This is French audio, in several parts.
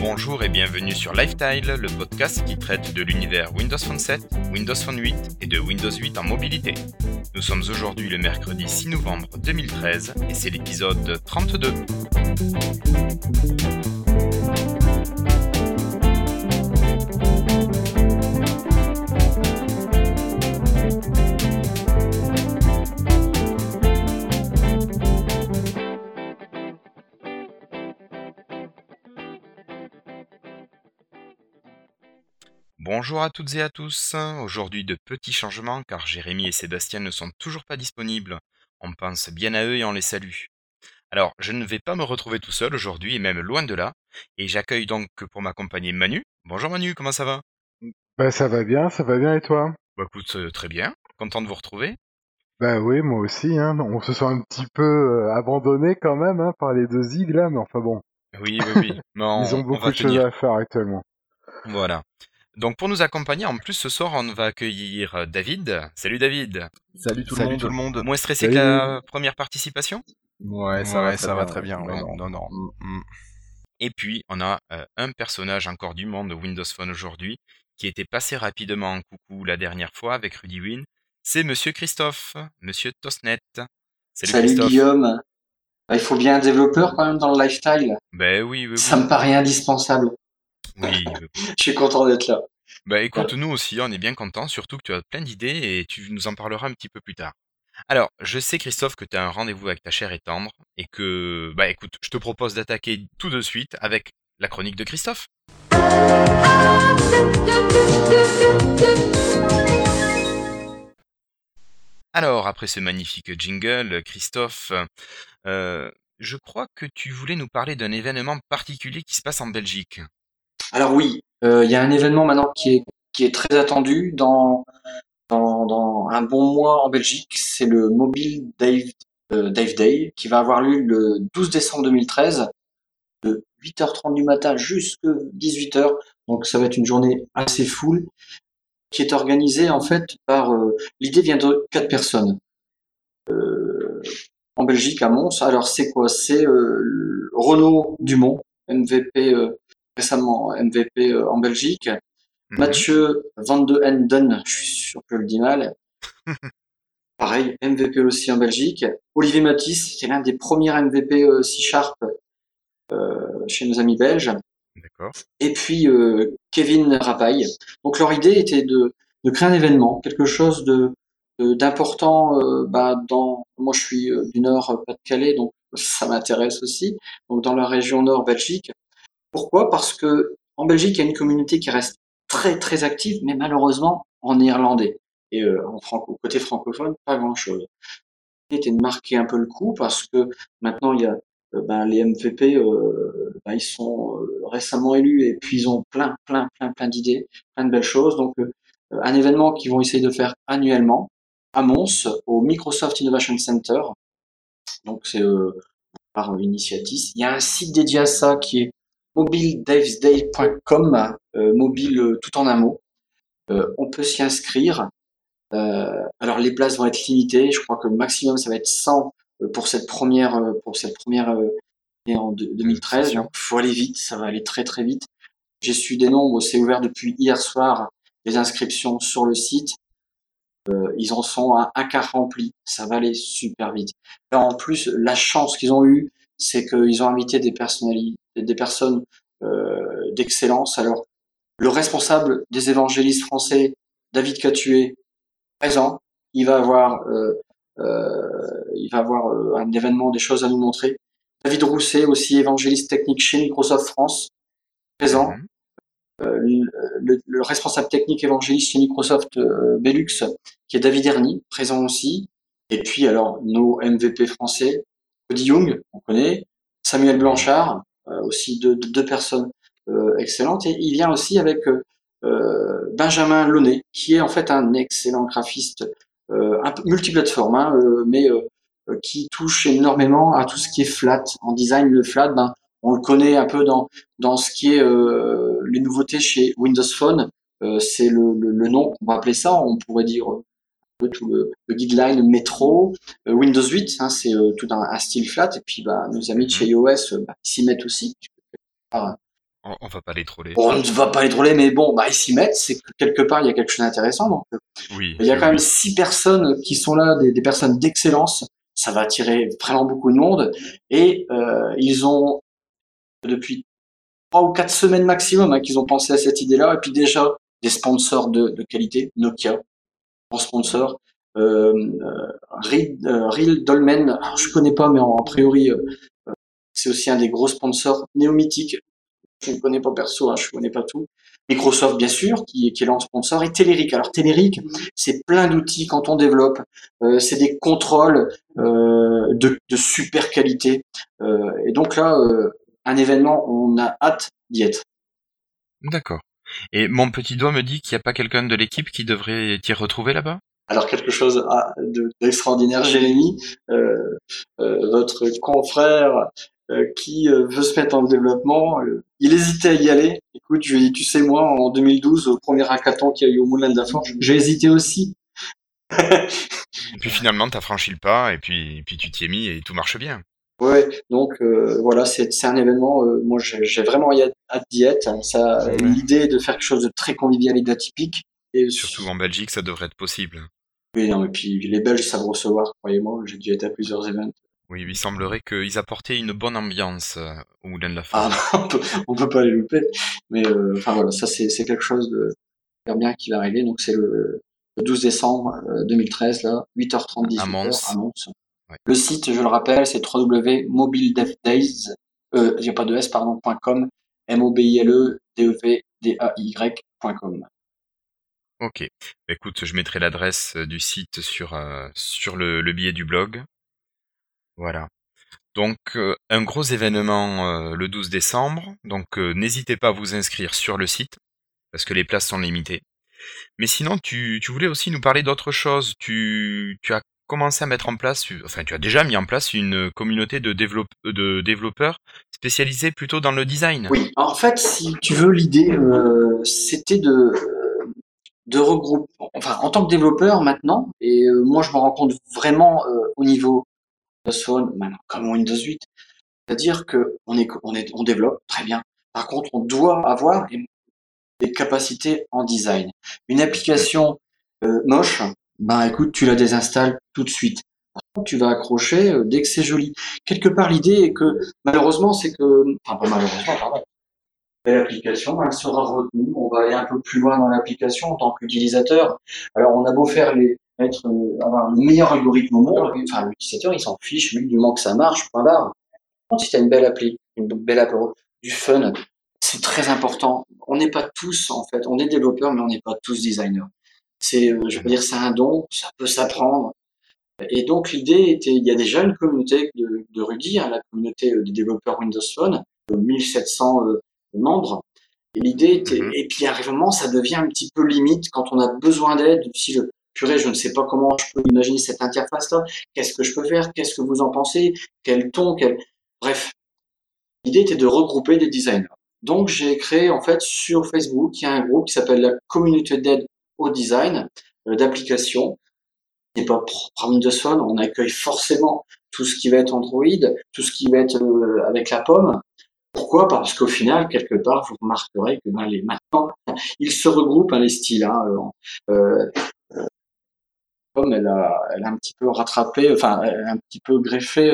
Bonjour et bienvenue sur Lifestyle, le podcast qui traite de l'univers Windows Phone 7, Windows Phone 8 et de Windows 8 en mobilité. Nous sommes aujourd'hui le mercredi 6 novembre 2013 et c'est l'épisode 32. Bonjour à toutes et à tous. Aujourd'hui de petits changements car Jérémy et Sébastien ne sont toujours pas disponibles. On pense bien à eux et on les salue. Alors, je ne vais pas me retrouver tout seul aujourd'hui et même loin de là. Et j'accueille donc pour m'accompagner Manu. Bonjour Manu, comment ça va? Bah ça va bien, ça va bien et toi? Bah écoute, euh, très bien. Content de vous retrouver. Bah oui, moi aussi. Hein. On se sent un petit peu euh, abandonné quand même hein, par les deux zig là, mais enfin bon. Oui, oui, oui. Mais on- Ils ont on beaucoup va de choses à faire actuellement. Voilà. Donc pour nous accompagner, en plus ce soir, on va accueillir euh, David. Salut David. Salut tout Salut le tout le monde. monde. Moins stressé que la première participation? Ouais, ça Ouais, va, ça va très bien. ouais. Bon. Non, non. Mm, mm. Et puis, on a euh, un personnage encore du monde de Windows Phone aujourd'hui, qui était passé rapidement en coucou la dernière fois avec Rudy Win. C'est Monsieur Christophe, Monsieur Tosnet. Salut, Salut Christophe. Guillaume. Ah, Il faut bien un développeur quand même dans le lifestyle. Ben oui, oui, oui. Ça me paraît indispensable. Oui. Je suis content d'être là. Bah écoute, nous aussi, on est bien contents, surtout que tu as plein d'idées et tu nous en parleras un petit peu plus tard. Alors, je sais Christophe que tu as un rendez-vous avec ta chère et tendre et que, bah écoute, je te propose d'attaquer tout de suite avec la chronique de Christophe. Alors, après ce magnifique jingle, Christophe, euh, je crois que tu voulais nous parler d'un événement particulier qui se passe en Belgique. Alors oui, euh, il y a un événement maintenant qui est, très attendu dans, un bon mois en Belgique. C'est le Mobile Dave, euh, Dave Day qui va avoir lieu le 12 décembre 2013 de 8h30 du matin jusqu'à 18h. Donc ça va être une journée assez full qui est organisée en fait par... euh, L'idée vient de quatre personnes. En Belgique, à Mons. Alors c'est quoi? C'est euh, Renaud Dumont, MVP récemment MVP euh, en Belgique. Mhm. Mathieu Van de Enden, je suis sûr que je le dis mal. Pareil, MVP aussi en Belgique. Olivier Matisse, c'est l'un des premiers MVP euh, C-Sharp euh, chez nos amis belges. D'accord. Et puis euh, Kevin Rapaille. Donc leur idée était de, de créer un événement, quelque chose de d'important euh, bah, dans moi je suis du nord Pas-de-Calais donc ça m'intéresse aussi donc dans la région nord Belgique pourquoi? Parce que en Belgique il y a une communauté qui reste très très active mais malheureusement en néerlandais et euh, en franco côté francophone pas grand chose était de marquer un peu le coup parce que maintenant il y a euh, ben, les MVP euh, ben, ils sont euh, récemment élus et puis ils ont plein plein plein plein d'idées plein de belles choses. Donc euh, un événement qu'ils vont essayer de faire annuellement à Mons au Microsoft Innovation Center. Donc c'est par Initiatis il y a un site dédié à ça qui est mobiledavesday.com euh, mobile euh, tout en un mot Euh, on peut s'y inscrire euh, alors les places vont être limitées. Je crois que le maximum ça va être 100 euh, pour cette première pour cette première euh, année en deux- 2013. session. Donc faut aller vite, ça va aller très très vite. J'ai su des nombres, c'est ouvert depuis hier soir les inscriptions sur le site. Euh, ils en sont à un quart rempli, ça va aller super vite. Alors, en plus, la chance qu'ils ont eue, c'est qu'ils ont invité des personnalités, des personnes euh, d'excellence. Alors, le responsable des évangélistes français, David Catué, présent. Il va avoir, euh, euh, il va avoir un événement, des choses à nous montrer. David Rousset, aussi évangéliste technique chez Microsoft France, présent. Mhm. Le, le- le responsable technique évangéliste chez Microsoft Belux, qui est David Herny, présent aussi. Et puis alors nos MVP français, Cody Young, on connaît, Samuel Blanchard, euh, aussi deux, deux- personnes euh, excellentes. Et il vient aussi avec euh, Benjamin Launay, qui est en fait un excellent graphiste, un multiplateforme, hein, mais qui touche énormément à tout ce qui est flat. En design, le flat, ben, on le connaît un peu dans, ce qui est les nouveautés chez Windows Phone. C'est le, le, nom qu'on va appeler ça. On pourrait dire tout le, le guideline métro. Euh, Windows 8, hein, c'est euh, tout un, un style flat. Et puis bah, nos amis de chez iOS euh, bah, ils s'y mettent aussi. On, on va pas les troller. on ne va pas les troller, mais bon, bah, ils s'y mettent, c'est que quelque part, il y a quelque chose d'intéressant. Donc, Oui. il y a oui, quand même six personnes qui sont là, des, des personnes d'excellence. Ça va attirer vraiment beaucoup de monde. Et euh, ils ont, depuis trois ou quatre semaines maximum, hein, qu'ils ont pensé à cette idée-là. Et puis déjà, des sponsors de, de qualité, Nokia, sponsor. Euh, euh, Reed, euh, Real Dolmen, je connais pas, mais en, a priori, euh, c'est aussi un des gros sponsors néomythiques. Je ne connais pas perso, hein, je connais pas tout. Microsoft, bien sûr, qui, est là en sponsor, et Telerik. Alors Telerik, c'est plein d'outils quand on développe. C'est des contrôles de, super qualité. Et donc là, un événement, on a hâte d'y être. D'accord. Et mon petit doigt me dit qu'il n'y a pas quelqu'un de l'équipe qui devrait t'y retrouver là-bas? Alors quelque chose ah, de- d'extraordinaire, Jérémy, euh, euh, votre confrère euh, qui euh, veut se mettre en développement, euh, il hésitait à y aller. Écoute, je lui ai dit, tu sais moi, en 2012, au premier hackathon qu'il y a eu au Moulin de la Forge, j'ai hésité aussi. Et puis finalement, t'as franchi le pas et puis, et puis tu t'y es mis et tout marche bien. Ouais, donc euh, voilà, c'est un événement. euh, moi, j'ai vraiment hâte d'y être. Ça, Ouais. l'idée de faire quelque chose de très convivial et d'atypique. Et Surtout en Belgique, ça devrait être possible. Oui, non, et puis les Belges savent recevoir, croyez-moi. J'ai dû être à plusieurs événements. Oui, il semblerait qu'ils apportaient une bonne ambiance euh, au Moulin de la Ah, on peut, on peut pas les louper. Mais euh, enfin voilà, ça c'est quelque chose de super bien qui va arriver. Donc c'est le, le 12 décembre euh, 2013 là, 8h30 18h À Mons. à Mons. Le site, je le rappelle, c'est www.mobiledevdays, il y a pas de s pardon .com, m o b i l e d e v d a. Ok. Bah, Écoute, je mettrai l'adresse euh, du site sur, euh, sur le, le billet du blog. Voilà. Donc, euh, un gros événement le 12 décembre. Donc, n'hésitez pas à vous inscrire sur le site, parce que les places sont limitées. Mais sinon, tu, tu voulais aussi nous parler d'autre chose. Tu, tu as commencé à mettre en place, enfin, tu as déjà mis en place une communauté de, développe- de développeurs spécialisés plutôt dans le design. Oui, en fait, si tu veux, l'idée, euh, c'était de, de regrouper, enfin, en tant que développeur maintenant, et euh, moi, je me rends compte vraiment euh, au niveau Windows Phone, maintenant, comme Windows 8, c'est-à-dire que on est, on est, on développe très bien. Par contre, on doit avoir des- capacités en design. Une application moche, ben écoute, tu la désinstalles tout de suite. Tu vas accrocher euh, dès que c'est joli. Quelque part, l'idée est que malheureusement, c'est que, enfin pas malheureusement, pardon. L'application, elle sera retenue. On va aller un peu plus loin dans l'application en tant qu'utilisateur. Alors, on a beau faire les, être, euh, avoir le meilleur algorithme au monde, enfin, l'utilisateur, il s'en fiche, lui, du moment que ça marche, point barre. Si tu as une belle appli, une belle app, du fun, c'est très important. On n'est pas tous, en fait, on est développeurs, mais on n'est pas tous designers. C'est, euh, je veux dire, c'est un don, ça peut s'apprendre. Et donc, l'idée était, il y a déjà une communauté de, de Rudy, hein, la communauté euh, des développeurs Windows Phone, de 1700 euh, membres. Et l'idée était, Mhm. et puis à un moment, ça devient un petit peu limite quand on a besoin d'aide. Si le purée, je ne sais pas comment je peux imaginer cette interface-là. Qu'est-ce que je peux faire? Qu'est-ce que vous en pensez? Quel ton? Quel, bref. L'idée était de regrouper des designers. Donc, j'ai créé, en fait, sur Facebook, il y a un groupe qui s'appelle la communauté d'aide au design, euh, d'applications. n'est pas à Windows Phone, on accueille forcément tout ce qui va être Android, tout ce qui va être euh, avec la pomme. Pourquoi? Parce qu'au final, quelque part, vous remarquerez que ben, maintenant, ils se regroupent, hein, les styles. Hein, euh, euh, elle a, elle a un petit peu rattrapé, enfin, elle a un petit peu greffé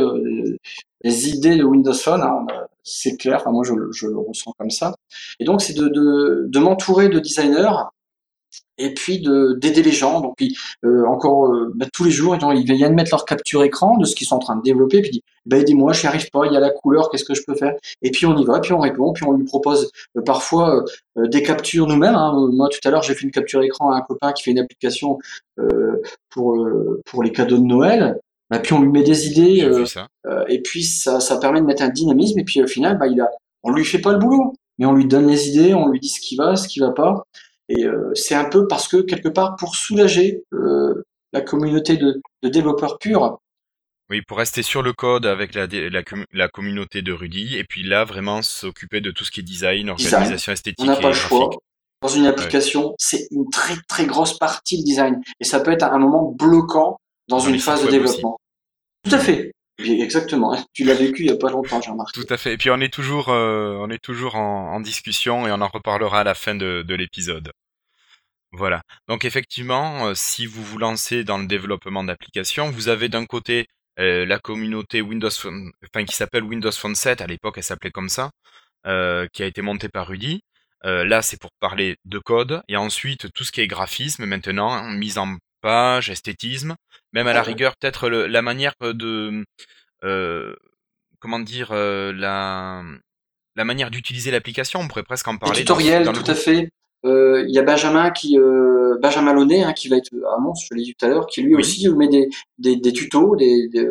les idées de Windows Phone. Hein, c'est clair, moi je, le- ressens comme ça. Et donc, c'est de, de, de m'entourer de designers et puis de d'aider les gens. Donc, ils- euh, encore euh, bah, tous les jours, ils, ont- ils viennent mettre leur capture écran de ce qu'ils sont en train de développer, puis bah, aidez-moi, je n'y arrive pas, il y a la couleur, qu'est-ce que je peux faire? Et puis on y va, puis on répond, puis on lui propose euh, parfois des captures nous-mêmes. hein. Moi, tout à l'heure, j'ai fait une capture écran à un copain qui fait une application pour pour les cadeaux de Noël. Bah, puis on lui met des idées, et puis ça, ça permet de mettre un dynamisme, et puis au final, bah, il a, on lui fait pas le boulot, mais on lui donne les idées, on lui dit ce qui va, ce qui va pas. Et euh, c'est un peu parce que quelque part pour soulager euh, la communauté de, de développeurs purs. Oui, pour rester sur le code avec la, la, la communauté de Rudy, et puis là, vraiment s'occuper de tout ce qui est design, Design. organisation esthétique On n'a pas le choix. Dans une application, c'est une très très grosse partie le design, et ça peut être un moment bloquant dans Dans une phase de aussi. développement. Tout à fait. Exactement. Tu l'as vécu il y a pas longtemps, j'ai remarqué. Tout à fait. Et puis on est toujours, euh, on est toujours en, discussion et on en reparlera à la fin de, de l'épisode. Voilà. Donc effectivement, euh, si vous vous lancez dans le développement d'applications, vous avez d'un côté euh, la communauté Windows, enfin qui s'appelle Windows Phone 7. À l'époque, elle s'appelait comme ça, qui a été montée par Rudy. là, c'est pour parler de code et ensuite tout ce qui est graphisme maintenant, mise en page, esthétisme, même à la rigueur peut-être la manière de euh, comment dire la la manière d'utiliser l'application, on pourrait presque en parler. Les tutoriels, tout à fait. Il y a Benjamin qui Benjamin Launay hein, qui va être à Mons, je l'ai dit tout à l'heure, qui lui aussi met des, des, des tutos des, des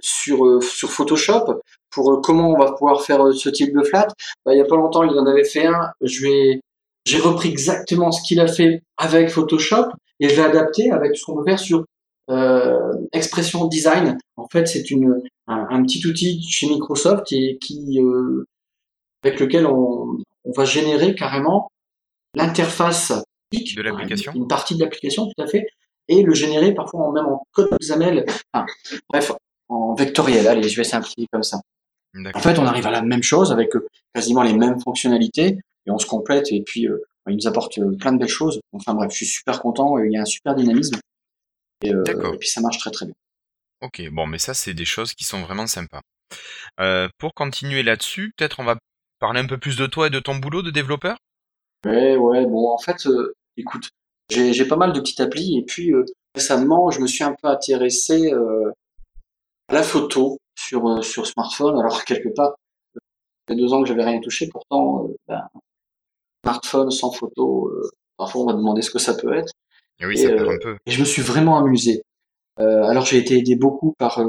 sur sur Photoshop pour comment on va pouvoir faire ce type de flat. Bah, il y a pas longtemps, il en avait fait un. Je vais j'ai repris exactement ce qu'il a fait avec Photoshop et je vais adapter avec ce qu'on peut faire sur euh, Expression Design. En fait, c'est une un, petit outil chez Microsoft et qui euh, avec lequel on, on, va générer carrément l'interface de l'application, une, partie de l'application, tout à fait, et le générer parfois même en code XAML. Enfin, bref, en vectoriel. Allez, je vais simplifier comme ça. En fait, on arrive à la même chose avec euh, quasiment les mêmes fonctionnalités et on se complète et puis euh, il nous apporte euh, plein de belles choses. Enfin bref, je suis super content, il y a un super dynamisme et, et puis ça marche très très bien. Ok, bon, mais ça c'est des choses qui sont vraiment sympas. pour continuer là-dessus, peut-être on va parler un peu plus de toi et de ton boulot de développeur? Ouais, ouais, bon, en fait, écoute, j'ai pas mal de petites applis et puis récemment, je me suis un peu intéressé à la photo sur sur smartphone. Alors quelque part, il y a deux ans que j'avais rien touché, pourtant, ben, smartphone sans photo, euh, parfois on va demander ce que ça peut être. Et oui, ça perd un euh, peu. Et je me suis vraiment amusé. Euh, alors j'ai été aidé beaucoup par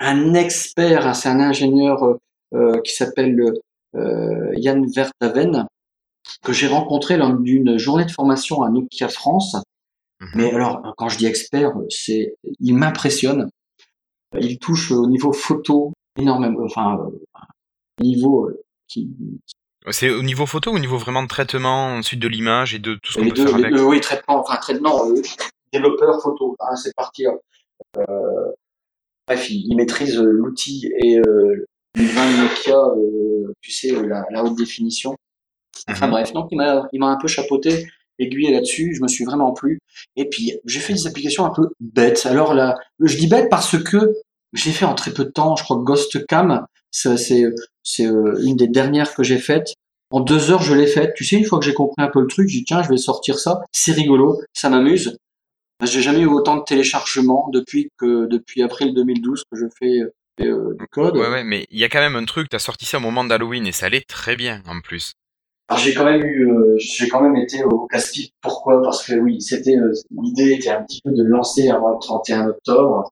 un expert, hein, c'est un ingénieur qui s'appelle Yann Vertaven, que j'ai rencontré lors d'une journée de formation à Nokia France. Mhm. Mais alors, quand je dis expert, c'est, il m'impressionne. Il touche au niveau photo énormément, enfin, niveau qui, c'est au niveau photo ou au niveau vraiment de traitement ensuite de l'image et de tout ce qu'on peut faire avec Oui, traitement, enfin traitement, euh, développeur photo, hein, c'est parti. Euh, bref, il, maîtrise euh, l'outil et euh, Nokia, euh, tu sais, la, la, haute définition. Enfin mhm. bref, donc il m'a, il m'a un peu chapeauté, aiguillé là-dessus, je me suis vraiment plu. Et puis j'ai fait des applications un peu bêtes. Alors là, je dis bête parce que j'ai fait en très peu de temps, je crois que Ghost Cam, c'est c'est euh, une des dernières que j'ai faites. En deux heures, je l'ai faite. Tu sais, une fois que j'ai compris un peu le truc, j'ai dit tiens, je vais sortir ça. C'est rigolo, ça m'amuse. J'ai jamais eu autant de téléchargements depuis que depuis avril 2012 que je fais euh, du code. Ouais, ouais, mais il y a quand même un truc. T'as sorti ça au moment d'Halloween et ça allait très bien en plus. Alors j'ai quand même eu, euh, j'ai quand même été au casse Pourquoi? Parce que oui, c'était l'idée était un petit peu de lancer avant le 31 octobre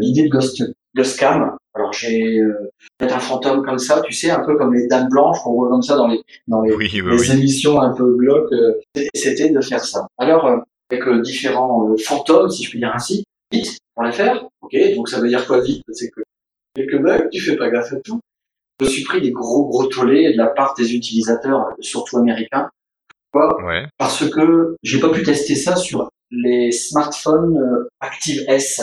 l'idée de Ghost Ghostcam. Alors j'ai euh, peut-être un fantôme comme ça, tu sais, un peu comme les dames blanches qu'on voit comme ça dans les dans les, les émissions un peu glauques. Euh, C'était de faire ça. Alors euh, avec euh, différents fantômes, si je puis dire ainsi, vite pour les faire. Ok, donc ça veut dire quoi vite? C'est que quelques bugs, tu fais pas gaffe à tout. Je me suis pris des gros gros tollés de la part des utilisateurs, surtout américains. Pourquoi? Ouais. Parce que j'ai pas pu tester ça sur les smartphones Active S.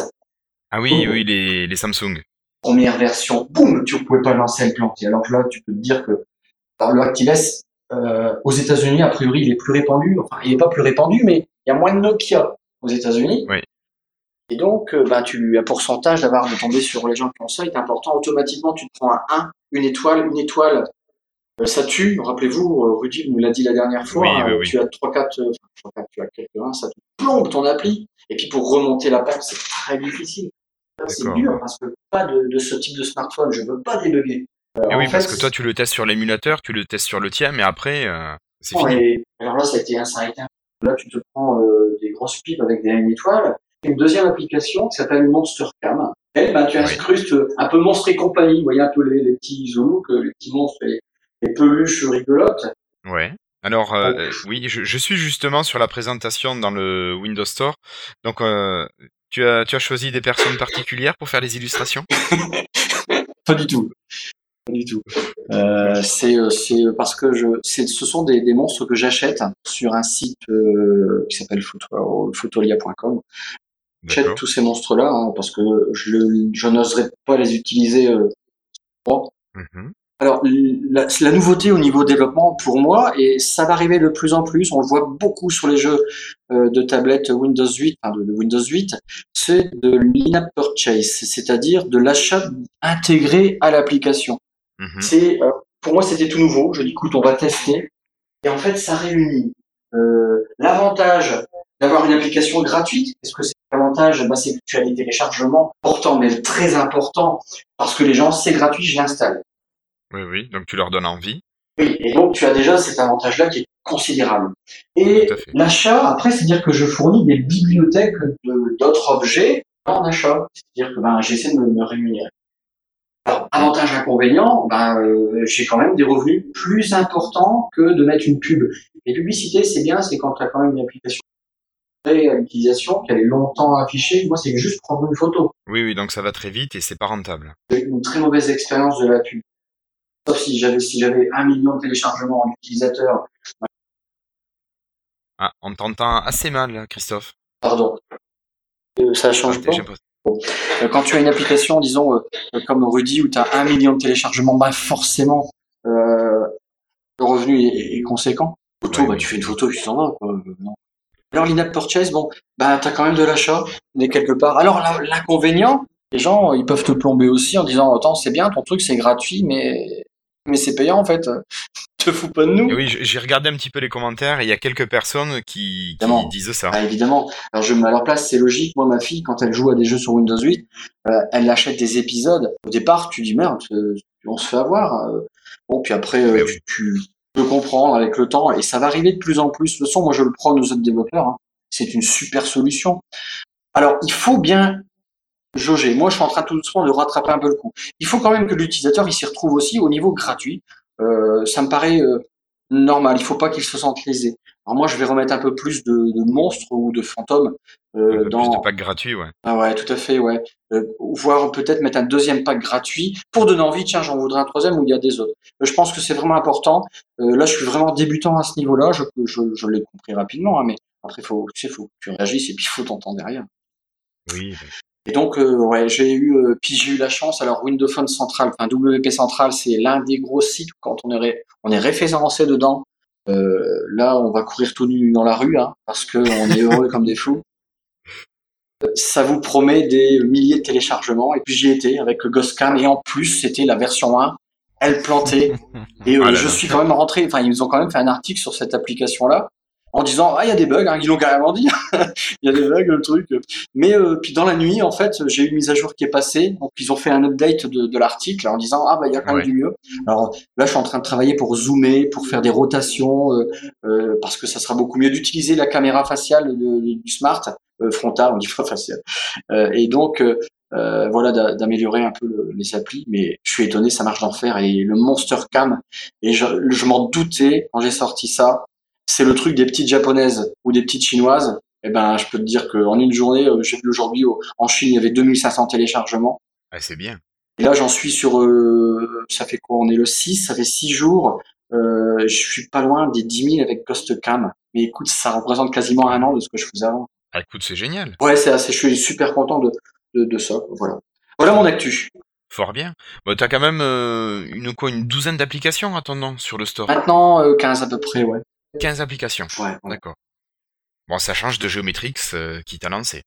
Ah oui, oui, les, les Samsung première version, boum, tu ne pouvais pas lancer le plantier. Alors là, tu peux te dire que le ActiveS, euh, aux États-Unis, a priori, il est plus répandu. Enfin, il n'est pas plus répandu, mais il y a moins de Nokia aux États-Unis. Oui. Et donc, euh, bah, tu, un pourcentage d'avoir de tomber sur les gens qui ont ça est important. Automatiquement, tu te prends un 1, une étoile, une étoile. Euh, ça tue. Rappelez-vous, euh, Rudy nous l'a dit la dernière fois. Oui, oui, tu as 3, 4, euh, 3, 4, tu as quelques-uns, ça te plombe ton appli. Et puis pour remonter la pente, c'est très difficile. C'est dur parce que pas de, de, ce type de smartphone, je veux pas débugger. Euh, et oui, parce que toi tu le testes sur l'émulateur, tu le testes sur le tien, mais après euh, c'est fini. Et, alors là, ça a été un, ça a été un... Là, tu te prends euh, des grosses pipes avec des une étoile. Une deuxième application qui s'appelle Monster Cam. Elle, ben, tu incrustes un peu monstre et compagnie. Vous voyez un peu les, les petits zoolooks, les petits monstres et les peluches rigolotes. Ouais. Alors euh, oui, je, je, suis justement sur la présentation dans le Windows Store. Donc euh, tu as, tu as choisi des personnes particulières pour faire les illustrations? Pas du tout. Pas du tout. Euh, c'est, euh, c'est parce que je, ce sont des, des monstres que j'achète sur un site euh, qui s'appelle photo, photolia.com. J'achète tous ces monstres-là hein, parce que je, je n'oserais pas les utiliser. Euh, mmh Alors la, la, nouveauté au niveau développement pour moi et ça va arriver de plus en plus. On le voit beaucoup sur les jeux euh, de tablette Windows 8, enfin de, Windows 8, c'est de l'in-app purchase, c'est-à-dire de l'achat intégré à l'application. Mmh c'est euh, pour moi c'était tout nouveau. Je dis écoute on va tester et en fait ça réunit euh, l'avantage d'avoir une application gratuite. Est-ce que c'est l'avantage bah, C'est que tu as des téléchargements importants, mais très importants, parce que les gens, c'est gratuit, je l'installe. Oui, oui, donc tu leur donnes envie. Oui, et donc tu as déjà cet avantage-là qui est considérable. Et l'achat, après, c'est-à-dire que je fournis des bibliothèques d'autres objets en achat. C'est-à-dire que ben, j'essaie de me, rémunérer. Alors, avantage inconvénient, ben, euh, j'ai quand même des revenus plus importants que de mettre une pub. Les publicités, c'est bien, c'est quand tu as quand même une application à l'utilisation, qu'elle est longtemps affichée. Moi, c'est juste prendre une photo. Oui, oui, donc ça va très vite et c'est pas rentable. J'ai une très mauvaise expérience de la pub. Sauf si j'avais si j'avais un million de téléchargements en utilisateur. Ah, on t'entend assez mal, Christophe. Pardon. Euh, ça change ah, pas. Euh, quand tu as une application, disons, euh, comme Rudy, où tu as un million de téléchargements, bah forcément, le revenu est, conséquent. Photo, bah, tu fais une photo, tu s'en vas. Quoi. Alors l'in-app purchase, bon, bah t'as quand même de l'achat, mais quelque part. Alors l'inconvénient, les gens, ils peuvent te plomber aussi en disant, attends, c'est bien, ton truc c'est gratuit, mais mais c'est payant en fait. te fous pas de nous. Oui, j'ai regardé un petit peu les commentaires et il y a quelques personnes qui, disent ça. Ah, évidemment. Alors je me mets à leur place, c'est logique. Moi, ma fille, quand elle joue à des jeux sur Windows 8, euh, elle achète des épisodes. Au départ, tu dis merde, euh, on se fait avoir. Euh. Bon, puis après, tu, peux comprendre avec le temps et ça va arriver de plus en plus. De toute façon, moi, je le prends aux autres développeurs. Hein. C'est une super solution. Alors, il faut bien jauger. Moi, je suis en train tout doucement de rattraper un peu le coup. Il faut quand même que l'utilisateur il s'y retrouve aussi au niveau gratuit. Euh, ça me paraît euh, normal. Il faut pas qu'il se sente lésé. Alors moi, je vais remettre un peu plus de, de monstres ou de fantômes euh, dans. Plus de packs gratuits, ouais. Ah ouais, tout à fait, ouais. Euh, voire peut-être mettre un deuxième pack gratuit pour donner envie. Tiens, j'en voudrais un troisième où il y a des autres. je pense que c'est vraiment important. là, je suis vraiment débutant à ce niveau-là. Je, je, je l'ai compris rapidement, hein, mais après, faut, tu sais, faut que tu réagisses et puis il faut t'entendre derrière. Oui. Et donc, euh, ouais, j'ai eu, euh, puis j'ai eu la chance. Alors, Windows Phone Central, enfin WP Central, c'est l'un des gros sites quand on est, on est référencé dedans. Euh, là, on va courir tout nu dans la rue, hein, parce que on est heureux comme des fous. Ça vous promet des milliers de téléchargements. Et puis j'y étais avec Ghostcam. Et en plus, c'était la version 1. Elle plantait. Et euh, ah je suis quand même rentré. Enfin, ils ont quand même fait un article sur cette application-là en disant ah il y a des bugs, hein, ils l'ont carrément dit, il y a des bugs le truc. Mais euh, puis dans la nuit en fait j'ai eu une mise à jour qui est passée, donc ils ont fait un update de, de l'article en disant ah bah il y a quand même du mieux. Alors là je suis en train de travailler pour zoomer, pour faire des rotations, euh, euh, parce que ça sera beaucoup mieux d'utiliser la caméra faciale du smart frontal, on dit pas facial. et donc voilà d'améliorer un peu les applis, mais je suis étonné ça marche d'enfer et le Monster Cam et je, je m'en doutais quand j'ai sorti ça c'est le truc des petites japonaises ou des petites chinoises. Eh ben, je peux te dire qu'en une journée, euh, j'ai vu aujourd'hui en Chine, il y avait 2500 téléchargements. Ah, c'est bien. Et là, j'en suis sur, euh, ça fait quoi On est le 6, ça fait 6 jours. Euh, je suis pas loin des 10 000 avec Ghost Cam. Mais écoute, ça représente quasiment un an de ce que je faisais avant. Ah, écoute, c'est génial. Ouais, c'est assez, je suis super content de, de, de ça. Voilà. Voilà mon actu. Fort bien. Bah, t'as quand même euh, une, quoi, une douzaine d'applications attendant sur le store. Maintenant, 15 à peu près, ouais. 15 applications. Ouais. D'accord. Bon, ça change de Geometrix euh, qui t'a lancé.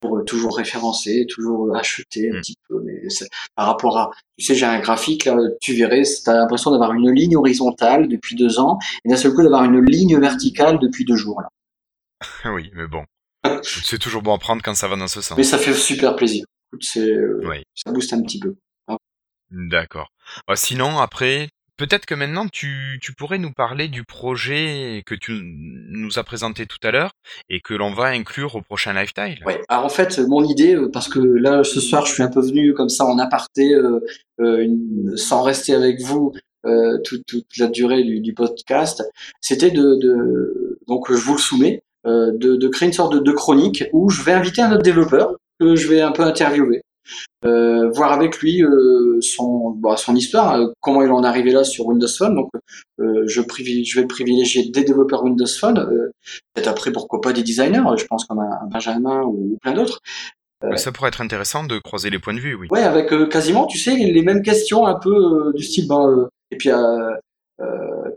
Pour euh, toujours référencer, toujours acheter un mm. petit peu, mais par rapport à, tu sais, j'ai un graphique là, tu verrais, t'as l'impression d'avoir une ligne horizontale depuis deux ans, et d'un seul coup d'avoir une ligne verticale depuis deux jours là. oui, mais bon, c'est toujours bon à prendre quand ça va dans ce sens. Mais ça fait super plaisir. C'est, euh, ça booste un petit peu. D'accord. Bah, sinon, après, Peut-être que maintenant tu, tu pourrais nous parler du projet que tu nous as présenté tout à l'heure et que l'on va inclure au prochain Lifetime. Ouais. Alors en fait, mon idée, euh, parce que là ce soir je suis un peu venu comme ça en aparté, euh, euh sans rester avec vous euh, toute, toute, la durée du, du podcast, c'était de, de, donc je vous le soumets, euh, de, de, créer une sorte de, de, chronique où je vais inviter un autre développeur que je vais un peu interviewer. Euh, voir avec lui euh, son, bah, son histoire, euh, comment il en est arrivé là sur Windows Phone. Donc, je, je vais privilégier des développeurs Windows Phone, peut-être après pourquoi pas des designers, je pense comme un, un Benjamin ou plein d'autres. Ça pourrait être intéressant de croiser les points de vue, oui. Ouais, avec quasiment, tu sais, les mêmes questions un peu du style, ben, et puis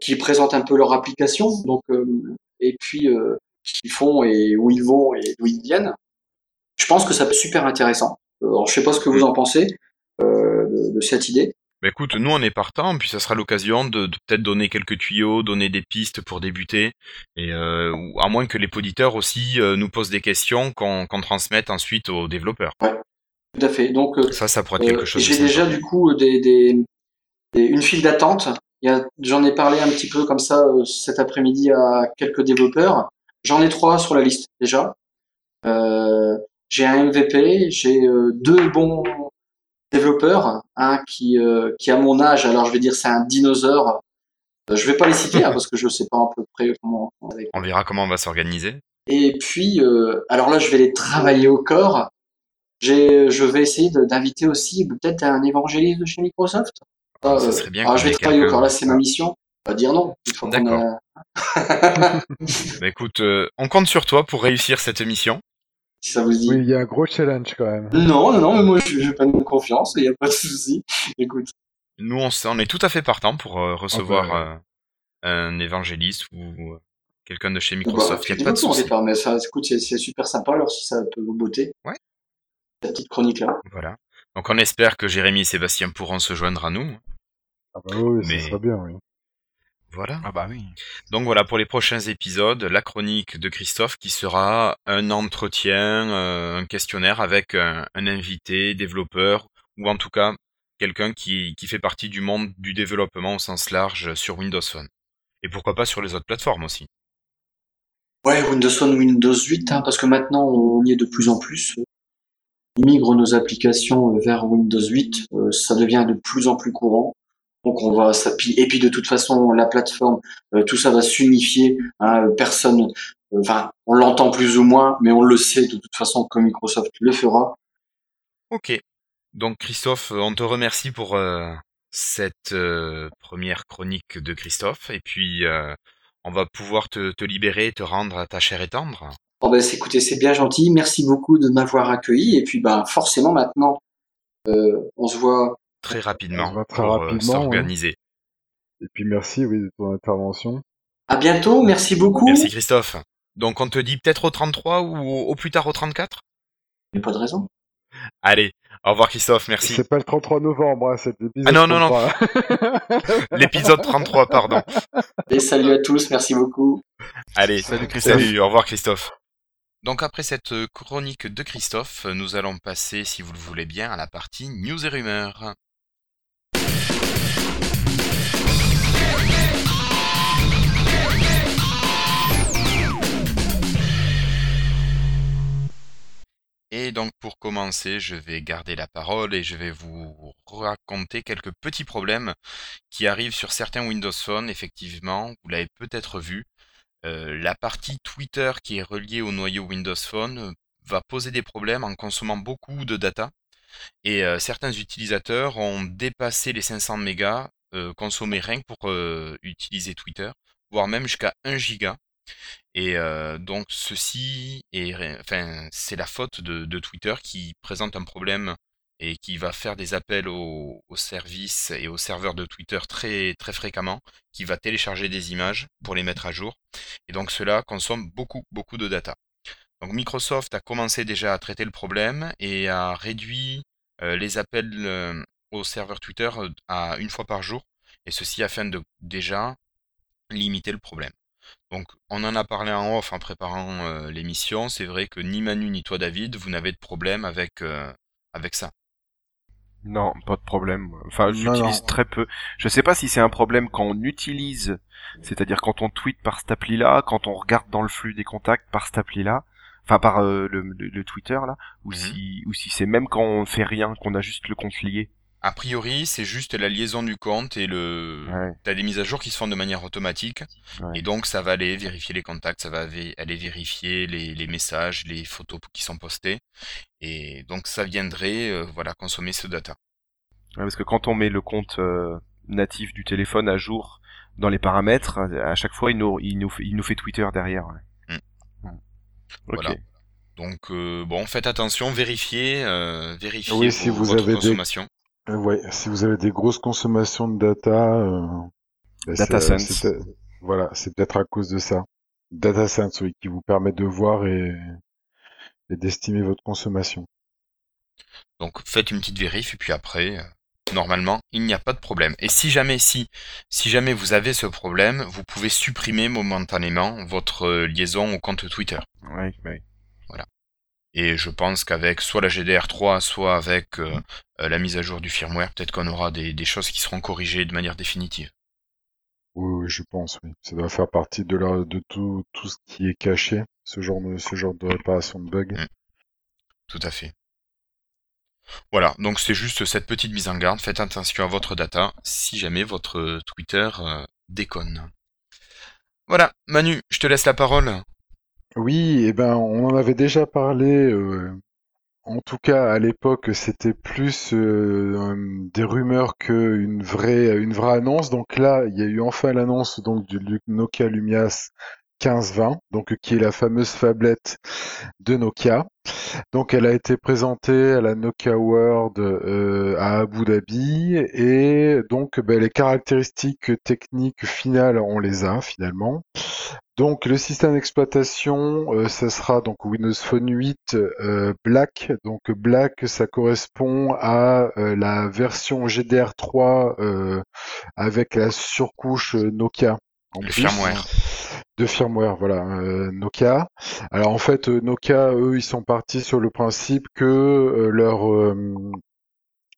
qui présentent un peu leur application, donc et puis ce qu'ils font et où ils vont et d'où ils viennent. Je pense que ça peut être super intéressant. Euh, Alors, je sais pas ce que vous en pensez euh, de, de cette idée. Bah écoute, nous on est partant, puis ça sera l'occasion de, de peut-être donner quelques tuyaux, donner des pistes pour débuter, et euh, à moins que les auditeurs aussi euh, nous posent des questions qu'on transmette ensuite aux développeurs. Tout à fait. Donc, euh, Ça, ça pourrait être Euh, quelque chose. de J'ai déjà du coup des, des, des- une file d'attente. J'en ai parlé un petit peu comme ça euh, cet après-midi à quelques développeurs. J'en ai trois sur la liste déjà. Euh, j'ai un MVP, j'ai euh, deux bons développeurs, un qui euh, qui a mon âge, alors je vais dire c'est un dinosaure. Euh, je vais pas les citer hein, parce que je sais pas à peu près comment. On verra comment on va s'organiser. et puis, euh, alors là, je vais les travailler au corps. J'ai, je vais essayer d'inviter aussi peut-être un évangéliste de chez Microsoft. Ça Euh, serait bien alors, je vais travailler au corps. Là, c'est ma mission. Pas dire non. D'accord. a- Bah écoute, euh, on compte sur toi pour réussir cette mission. Si ça vous dit. Oui, il y a un gros challenge quand même. Non, non, non, mais moi, je, je pas de confiance. Il n'y a pas de souci. Écoute. Nous, on, on est tout à fait partant pour euh, recevoir Ah bah, euh, un évangéliste ou euh, quelqu'un de chez Bah, Microsoft. Il n'y a pas de souci. mais ça, écoute, c'est, c'est super sympa. Alors, si ça peut vous botter. Ouais. La petite chronique là. Voilà. Donc on espère que Jérémy et Sébastien pourront se joindre à nous. Ah bah oui, Mais- ça serait bien, oui. Voilà. Ah bah oui. Donc voilà pour les prochains épisodes, la chronique de Christophe qui sera un entretien, euh, un questionnaire avec un, un invité, développeur ou en tout cas quelqu'un qui, qui fait partie du monde du développement au sens large sur Windows Phone. Et pourquoi pas sur les autres plateformes aussi. Ouais, Windows Phone, Windows 8, hein, parce que maintenant on y est de plus en plus. On migre nos applications vers Windows 8, euh, ça devient de plus en plus courant. Donc on va. Et puis de toute façon, la plateforme, euh, tout ça va s'unifier. Hein, personne, euh, enfin, on l'entend plus ou moins, mais on le sait de toute façon que Microsoft le fera. Ok. Donc Christophe, on te remercie pour euh, cette euh, première chronique de Christophe et puis euh, on va pouvoir te, te libérer te rendre à ta chair et tendre. Bon ben, écoutez, c'est bien gentil. Merci beaucoup de m'avoir accueilli. Et puis, ben, forcément, maintenant, euh, on se voit. Très rapidement On va très pour euh, rapidement, s'organiser. Et puis merci, oui, de ton intervention. À bientôt. Merci beaucoup. Merci Christophe. Donc on te dit peut-être au 33 ou au, plus tard au 34 Il n'y a pas de raison. Allez, au revoir Christophe, merci. C'est pas le 33 novembre, hein, cet épisode. Ah non, non, non. 33. L'épisode 33, pardon. Et salut à tous. Merci beaucoup. Allez, Salut Christophe. salut, au revoir Christophe. Donc après cette chronique de Christophe, nous allons passer, si vous le voulez bien, à la partie news et rumeurs. Et donc pour commencer, je vais garder la parole et je vais vous raconter quelques petits problèmes qui arrivent sur certains Windows Phone. Effectivement, vous l'avez peut-être vu, euh, la partie Twitter qui est reliée au noyau Windows Phone euh, va poser des problèmes en consommant beaucoup de data. Et euh, certains utilisateurs ont dépassé les 500 mégas euh, consommés rien pour utiliser Twitter, voire même jusqu'à 1 giga. Et euh, donc ceci est, enfin, c'est la faute de, Twitter qui présente un problème et qui va faire des appels aux, aux services et aux serveurs de Twitter très très fréquemment, qui va télécharger des images pour les mettre à jour. Et donc cela consomme beaucoup beaucoup de data. Donc Microsoft a commencé déjà à traiter le problème et a réduit euh, les appels euh, au serveur Twitter euh, à une fois par jour, et ceci afin de déjà limiter le problème. Donc on en a parlé en off en préparant euh, l'émission, c'est vrai que ni Manu ni toi David, vous n'avez de problème avec, euh, avec ça. Non, pas de problème. Enfin, j'utilise très peu. Je sais pas si c'est un problème quand on utilise, c'est-à-dire quand on tweet par cette appli-là, quand on regarde dans le flux des contacts par cette appli-là, enfin par euh, le, le- le Twitter là, ou Mhm. si ou si c'est même quand on fait rien, qu'on a juste le compte lié. A priori, c'est juste la liaison du compte et le. Ouais. T'as des mises à jour qui se font de manière automatique. Ouais. Et donc, ça va aller vérifier les contacts, ça va aller vérifier les, les messages, les photos qui sont postées. Et donc, ça viendrait, euh, voilà, consommer ce data. Ouais, parce que quand on met le compte euh, natif du téléphone à jour dans les paramètres, à chaque fois il nous, il nous, fait, il nous fait Twitter derrière. ouais. Mm. Voilà. Donc, euh, bon, faites attention, vérifiez, euh, vérifiez Oui, vos- si vous votre avez consommation. Ouais, si vous avez des grosses consommations de data, euh, bah, Data c'est- sense. c'est peut- voilà, c'est peut-être à cause de ça. Data sense, oui, qui vous permet de voir et, et d'estimer votre consommation. Donc faites une petite vérif et puis après, euh, normalement, il n'y a pas de problème. Et si jamais, si, si jamais vous avez ce problème, vous pouvez supprimer momentanément votre euh, liaison au compte Twitter. Ouais, ouais. Et je pense qu'avec soit la GDR3, soit avec euh, euh, la mise à jour du firmware, peut-être qu'on aura des, des choses qui seront corrigées de manière définitive. Oui, oui, je pense, oui. Ça doit faire partie de la, de tout, tout ce qui est caché, ce genre de, ce genre de réparation de bugs. Mm. Tout à fait. Voilà, donc c'est juste cette petite mise en garde. Faites attention à votre data si jamais votre Twitter euh, déconne. Voilà, Manu, je te laisse la parole. Oui, et ben, on en avait déjà parlé. euh, en tout cas, à l'époque, c'était plus euh, euh, des rumeurs qu'une vraie, une vraie annonce. Donc là, il y a eu enfin l'annonce donc du Nokia Lumias 1520, donc qui est la fameuse phablette de Nokia. Donc, elle a été présentée à la Nokia World euh, à Abu Dhabi et donc ben, les caractéristiques techniques finales, on les a finalement. Donc le système d'exploitation, euh, ça sera donc Windows Phone 8 euh, Black. Donc Black, ça correspond à euh, la version GDR3 euh, avec la surcouche euh, Nokia. En Le firmware. de firmware, voilà, euh, Nokia. Alors en fait, Nokia, eux, ils sont partis sur le principe que euh, leur euh,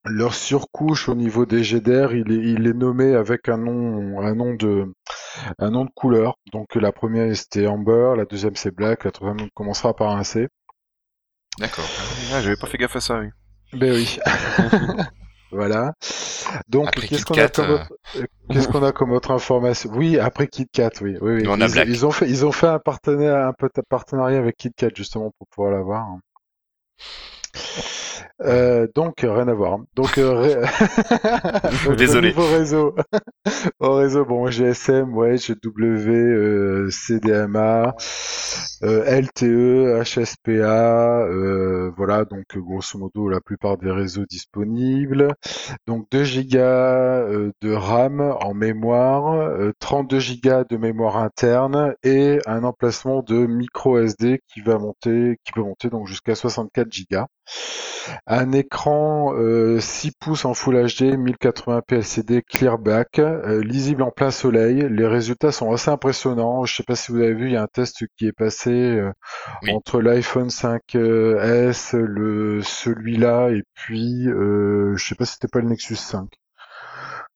leur surcouche au niveau des GDR, il est, il est nommé avec un nom, un nom de, un nom de couleur. Donc la première c'était Amber, la deuxième c'est Black, la troisième commencera par un C. D'accord. Ah, j'avais pas fait gaffe à ça, oui. Ben oui. voilà. Donc qu'est-ce qu'on a comme autre, euh, qu'est-ce qu'on a comme autre information? Oui, après KitKat, oui, oui, oui. A Ils, Black. ils ont fait, ils ont fait un partenariat avec KitKat justement pour pouvoir l'avoir. Euh, donc rien à voir. Donc euh, Donc, Désolé. Au réseau, au réseau, bon GSM, ouais, GW, euh, CDMA, euh, LTE, HSPA, euh, voilà, donc grosso modo la plupart des réseaux disponibles. Donc 2 Go euh, de RAM en mémoire, euh, 32 Go de mémoire interne et un emplacement de micro SD qui va monter, qui peut monter donc jusqu'à 64 Go. Un écran euh, 6 pouces en Full HD, 1080p LCD clear back, euh, lisible en plein soleil. Les résultats sont assez impressionnants. Je sais pas si vous avez vu, il y a un test qui est passé euh, Oui. entre l'iPhone 5S, le celui-là et puis euh, je sais pas si c'était pas le Nexus 5.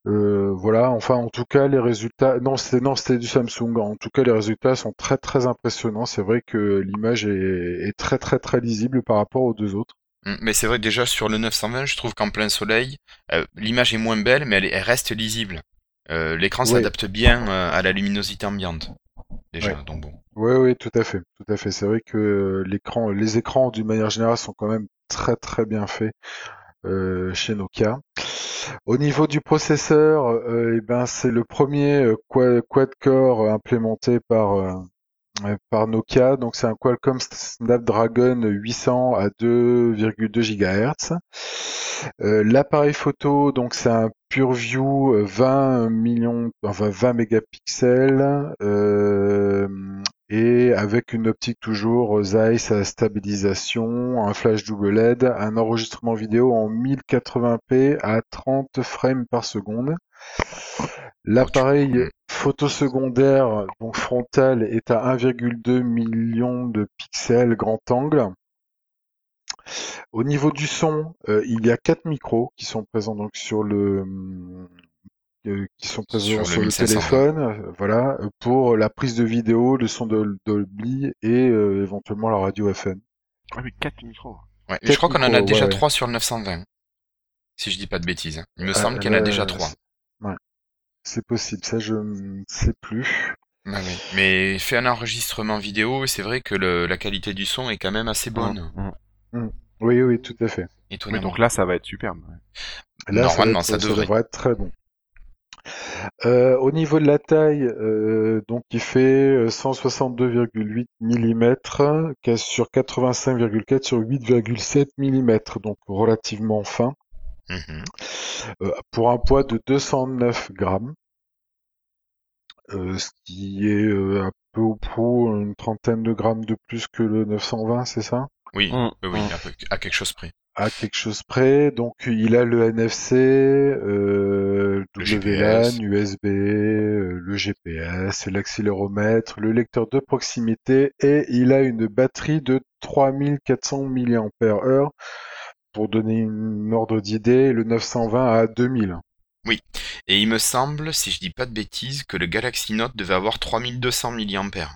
Euh, voilà, enfin en tout cas les résultats, non c'était non c'était du Samsung. En tout cas les résultats sont très très impressionnants. C'est vrai que l'image est, est très très très lisible par rapport aux deux autres. Mm, Mais c'est vrai que déjà sur le 920, je trouve qu'en plein soleil, euh, l'image est moins belle, mais elle, est- elle reste lisible. Euh, L'écran Oui. s'adapte bien euh, à la luminosité ambiante. Déjà, Ouais. donc bon. Oui, oui, tout à fait, tout à fait. C'est vrai que l'écran, les écrans d'une manière générale sont quand même très très bien faits chez Nokia. Au niveau du processeur, eh ben c'est le premier qua- quad-core implémenté par par Nokia. Donc c'est un Qualcomm Snapdragon 800 à 2,2 GHz. Euh, L'appareil photo, donc c'est un PureView euh, 20 millions, enfin 20 mégapixels, euh, et avec une optique toujours Zeiss à stabilisation, un flash double LED, un enregistrement vidéo en 1080p à 30 frames par seconde. L'appareil Mm. photo secondaire, donc frontal, est à 1,2 million de pixels grand angle. Au niveau du son, euh, il y a quatre micros qui sont présents donc sur le euh, qui sont présents Sur sur, le le 1520. téléphone, euh, voilà, pour la prise de vidéo, le son de Dolby et euh, éventuellement la radio FM. Ah oui, 4 micros. Ouais. Quatre je crois qu'on en a déjà ouais, ouais. trois sur le 920. si je dis pas de bêtises. Il me semble qu'il y en a déjà trois. Ouais. C'est possible, ça je ne sais plus. Ah oui. Mais fait un enregistrement vidéo, et c'est vrai que le, la qualité du son est quand même assez bonne. Mm, mm. Oui, oui, tout à fait. Oui, donc là, ça va être superbe. Là, Normalement, ça, va être- ça devrait. être très bon. Euh, au niveau de la taille, euh, donc il fait euh, 162,8 mm sur 85,4 sur 8,7 mm, donc relativement fin, Mhm. euh, pour un poids de 209 grammes, euh, ce qui est euh, un peu au prou une trentaine de grammes de plus que le 920, c'est ça? Oui, Mm, oui, oui, mm. à, peu- à quelque chose près. à quelque chose près. Donc il a le NFC, euh, Le WLAN, GPS. USB, euh, le GPS, l'accéléromètre, le lecteur de proximité et il a une batterie de 3400 mAh pour donner une ordre d'idée, le 920 à 2000. Et il me semble, si je dis pas de bêtises, que le Galaxy Note devait avoir 3200 mAh.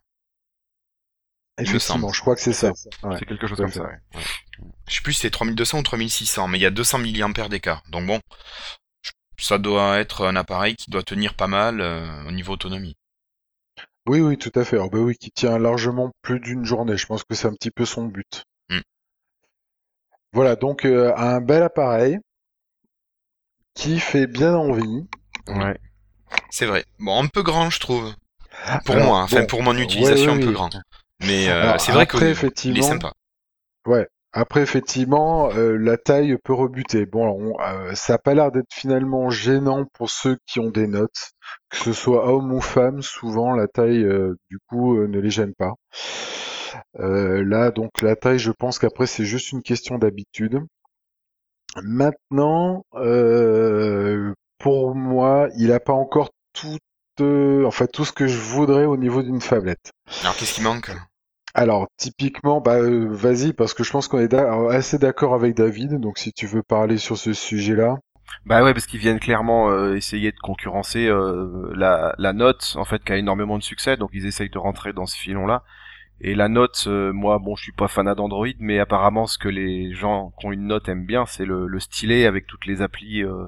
Effectivement, je crois que c'est ça. Ouais. C'est quelque chose comme ça. ouais. Je sais plus si c'est 3200 ou 3600, mais il y a 200 mAh d'écart. Donc bon, ça doit être un appareil qui doit tenir pas mal euh, au niveau autonomie. Oui, oui, tout à fait. Alors, bah oui, qui tient largement plus d'une journée. Je pense que c'est un petit peu son but. Voilà, donc euh, un bel appareil qui fait bien envie. Ouais. C'est vrai. Bon, un peu grand, je trouve. Pour Alors, moi, enfin bon, pour mon ouais, utilisation, un peu oui. grand. Mais euh, c'est vrai après, qu'il est effectivement, sympa. Ouais. Après, effectivement, euh, la taille peut rebuter. Bon, alors, on- euh, ça a pas l'air d'être finalement gênant pour ceux qui ont des notes, que ce soit homme ou femme. Souvent, la taille, euh, du coup, euh, ne les gêne pas. Euh, là, donc, la taille, je pense qu'après, c'est juste une question d'habitude. Maintenant, euh, pour moi, il a pas encore tout, euh, enfin, tout ce que je voudrais au niveau d'une phablette. Alors qu'est-ce qui manque? Alors, typiquement, bah, euh, vas-y, parce que je pense qu'on est assez d'accord avec David, donc si tu veux parler sur ce sujet-là. Bah ouais, parce qu'ils viennent clairement euh, essayer de concurrencer euh, la, la note, en fait, qui a énormément de succès, donc ils essayent de rentrer dans ce filon-là. Et la note, euh, moi, bon, je suis pas fanat d'Android, mais apparemment, ce que les gens qui ont une note aiment bien, c'est le, le stylet avec toutes les applis euh,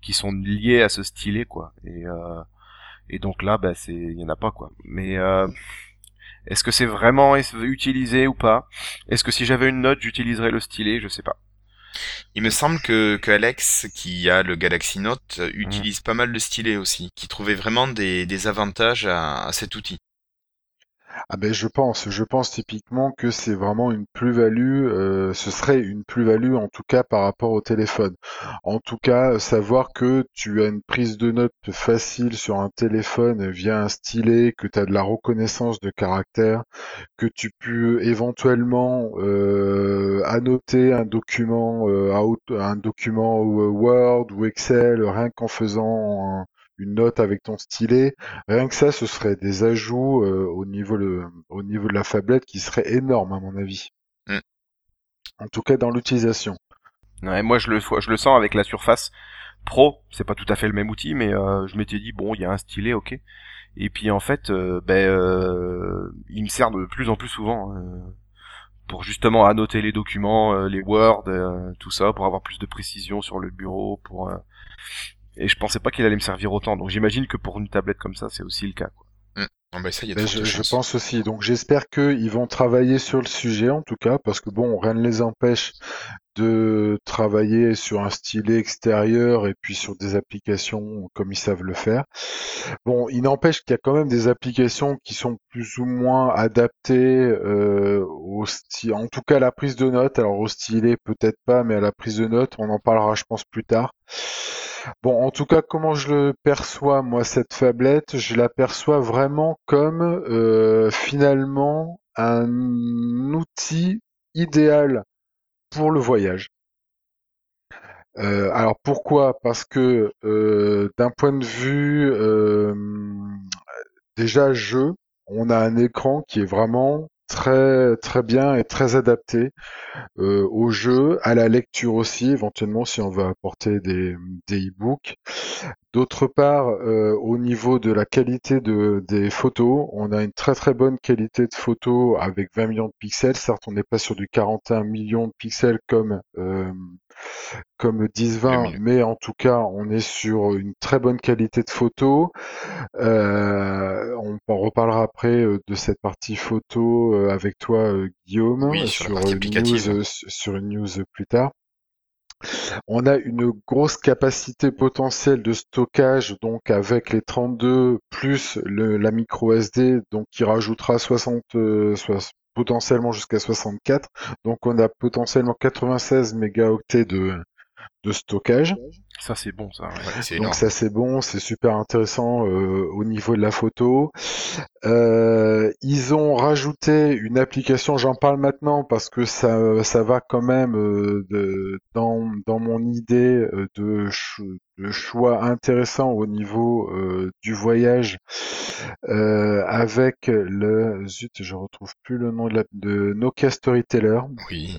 qui sont liées à ce stylet, quoi. Et, euh, et donc là, bah, c'est, il y en a pas, quoi. Mais euh, est-ce que c'est vraiment utilisé ou pas? Est-ce que si j'avais une note, j'utiliserais le stylet? Je sais pas. Il me semble que, que Alex, qui a le Galaxy Note, Mmh. utilise pas mal le stylet aussi, qui trouvait vraiment des, des avantages à, à cet outil. Ah ben, je pense, je pense typiquement que c'est vraiment une plus-value, euh, ce serait une plus-value en tout cas par rapport au téléphone. En tout cas, savoir que tu as une prise de notes facile sur un téléphone via un stylet, que tu as de la reconnaissance de caractère, que tu peux éventuellement euh, annoter un document, euh, un document euh, Word ou Excel, rien qu'en faisant une note avec ton stylet. Rien que ça, ce serait des ajouts euh, au niveau le, au niveau de la phablette qui seraient énormes à mon avis. Mm. En tout cas dans l'utilisation. Ouais, moi, je le, je le sens avec la Surface Pro. C'est pas tout à fait le même outil, mais euh, je m'étais dit bon, il y a un stylet, ok. Et puis en fait, euh, ben, il me sert de plus en plus souvent euh, pour justement annoter les documents, les Word, tout ça, pour avoir plus de précision sur le bureau. Pour et je pensais pas qu'il allait me servir autant. Donc j'imagine que pour une tablette comme ça, c'est aussi le cas. Quoi. Bon, ça, il y a de fortes je, pense aussi. Donc j'espère qu'ils vont travailler sur le sujet en tout cas, parce que bon, rien ne les empêche de travailler sur un stylet extérieur et puis sur des applications comme ils savent le faire. Bon, il n'empêche qu'il y a quand même des applications qui sont plus ou moins adaptées euh, au stylet, en tout cas à la prise de notes. Alors au stylet peut-être pas, mais à la prise de notes, on en parlera je pense plus tard. Bon, en tout cas, comment je le perçois, moi, cette phablette, je la perçois vraiment comme euh, finalement un outil idéal pour le voyage. Euh, alors pourquoi? Parce que euh, d'un point de vue euh, déjà jeu, on a un écran qui est vraiment très très bien et très adapté euh, au jeu, à la lecture aussi, éventuellement si on veut apporter des, des e-books. D'autre part, euh, au niveau de la qualité de, des photos, on a une très très bonne qualité de photos avec 20 millions de pixels. Certes, on n'est pas sur du 41 millions de pixels comme euh, comme 10-20, mais en tout cas, on est sur une très bonne qualité de photos. Euh, on en reparlera après euh, de cette partie photo avec toi, Guillaume, sur, sur, une news, sur une news plus tard. On a une grosse capacité potentielle de stockage, donc avec les 32 plus la micro SD, donc qui rajoutera 60, potentiellement jusqu'à 64. Donc on a potentiellement 96 mégaoctets de stockage. Ça c'est bon ça. Donc ça c'est bon, c'est super intéressant euh, au niveau de la photo. Euh, ils ont rajouté une application, j'en parle maintenant parce que ça, ça va quand même euh, de, dans, dans mon idée de, de choix intéressant au niveau du voyage avec le zut, je retrouve plus le nom de, la, de Nokia Storyteller. Oui.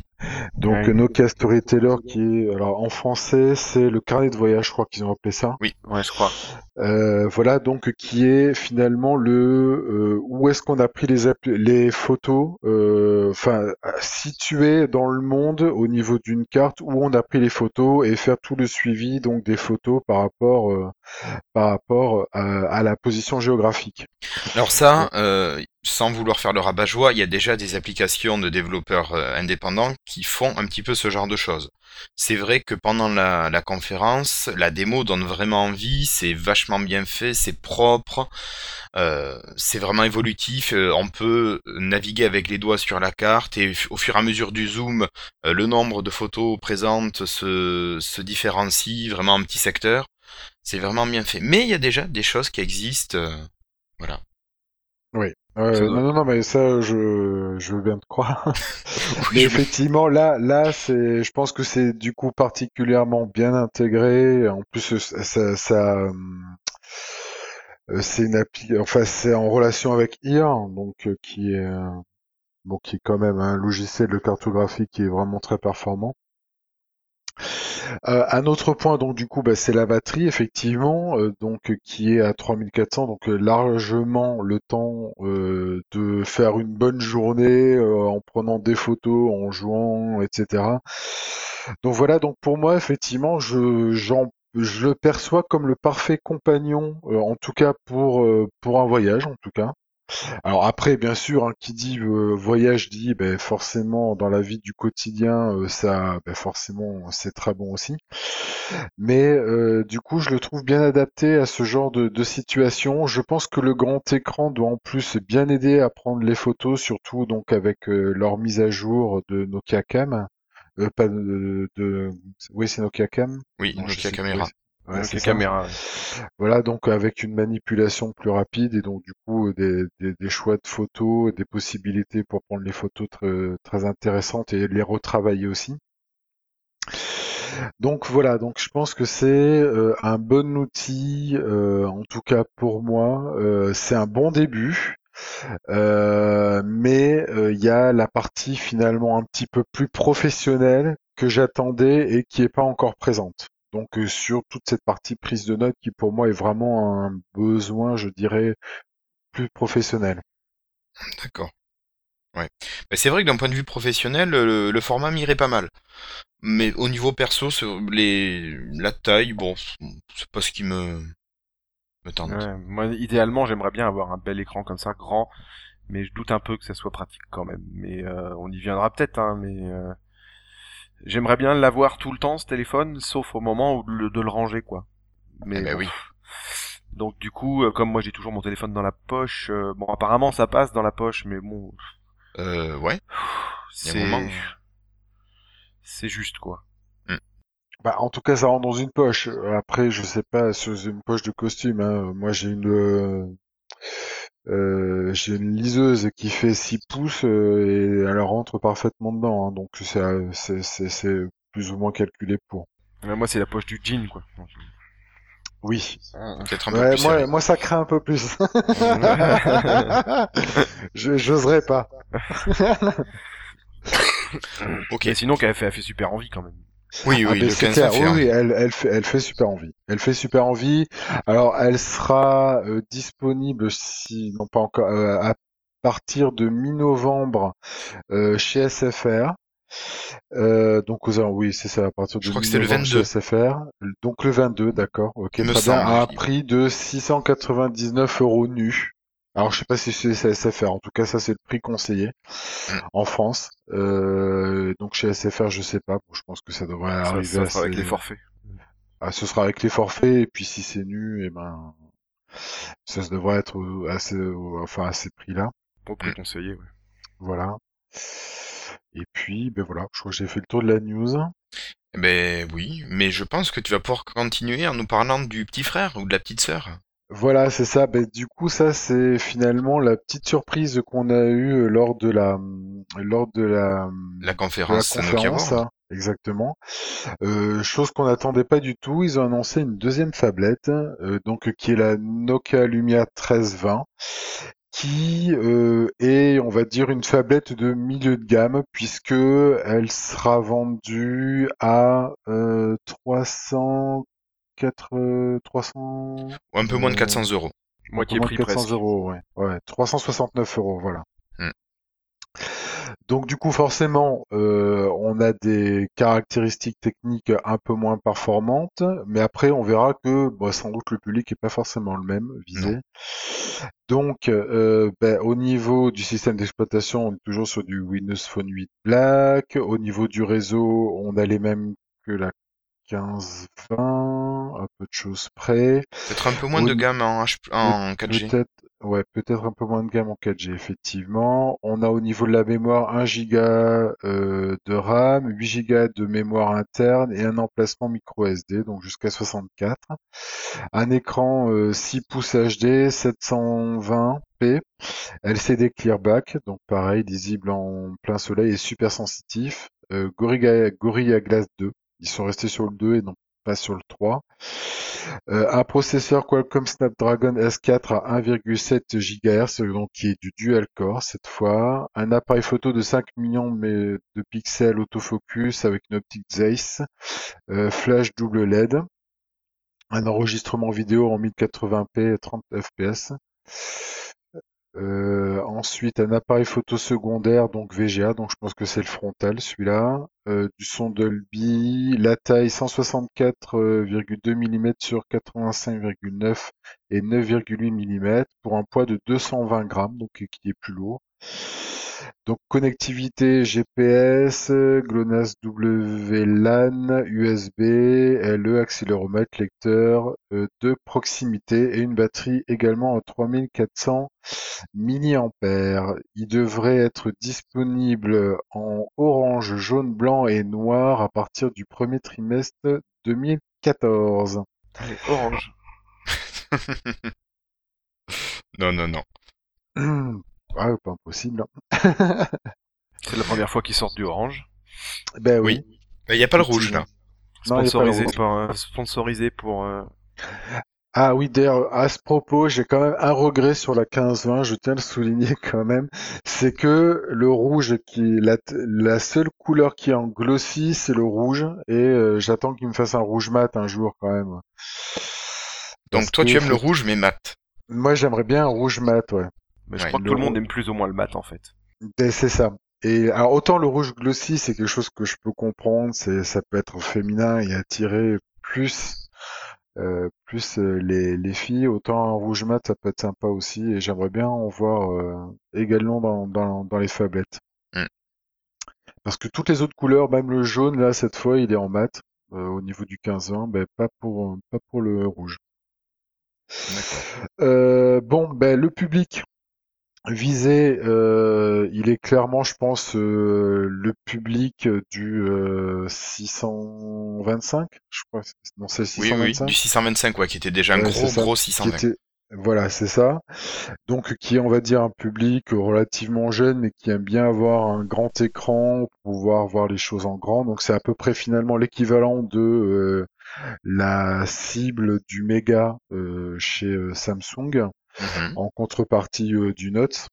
Donc Nokia Storyteller qui est alors en français c'est le carnet de voyage je crois qu'ils ont appelé ça. Oui, ouais je crois. Euh, voilà donc qui est finalement le euh, où est-ce qu'on a pris les les photos euh, enfin situé dans le monde au niveau d'une carte où on a pris les photos et faire tout le suivi donc des photos par rapport par rapport à, à, la position géographique. Alors ça, sans vouloir faire le rabat-joie, il y a déjà des applications de développeurs euh, indépendants qui font un petit peu ce genre de choses. C'est vrai que pendant la, la, conférence, la démo donne vraiment envie, c'est vachement bien fait, c'est propre, euh, c'est vraiment évolutif, euh, on peut naviguer avec les doigts sur la carte et au fur et à mesure du zoom, euh, le nombre de photos présentes se, se différencie vraiment en petits secteurs. C'est vraiment bien fait. Mais il y a déjà des choses qui existent. Euh, voilà. Oui. Euh, non, non, non, mais ça, je, je veux bien te croire. mais effectivement, là, là, c'est, je pense que c'est du coup particulièrement bien intégré. En plus, ça, ça euh, c'est une appli, enfin, c'est en relation avec IR, donc euh, qui est, bon, qui est quand même un logiciel de cartographie qui est vraiment très performant. Euh, un autre point, donc du coup, bah, c'est la batterie, effectivement, euh, donc qui est à 3400, donc euh, largement le temps de faire une bonne journée en prenant des photos, en jouant, etc. Donc voilà, donc pour moi, effectivement, je, je le perçois comme le parfait compagnon, en tout cas pour, pour un voyage, en tout cas. Alors après, bien sûr, hein, qui dit euh, voyage dit ben, forcément dans la vie du quotidien, euh, ça, ben, forcément, c'est très bon aussi. Mais euh, du coup, je le trouve bien adapté à ce genre de, de, situation. Je pense que le grand écran doit en plus bien aider à prendre les photos, surtout donc avec leur mise à jour de Nokia Cam. pas de, de, oui, c'est Nokia Cam? Oui, Nokia Caméra. Ouais, c'est caméra. Voilà, donc avec une manipulation plus rapide et donc du coup des, des, des, choix de photos, des possibilités pour prendre les photos très, très intéressantes et les retravailler aussi. Donc voilà, donc je pense que c'est euh, un bon outil, euh, en tout cas pour moi, euh, c'est un bon début. mais il y a la partie finalement un petit peu plus professionnelle que j'attendais et qui n'est pas encore présente. Donc euh, sur toute cette partie prise de notes qui pour moi est vraiment un besoin, je dirais, plus professionnel. D'accord. Ouais. Mais c'est vrai que d'un point de vue professionnel, le, format m'irait pas mal. Mais au niveau perso, les, la taille, bon, c'est pas ce qui me, me tente. moi, idéalement, j'aimerais bien avoir un bel écran comme ça, grand, mais je doute un peu que ça soit pratique quand même. Mais euh, on y viendra peut-être, hein, mais euh, J'aimerais bien l'avoir tout le temps ce téléphone, sauf au moment où de le ranger quoi. Mais eh ben oui. Donc du coup, euh, comme moi j'ai toujours mon téléphone dans la poche, euh, bon apparemment ça passe dans la poche, mais bon. Euh ouais. C'est c'est juste quoi. Hmm. Bah, en tout cas, ça rentre dans une poche. Après, je sais pas, sur une poche de costume. Hein. Moi, j'ai une, euh, euh, j'ai une liseuse qui fait 6 pouces euh, et elle rentre parfaitement dedans, hein, donc c'est plus ou moins calculé pour. moi c'est la poche du jean quoi. Oui. Ah, peu plus moi, moi ça craint un peu plus. Je j'oserais pas. ok. sinon qu'elle fait, elle fait super envie quand même. Oui, Ah, oui, ben, le c'est 15 clair, fait oui, elle, elle fait, elle fait super envie. Elle fait super envie. Alors, elle sera euh, disponible si, non pas encore, euh, à partir de mi-novembre euh, chez SFR. Euh, donc, aux, oui, c'est ça, à partir Je de crois que c'était le mi-novembre chez 22. SFR. Donc, le 22, d'accord, ok, très bien, à un prix de 699 euros nus. Alors, je sais pas si c'est chez SFR, en tout cas, ça, c'est le prix conseillé Mm. en France. Euh, donc, chez SFR, je sais pas, Bon, je pense que ça devrait Ça, arriver ça sera avec assez- les forfaits. ah, ce sera avec les forfaits, et puis si c'est nu, et ben, ça se devrait être au- enfin, à ces prix-là. Au prix conseillé, ouais. Voilà. Et puis, ben voilà, je crois que j'ai fait le tour de la news. Ben oui, mais je pense que tu vas pouvoir continuer en nous parlant du petit frère ou de la petite sœur. Voilà, c'est ça. Ben, du coup, ça, c'est finalement la petite surprise qu'on a eue euh, lors de la, euh, lors de la, euh, La conférence, de la hein. exactement. Chose qu'on n'attendait pas du tout. Ils ont annoncé une deuxième tablette, euh, donc qui est la Nokia Lumia 1320, qui est, on va dire, une tablette de milieu de gamme, puisque elle sera vendue à euh, 300 300. Euh, un peu moins de euh, 400 euros. 369 euros, voilà. Hmm. Donc du coup forcément euh, on a des caractéristiques techniques un peu moins performantes, mais après on verra que bah, sans doute le public n'est pas forcément le même visé. Donc ben, au niveau du système d'exploitation on est toujours sur du Windows Phone 8 Black, au niveau du réseau on a les mêmes que la 1520, à peu de choses près. Peut-être un peu moins Au de gamme en, H- en 4G. Peut-être, ouais, peut-être un peu moins de gamme en 4G, effectivement. On a au niveau de la mémoire 1 giga euh, de RAM, 8 gigas de mémoire interne et un emplacement micro SD, donc jusqu'à 64. Un écran euh, 6 pouces HD, 720p, LCD Clearback, donc pareil, lisible en plein soleil et super sensitif. Euh, Gorilla, Gorilla Glass 2, ils sont restés sur le 2 et non pas sur le 3. Euh, un processeur Qualcomm Snapdragon S4 à 1,7 GHz, donc qui est du dual core cette fois. Un appareil photo de 5 millions de pixels autofocus avec une optique Zeiss. Euh, flash double LED. Un enregistrement vidéo en 1080p et 30 fps. Euh, ensuite, un appareil photo secondaire, donc VGA, donc je pense que c'est le frontal celui-là. Euh, du son Dolby, la taille 164,2 mm sur 85,9 et 9,8 mm pour un poids de 220 grammes, donc qui est plus lourd. Donc connectivité GPS, GLONASS WLAN, USB, LE, accéléromètre, lecteur euh, de proximité et une batterie également à 3400 mAh. Il devrait être disponible en orange, jaune, blanc et noir à partir du premier trimestre 2014. Allez, orange. non, non, non. Ah, pas impossible. hein. C'est la première fois qu'ils sortent du orange. Ben oui. Oui. Il n'y a pas le rouge là. Non, il y a pas le Sponsorisé, rouge. par, euh, sponsorisé pour. euh, Ah oui, d'ailleurs, à ce propos, j'ai quand même un regret sur la 15-20, je tiens à le souligner quand même, c'est que le rouge qui est la, la seule couleur qui est en glossy, c'est le rouge, et euh, j'attends qu'il me fasse un rouge mat un jour quand même. Donc Parce toi, que tu aimes le rouge mais mat. Moi, j'aimerais bien un rouge mat, ouais. Mais je Ouais, crois que tout le monde aime plus ou moins le mat en fait. Ben, c'est ça. Et alors autant le rouge glossy, c'est quelque chose que je peux comprendre, c'est ça peut être féminin et attirer plus euh, plus euh, les, les filles, autant un rouge mat ça peut être sympa aussi et j'aimerais bien en voir euh, également dans, dans, dans les phablettes. Mm. Parce que toutes les autres couleurs, même le jaune là cette fois il est en mat euh, au niveau du 15-20, ben pas pour pas pour le rouge. Euh, bon, ben le public visé, euh, il est clairement, je pense, euh, le public du euh, 625, je crois. Non, c'est Oui, oui, 625. du 625, ouais, qui était déjà un gros, gros qui 620. était- Voilà, c'est ça. Donc, qui est, on va dire, un public relativement jeune, mais qui aime bien avoir un grand écran pour pouvoir voir les choses en grand. Donc, c'est à peu près finalement l'équivalent de euh, la cible du méga euh, chez euh, Samsung Mhm. en contrepartie euh, du Note.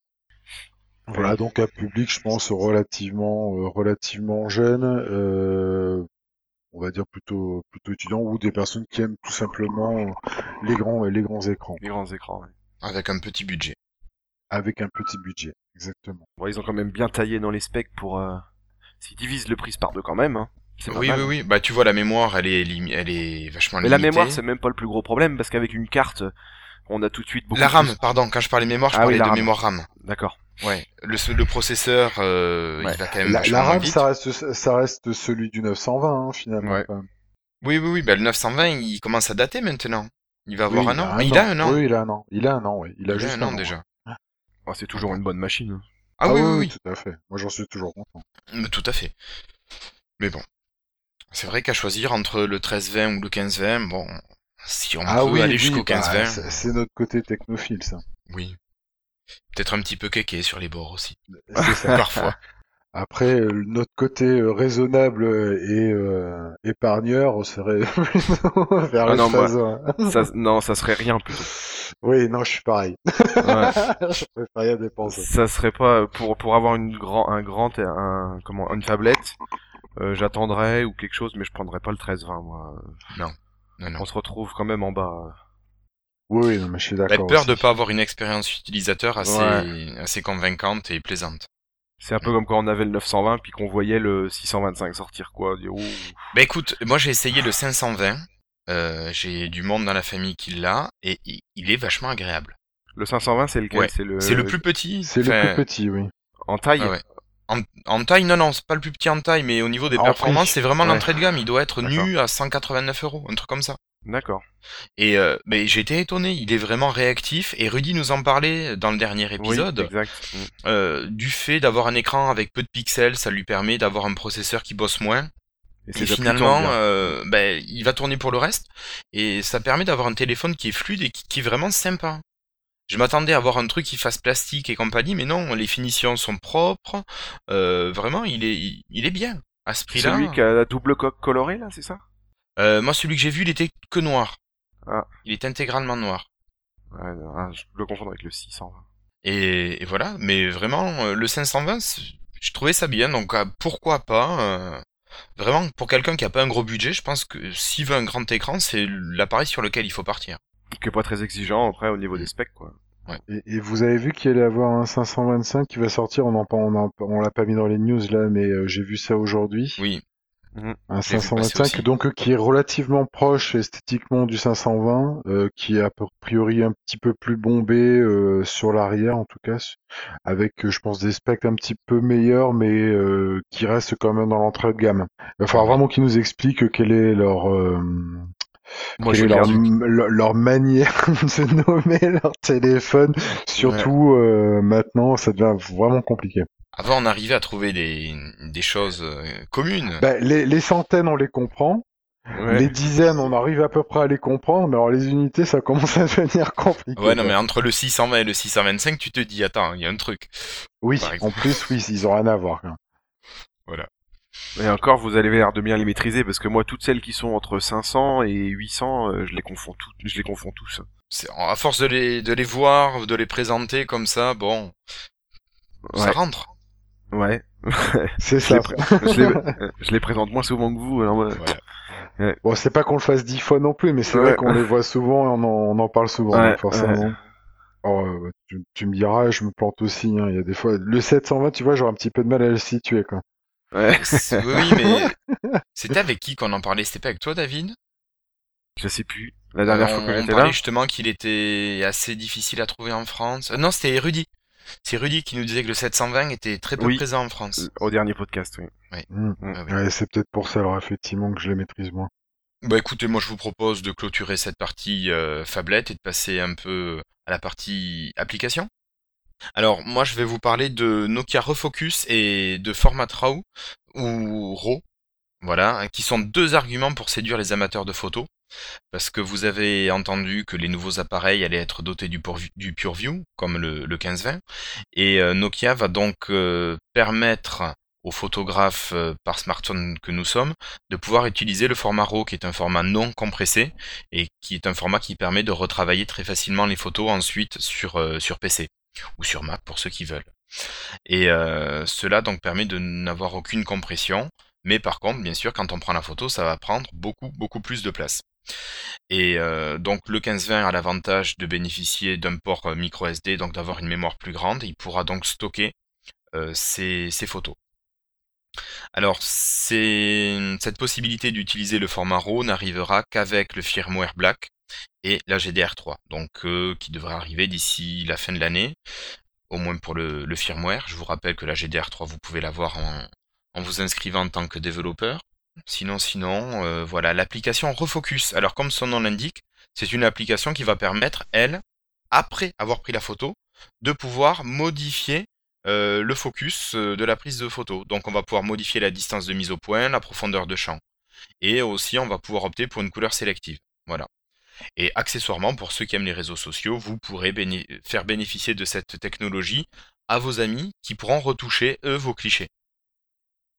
Voilà, donc un public, je pense, relativement, euh, relativement jeune, euh, on va dire plutôt plutôt étudiants ou des personnes qui aiment tout simplement les grands les grands écrans Les grands écrans. ouais. Avec un petit budget. avec un petit budget. Exactement. Bon, ils ont quand même bien taillé dans les specs pour. Euh... S'ils divisent le prix par deux quand même. Hein. Pas Oui, mal. oui, oui. Bah, tu vois, la mémoire, elle est, elle est vachement Mais la limitée. mémoire, c'est même pas le plus gros problème parce qu'avec une carte, on a tout de suite beaucoup. La RAM, plus- pardon, quand je parlais mémoire, je Ah parlais la de RAM. mémoire RAM. D'accord. Ouais. Le, le processeur, euh, Ouais. il va quand même La, la RAM, vite. ça reste ça reste celui du 920 hein, finalement. Ouais. Oui, oui, oui. Bah, le 920, il commence à dater maintenant. Il va avoir Oui, un an. Il a un an. Oui, il a un an. Il a un an, oui. Il a Il a juste un an déjà. Oh, c'est toujours une bonne machine. hein. Ah, oui, oui, oui. tout à fait. Moi, j'en suis toujours content. Mais Tout à fait. Mais bon. C'est vrai qu'à choisir entre le 1320 ou le 1520, bon, si on ah peut oui, aller oui, jusqu'au bah, 1520, c'est- c'est notre côté technophile, ça. oui. Peut-être un petit peu kéké sur les bords aussi. C'est ça. Parfois. Après, euh, notre côté euh, raisonnable et euh, épargneur serait vers Ah le non, moi- 13. ça, non, ça serait rien plutôt. Oui, non, je suis pareil. Ouais. je préfère rien dépenser. ça serait pas pour pour avoir une grand un grand un comment une tablette. euh, J'attendrais ou quelque chose, mais je prendrais pas le 13-20 moi. Non, non. On se retrouve quand même en bas. Oui, oui, non, mais je suis d'accord. peur de aussi. pas avoir une expérience utilisateur assez, Ouais. assez convaincante et plaisante. C'est un peu comme quand on avait le 920 puis qu'on voyait le 625 sortir quoi. Dire, ouh. Bah écoute, moi j'ai essayé le 520. Euh, j'ai du monde dans la famille qui l'a et il est vachement agréable. Le 520 c'est lequel? Ouais, C'est le C'est le plus petit. C'est le plus petit, oui. en taille? ah ouais. En, en taille, non, non, c'est pas le plus petit en taille, mais au niveau des En performances, c'est vraiment Ouais. l'entrée de gamme. Il doit être D'accord. nu à 189 euros, un truc comme ça. D'accord. Et euh, mais j'ai été étonné, il est vraiment réactif. Et Rudy nous en parlait dans le dernier épisode. Oui, exact. Mm. euh, du fait d'avoir un écran avec peu de pixels, ça lui permet d'avoir un processeur qui bosse moins. Et, finalement, euh, ben, il va tourner pour le reste. Et ça permet d'avoir un téléphone qui est fluide et qui, qui est vraiment sympa. Je m'attendais à avoir un truc qui fasse plastique et compagnie, mais non, les finitions sont propres. Euh, vraiment, il est, il, il est bien. À ce prix-là. Celui qui a la double coque colorée là, c'est ça? Euh, moi, celui que j'ai vu, il était que noir. Ah. Il est intégralement noir. ouais, non, ah, Je le confondre avec le 620. Et, et voilà, mais vraiment, euh, le 520, c'est- je trouvais ça bien, donc euh, pourquoi pas euh, Vraiment, pour quelqu'un qui a pas un gros budget, je pense que s'il veut un grand écran, c'est l'appareil sur lequel il faut partir. Qui est pas très exigeant après au niveau des specs quoi. Et, et vous avez vu qu'il allait avoir un 525 qui va sortir, on en, on en- on l'a pas mis dans les news là, mais euh, j'ai vu ça aujourd'hui. Oui, Un vu passer 525 aussi. donc euh, qui est relativement proche esthétiquement du 520, euh, qui est a priori un petit peu plus bombé euh, sur l'arrière en tout cas, avec euh, je pense des specs un petit peu meilleurs, mais euh, qui restent quand même dans l'entrée de gamme. Il va falloir Ouais. vraiment qu'ils nous expliquent quelle est leur euh, Moi j'ai leur, manière de nommer leur téléphone. Surtout euh, maintenant, ça devient vraiment compliqué. avant on arrivait à trouver des, des choses euh, communes. Ben, les, les centaines, on les comprend. Ouais. Les dizaines, on arrive à peu près à les comprendre, mais alors les unités, ça commence à devenir compliqué. ouais, non, mais entre le 620 et le 625, tu te dis, attends, il y a un truc. Oui, en plus, oui, ils ont rien à voir. quoi. Et encore, vous avez l'air de bien les maîtriser parce que moi, toutes celles qui sont entre 500 et 800, euh, je les confonds toutes. Je les confonds tous. C'est- À force de les, de les voir, de les présenter comme ça, bon, ça rentre. Ouais. C'est Je ça. je, les, je les présente moins souvent que vous. Alors, euh. Bon, c'est pas qu'on le fasse dix fois non plus, mais c'est Ouais. vrai qu'on les voit souvent et on en, on en parle souvent, donc forcément. Alors, tu, tu me diras, je me plante aussi. hein, Il y a des fois, le 720, tu vois, j'aurais un petit peu de mal à le situer, quoi. Ouais. Oui, mais c'était avec qui qu'on en parlait? C'était pas avec toi, David? Je sais plus. La dernière fois que j'étais parlait là. justement qu'il était assez difficile à trouver en France. Euh, non, c'était Rudy. C'est Rudy qui nous disait que le 720 était très peu Oui. présent en France. Au dernier podcast, oui. Hmm. Ah oui. Ouais, c'est peut-être pour ça, alors effectivement, que je les maîtrise moins. Bah écoutez, moi je vous propose de clôturer cette partie euh, phablette et de passer un peu à la partie application. Alors moi je vais vous parler de Nokia Refocus et de Format RAW ou RAW, voilà, qui sont deux arguments pour séduire les amateurs de photos. Parce que vous avez entendu que les nouveaux appareils allaient être dotés du, Purview- du PureView, comme le, le 1520. Et euh, Nokia va donc euh, permettre aux photographes euh, par smartphone que nous sommes de pouvoir utiliser le format RAW qui est un format non compressé et qui est un format qui permet de retravailler très facilement les photos ensuite sur PC ou sur Mac pour ceux qui veulent. Et euh, cela donc permet de n'avoir aucune compression Mais par contre, bien sûr, quand on prend la photo, ça va prendre beaucoup, beaucoup plus de place. Et euh, donc le 1520 a l'avantage de bénéficier d'un port euh, micro SD, donc d'avoir une mémoire plus grande. Il pourra donc stocker ses, photos. Alors, cette possibilité d'utiliser le format RAW n'arrivera qu'avec le firmware Black et la GDR3, donc qui devrait arriver d'ici la fin de l'année, au moins pour le, firmware. Je vous rappelle que la GDR3, vous pouvez l'avoir en, vous inscrivant en tant que développeur. Sinon, sinon, euh, voilà, l'application Refocus. Alors, comme son nom l'indique, c'est une application qui va permettre, elle, après avoir pris la photo, de pouvoir modifier euh, le focus euh, de la prise de photo. Donc, on va pouvoir modifier la distance de mise au point, la profondeur de champ. Et aussi, on va pouvoir opter pour une couleur sélective. Voilà. Et accessoirement, pour ceux qui aiment les réseaux sociaux, vous pourrez faire bénéficier de cette technologie à vos amis qui pourront retoucher, eux, vos clichés.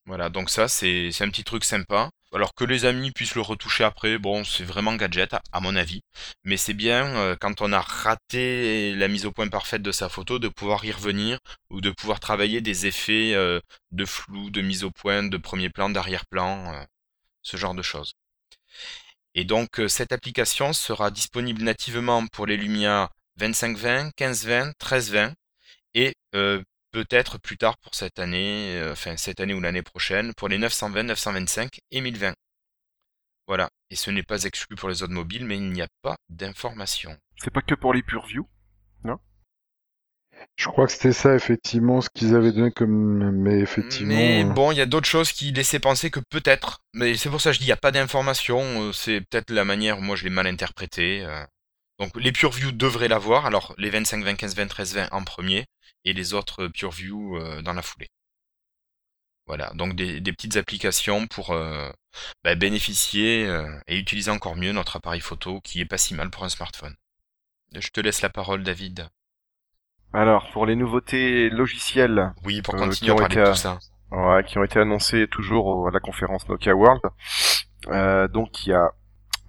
Voilà, donc ça, c'est un petit truc sympa. Alors que les amis puissent le retoucher après, bon, c'est vraiment gadget, à mon avis. Mais c'est bien, euh, quand on a raté la mise au point parfaite de sa photo, de pouvoir y revenir, ou de pouvoir travailler des effets euh, de flou, de mise au point, de premier plan, d'arrière-plan, euh, ce genre de choses. Et donc, cette application sera disponible nativement pour les Lumia 2520, 1520, 1320, et peut-être plus tard pour cette année, euh, enfin cette année ou l'année prochaine, pour les 920, 925 et 1020. Voilà, et ce n'est pas exclu pour les autres mobiles, mais il n'y a pas d'information. C'est pas que pour les PureView, Je crois que c'était ça effectivement ce qu'ils avaient donné comme, mais effectivement. Mais euh, bon, il y a d'autres choses qui laissaient penser que peut-être, mais c'est pour ça que je dis il n'y a pas d'information. Euh, c'est peut-être la manière, moi je l'ai mal interprété. Donc les PureView devraient l'avoir. Alors les 25, 20, 15, 20, 13, 20 en premier et les autres euh, PureView euh, dans la foulée. Voilà, donc des, petites applications pour euh, bah, bénéficier et utiliser encore mieux notre appareil photo qui est pas si mal pour un smartphone. Je te laisse la parole, David. Alors, pour les nouveautés logicielles. Oui, pour continuer à parler de tout ça. Ouais, qui ont été annoncées toujours à la conférence Nokia World. donc, il y a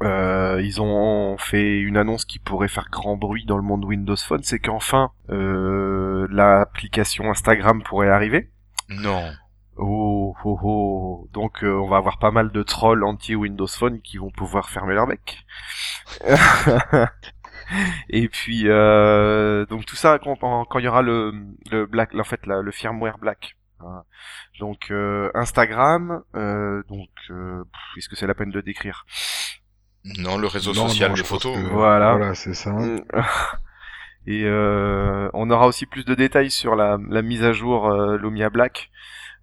euh, ils ont fait une annonce qui pourrait faire grand bruit dans le monde Windows Phone, c'est qu'enfin euh, l'application Instagram pourrait arriver. Non. Oh, oh, oh. Donc euh, on va avoir pas mal de trolls anti Windows Phone qui vont pouvoir fermer leur bec. Et puis euh, donc tout ça quand, quand il y aura le, le black, en fait le firmware black. Hein. Donc euh, Instagram, donc est-ce que c'est la peine de décrire? Non, le réseau social des photos. Voilà. Voilà, c'est ça. Et euh, on aura aussi plus de détails sur la, la mise à jour euh, Lumia Black,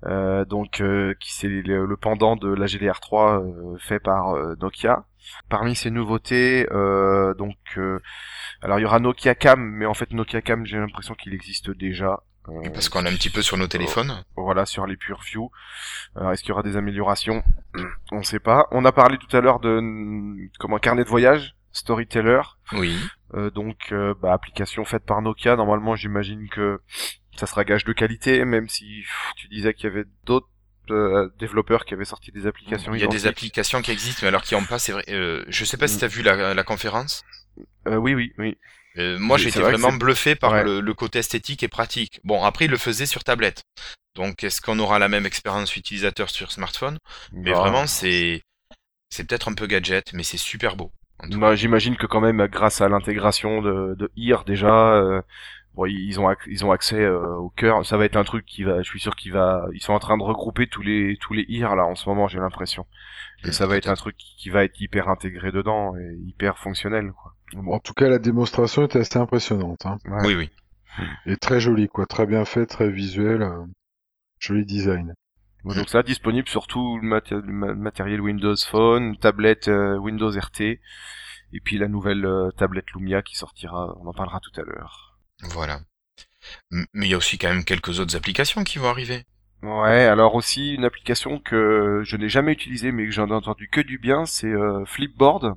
euh, donc euh, qui c'est le, pendant de la GDR3 euh, fait par Nokia. Parmi ces nouveautés, donc alors il y aura Nokia Cam, mais en fait Nokia Cam, j'ai l'impression qu'il existe déjà. Parce qu'on a un petit peu sur nos téléphones. voilà, sur les PureView. Alors, est-ce qu'il y aura des améliorations? On ne sait pas. On a parlé tout à l'heure de comment carnet de voyage, Storyteller. Oui. Euh, donc, euh, bah, application faite par Nokia. Normalement, j'imagine que ça sera gage de qualité, même si tu disais qu'il y avait d'autres euh, développeurs qui avaient sorti des applications. Il y a des applications qui existent, mais alors qui n'ont pas, c'est vrai. Euh, je sais pas si tu as vu la, la conférence. oui, oui, oui. Euh, moi, j'étais vraiment bluffé par le, côté esthétique et pratique. Bon, après, il le faisait sur tablette. Donc, est-ce qu'on aura la même expérience utilisateur sur smartphone? Mais bah. vraiment, c'est c'est peut-être un peu gadget, mais c'est super beau. Bah, J'imagine que quand même, grâce à l'intégration de, de IR déjà, euh, bon, ils ont ils ont accès euh, au cœur. Ça va être un truc qui va, je suis sûr qu'il va, ils sont en train de regrouper tous les tous les IR là en ce moment, j'ai l'impression. Et ça va être un truc qui va être hyper intégré dedans et hyper fonctionnel quoi. En tout cas, la démonstration était assez impressionnante. Hein. Oui, oui. Et très jolie, quoi. Très bien fait, très visuel. Euh, joli design. donc ça, disponible sur tout le, matériel Windows Phone, tablette euh, Windows RT, et puis la nouvelle euh, tablette Lumia qui sortira, on en parlera tout à l'heure. Voilà. Mais il y a aussi quand même quelques autres applications qui vont arriver. Ouais, alors aussi une application que je n'ai jamais utilisée mais que j'en ai entendu que du bien, c'est Flipboard.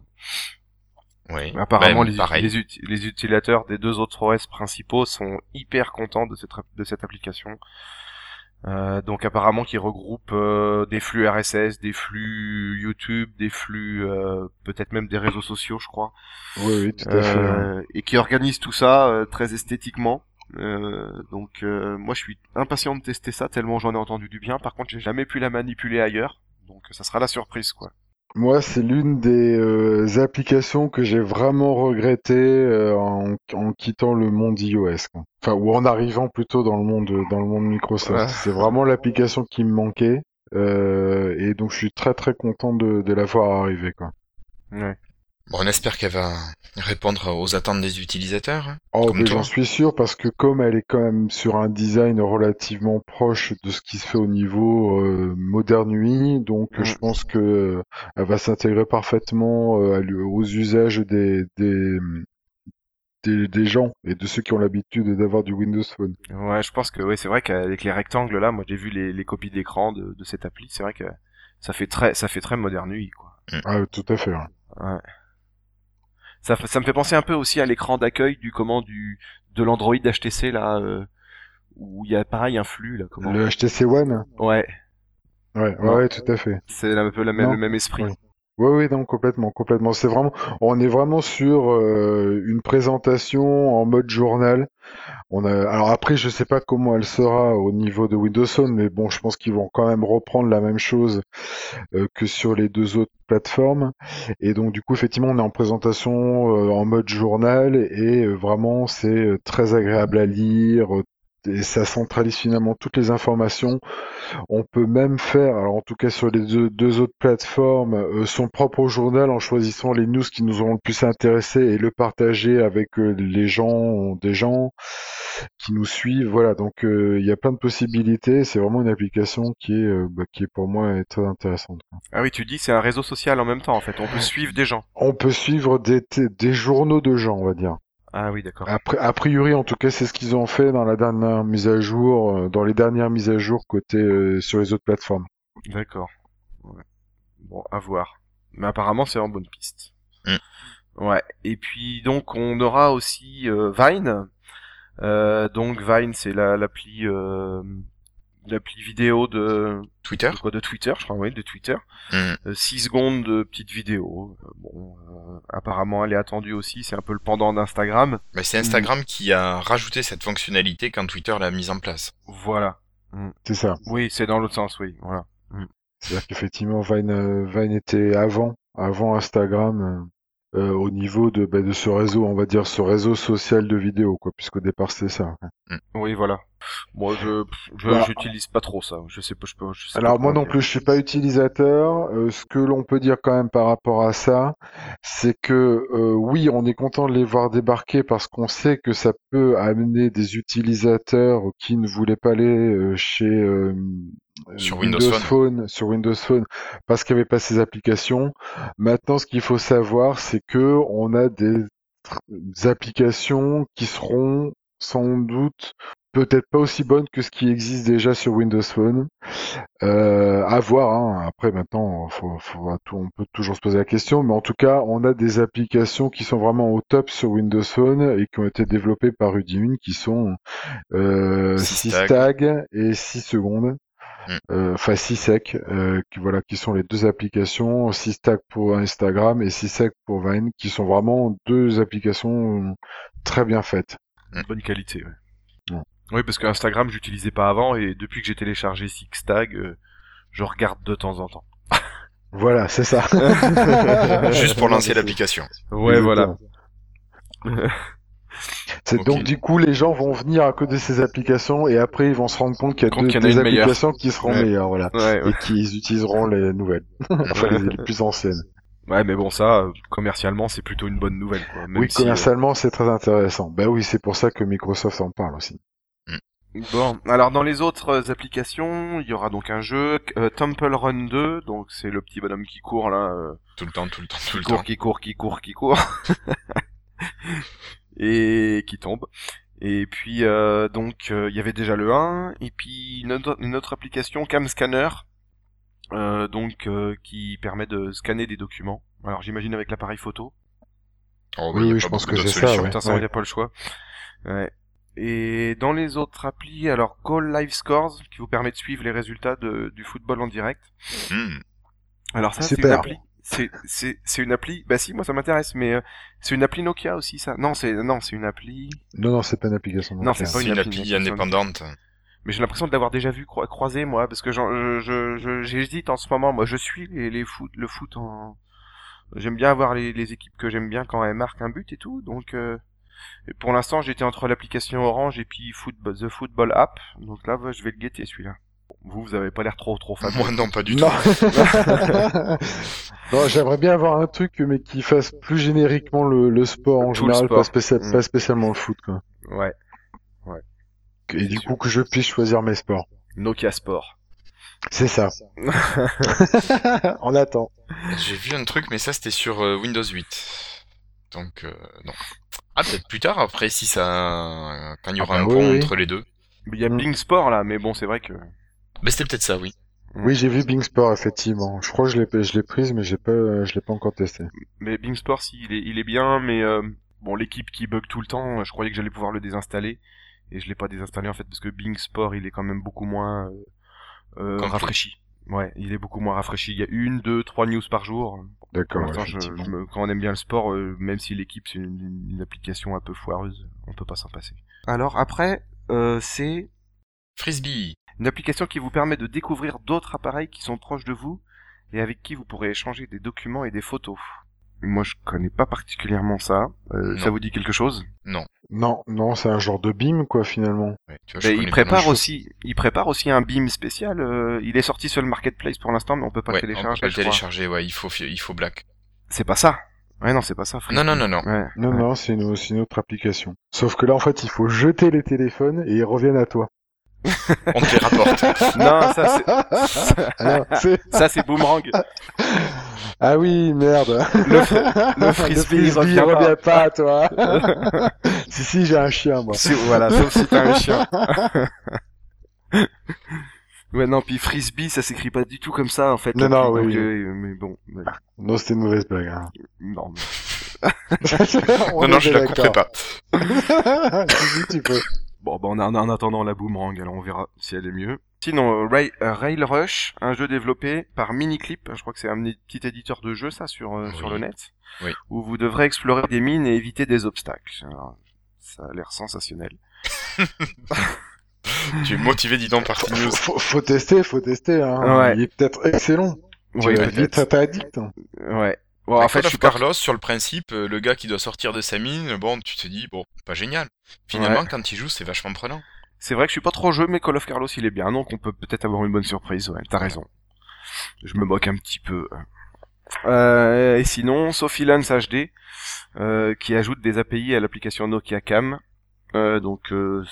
Oui, Apparemment, les, les, les, utilisateurs des deux autres OS principaux sont hyper contents de cette, de cette application. Euh, donc apparemment qui regroupe euh, des flux RSS, des flux YouTube, des flux euh, peut-être même des réseaux sociaux, je crois. Oui, oui, tout à fait. Et qui organise tout ça très esthétiquement. Euh, donc euh, moi je suis impatient de tester ça tellement j'en ai entendu du bien. Par contre j'ai jamais pu la manipuler ailleurs, donc ça sera la surprise quoi. Moi, c'est l'une des euh, applications que j'ai vraiment regretté euh, en, en quittant le monde iOS. quoi. Enfin, ou en arrivant plutôt dans le monde dans le monde Microsoft. Ouais. C'est vraiment l'application qui me manquait. Euh, et donc, je suis très très content de, de la voir arriver. Quoi. Ouais. Bon, on espère qu'elle va répondre aux attentes des utilisateurs. hein. Oh, Comme mais toi. j'en suis sûr parce que comme elle est quand même sur un design relativement proche de ce qui se fait au niveau euh, Modern UI, donc Mm. je pense que euh, elle va s'intégrer parfaitement euh, aux usages des, des des des gens et de ceux qui ont l'habitude d'avoir du Windows Phone. Ouais, je pense que ouais, c'est vrai qu'avec les rectangles là, moi j'ai vu les, les copies d'écran de, de cette appli, c'est vrai que ça fait très ça fait très moderne UI quoi. Ah, tout à fait. ouais. Ouais. Ça, me fait penser un peu aussi à l'écran d'accueil du comment du de l'Android HTC là euh, où il y a pareil un flux là comment. Le HTC One? Ouais, Ouais, ouais, tout à fait. c'est un peu la même, Non. le même esprit. Oui. Oui, oui, non, complètement, complètement. C'est vraiment, on est vraiment sur euh, une présentation en mode journal. On a, alors après, je sais pas comment elle sera au niveau de Windows Phone, mais bon, je pense qu'ils vont quand même reprendre la même chose euh, que sur les deux autres plateformes. Et donc, du coup, effectivement, on est en présentation euh, en mode journal et vraiment, c'est très agréable à lire. Et ça centralise finalement toutes les informations. On peut même faire, alors en tout cas sur les deux, deux autres plateformes, euh, son propre journal en choisissant les news qui nous auront le plus intéressé et le partager avec euh, les gens, des gens qui nous suivent. Voilà, donc euh, il y a plein de possibilités. C'est vraiment une application qui est, bah, qui est pour moi est très intéressante. Ah oui, tu dis c'est un réseau social en même temps en fait. On peut suivre des gens. On peut suivre des, des journaux de gens, on va dire. Ah oui, d'accord. A priori, en tout cas, c'est ce qu'ils ont fait dans la dernière mise à jour, euh, dans les dernières mises à jour côté euh, sur les autres plateformes. D'accord. Ouais. Bon, à voir. Mais apparemment, c'est en bonne piste. Mm. Ouais. Et puis donc, on aura aussi euh, Vine. Euh, donc Vine, c'est la l'appli euh, l'appli vidéo de, Twitter de quoi de Twitter, je crois, oui, de Twitter. Hmm. 6 secondes de petite vidéo. Euh, bon, euh, apparemment, elle est attendue aussi. C'est un peu le pendant d'Instagram. Bah, C'est Instagram qui a rajouté cette fonctionnalité quand Twitter l'a mise en place. Voilà. C'est ça. Oui, c'est dans l'autre sens, oui. Voilà. C'est-à-dire qu'effectivement, Vine, euh, Vine était avant, avant Instagram, euh, euh, au niveau de, bah, de ce réseau, on va dire ce réseau social de vidéos, quoi, puisqu'au départ c'était ça. Oui, voilà. Moi, je, j'utilise pas trop ça. Je sais pas, je peux, je sais pas Alors moi non plus, je suis pas utilisateur. Euh, ce que l'on peut dire quand même par rapport à ça, c'est que euh, oui, on est content de les voir débarquer parce qu'on sait que ça peut amener des utilisateurs qui ne voulaient pas aller euh, chez Sur Windows Phone. sur Windows Phone, parce qu'il n'y avait pas ces applications. Maintenant, ce qu'il faut savoir, c'est que on a des applications qui seront sans doute peut-être pas aussi bonnes que ce qui existe déjà sur Windows Phone. Euh, à voir. Hein. Après, maintenant, faut, faut, on peut toujours se poser la question, mais en tout cas, on a des applications qui sont vraiment au top sur Windows Phone et qui ont été développées par Udimune, qui sont euh, Systag. Systag et 6 secondes. Mm. Euh, Enfin, euh, qui voilà, qui sont les deux applications, Systag pour Instagram et Sysec pour Vine, qui sont vraiment deux applications très bien faites. Bonne qualité, ouais. Oui, parce que Instagram, j'utilisais pas avant, et depuis que j'ai téléchargé Sixtag, euh, je regarde de temps en temps. Voilà, c'est ça. Juste pour lancer l'application. Ouais, voilà. C'est donc du coup les gens vont venir à cause de ces applications et après ils vont se rendre compte qu'il y a, deux- y des meilleure. applications qui seront Ouais. meilleures, voilà, Ouais, ouais. et qu'ils utiliseront les nouvelles, enfin les, les plus anciennes. Ouais, mais bon, ça, commercialement, c'est plutôt une bonne nouvelle, quoi. Même oui, si, euh, commercialement c'est très intéressant. Ben oui, c'est pour ça que Microsoft en parle aussi. Bon, alors dans les autres euh, applications, il y aura donc un jeu, euh, Temple Run 2, donc c'est le petit bonhomme qui court là, euh, Tout le temps, tout le temps, tout qui le court, temps. qui court, qui court, qui court, et qui tombe. Et puis euh, donc euh, il y avait déjà le 1, et puis une autre, une autre application Cam Scanner, euh, donc euh, qui permet de scanner des documents. Alors j'imagine avec l'appareil photo. Oh, Oui, oui, je pense que c'est ça, ouais. Putain, ça, il n'y a pas le choix. Ouais. Et dans les autres applis, alors Call Live Scores, qui vous permet de suivre les résultats de- du football en direct. Hmm. Alors ça, c'est une appli. C'est une appli. Bah si, moi ça m'intéresse, mais euh, c'est une appli Nokia aussi ça. Non, c'est non, c'est une appli. Non, non, c'est pas une application. Non, c'est pas une une appli, indépendante. Mais j'ai l'impression de l'avoir déjà vu croi- croiser moi, parce que j'hésite en ce moment. Moi, je suis les, les foot, le foot en. J'aime bien avoir les, les équipes que j'aime bien quand elles marquent un but et tout. Donc euh, pour l'instant, j'étais entre l'application Orange et puis football, The Football App. Donc là, ouais, je vais le guetter celui-là. Vous, vous avez pas l'air trop trop fan. Moi non, pas du Non. tout. non, j'aimerais bien avoir un truc, mais qui fasse plus génériquement le, le sport en Tout général, sport. pas, spécial- Mm. pas spécialement le foot, quoi. Ouais. Et du sûr. coup, que je puisse choisir mes sports. Nokia Sport. C'est ça. On attend. J'ai vu un truc, mais ça c'était sur euh, Windows 8. Donc, euh, non. Ah, peut-être plus tard, après, si ça... Quand il y aura Ah un pont oui, entre les deux. Il y a Mm. Bing Sport là, mais bon, c'est vrai que. Mais c'était peut-être ça, oui. Oui, j'ai vu Bing Sport, effectivement. Je crois que je l'ai, je l'ai prise, mais j'ai pas, je l'ai pas encore testé. Mais Bing Sport, si, il est, il est bien, mais euh, bon, l'équipe qui bug tout le temps, je croyais que j'allais pouvoir le désinstaller. Et je l'ai pas désinstallé en fait, parce que Bing Sport, il est quand même beaucoup moins euh, euh, Complet. rafraîchi. Ouais, il est beaucoup moins rafraîchi. Il y a une, deux, trois news par jour. D'accord. quand on aime bien le sport, euh, même si l'équipe c'est une, une application un peu foireuse, on peut pas s'en passer. Alors après, euh, c'est Frisbee. une application qui vous permet de découvrir d'autres appareils qui sont proches de vous et avec qui vous pourrez échanger des documents et des photos. Moi, je connais pas particulièrement ça. Euh, Non. ça vous dit quelque chose? Non. Non, non, c'est un genre de BIM, quoi, finalement. Ouais, tu vois, je connais il prépare aussi, il prépare aussi un beam spécial. euh, il est sorti sur le marketplace pour l'instant, mais on peut pas Ouais, le on peut télécharger. pas le télécharger, ouais, il faut, il faut Black. C'est pas ça. Ouais, non, c'est pas ça. Non, non, non, non. Ouais. Non, ouais. non, c'est une, c'est une autre application. Sauf que là, en fait, il faut jeter les téléphones et ils reviennent à toi. On te les rapporte. Non, ça c'est, Alors, c'est- ça c'est boomerang. Ah oui, merde. Le, fr- le frisbee, il revient pas. revient pas à toi. si, si, j'ai un chien, moi. Voilà, sauf si t'as un chien. ouais, non, puis frisbee, ça s'écrit pas du tout comme ça en fait. Non, non, Donc, oui, euh, mais bon, ouais. Non, c'était une mauvaise blague. Hein. non. mais- non, non, je la couperai pas. Si, si, tu peux. Bon, bah, en, en attendant la boomerang, alors on verra si elle est mieux. Sinon, euh, Rail, euh, Rail Rush, un jeu développé par Miniclip, je crois que c'est un petit éditeur de jeu ça sur euh, Oui. sur le net, Oui. où vous devrez explorer des mines et éviter des obstacles. Alors, ça a l'air sensationnel. Tu es motivé, dis donc, par news. Faut, faut tester, faut tester. Hein. Ouais. Il est peut-être excellent. Tu Oui, vas peut-être. vite être addict. hein. Ouais. Bon, en fait, je pas Carlos, sur le principe, euh, le gars qui doit sortir de sa mine, bon, tu te dis, bon, pas génial. Finalement, Ouais. quand il joue, c'est vachement prenant. C'est vrai que je suis pas trop jeu, mais Call of Carlos il est bien, donc on peut peut-être avoir une bonne surprise. Ouais, t'as raison. Je me moque un petit peu. Euh, et sinon, Sophie Lens HD, euh, qui ajoute des API à l'application Nokia Cam. Euh, donc euh,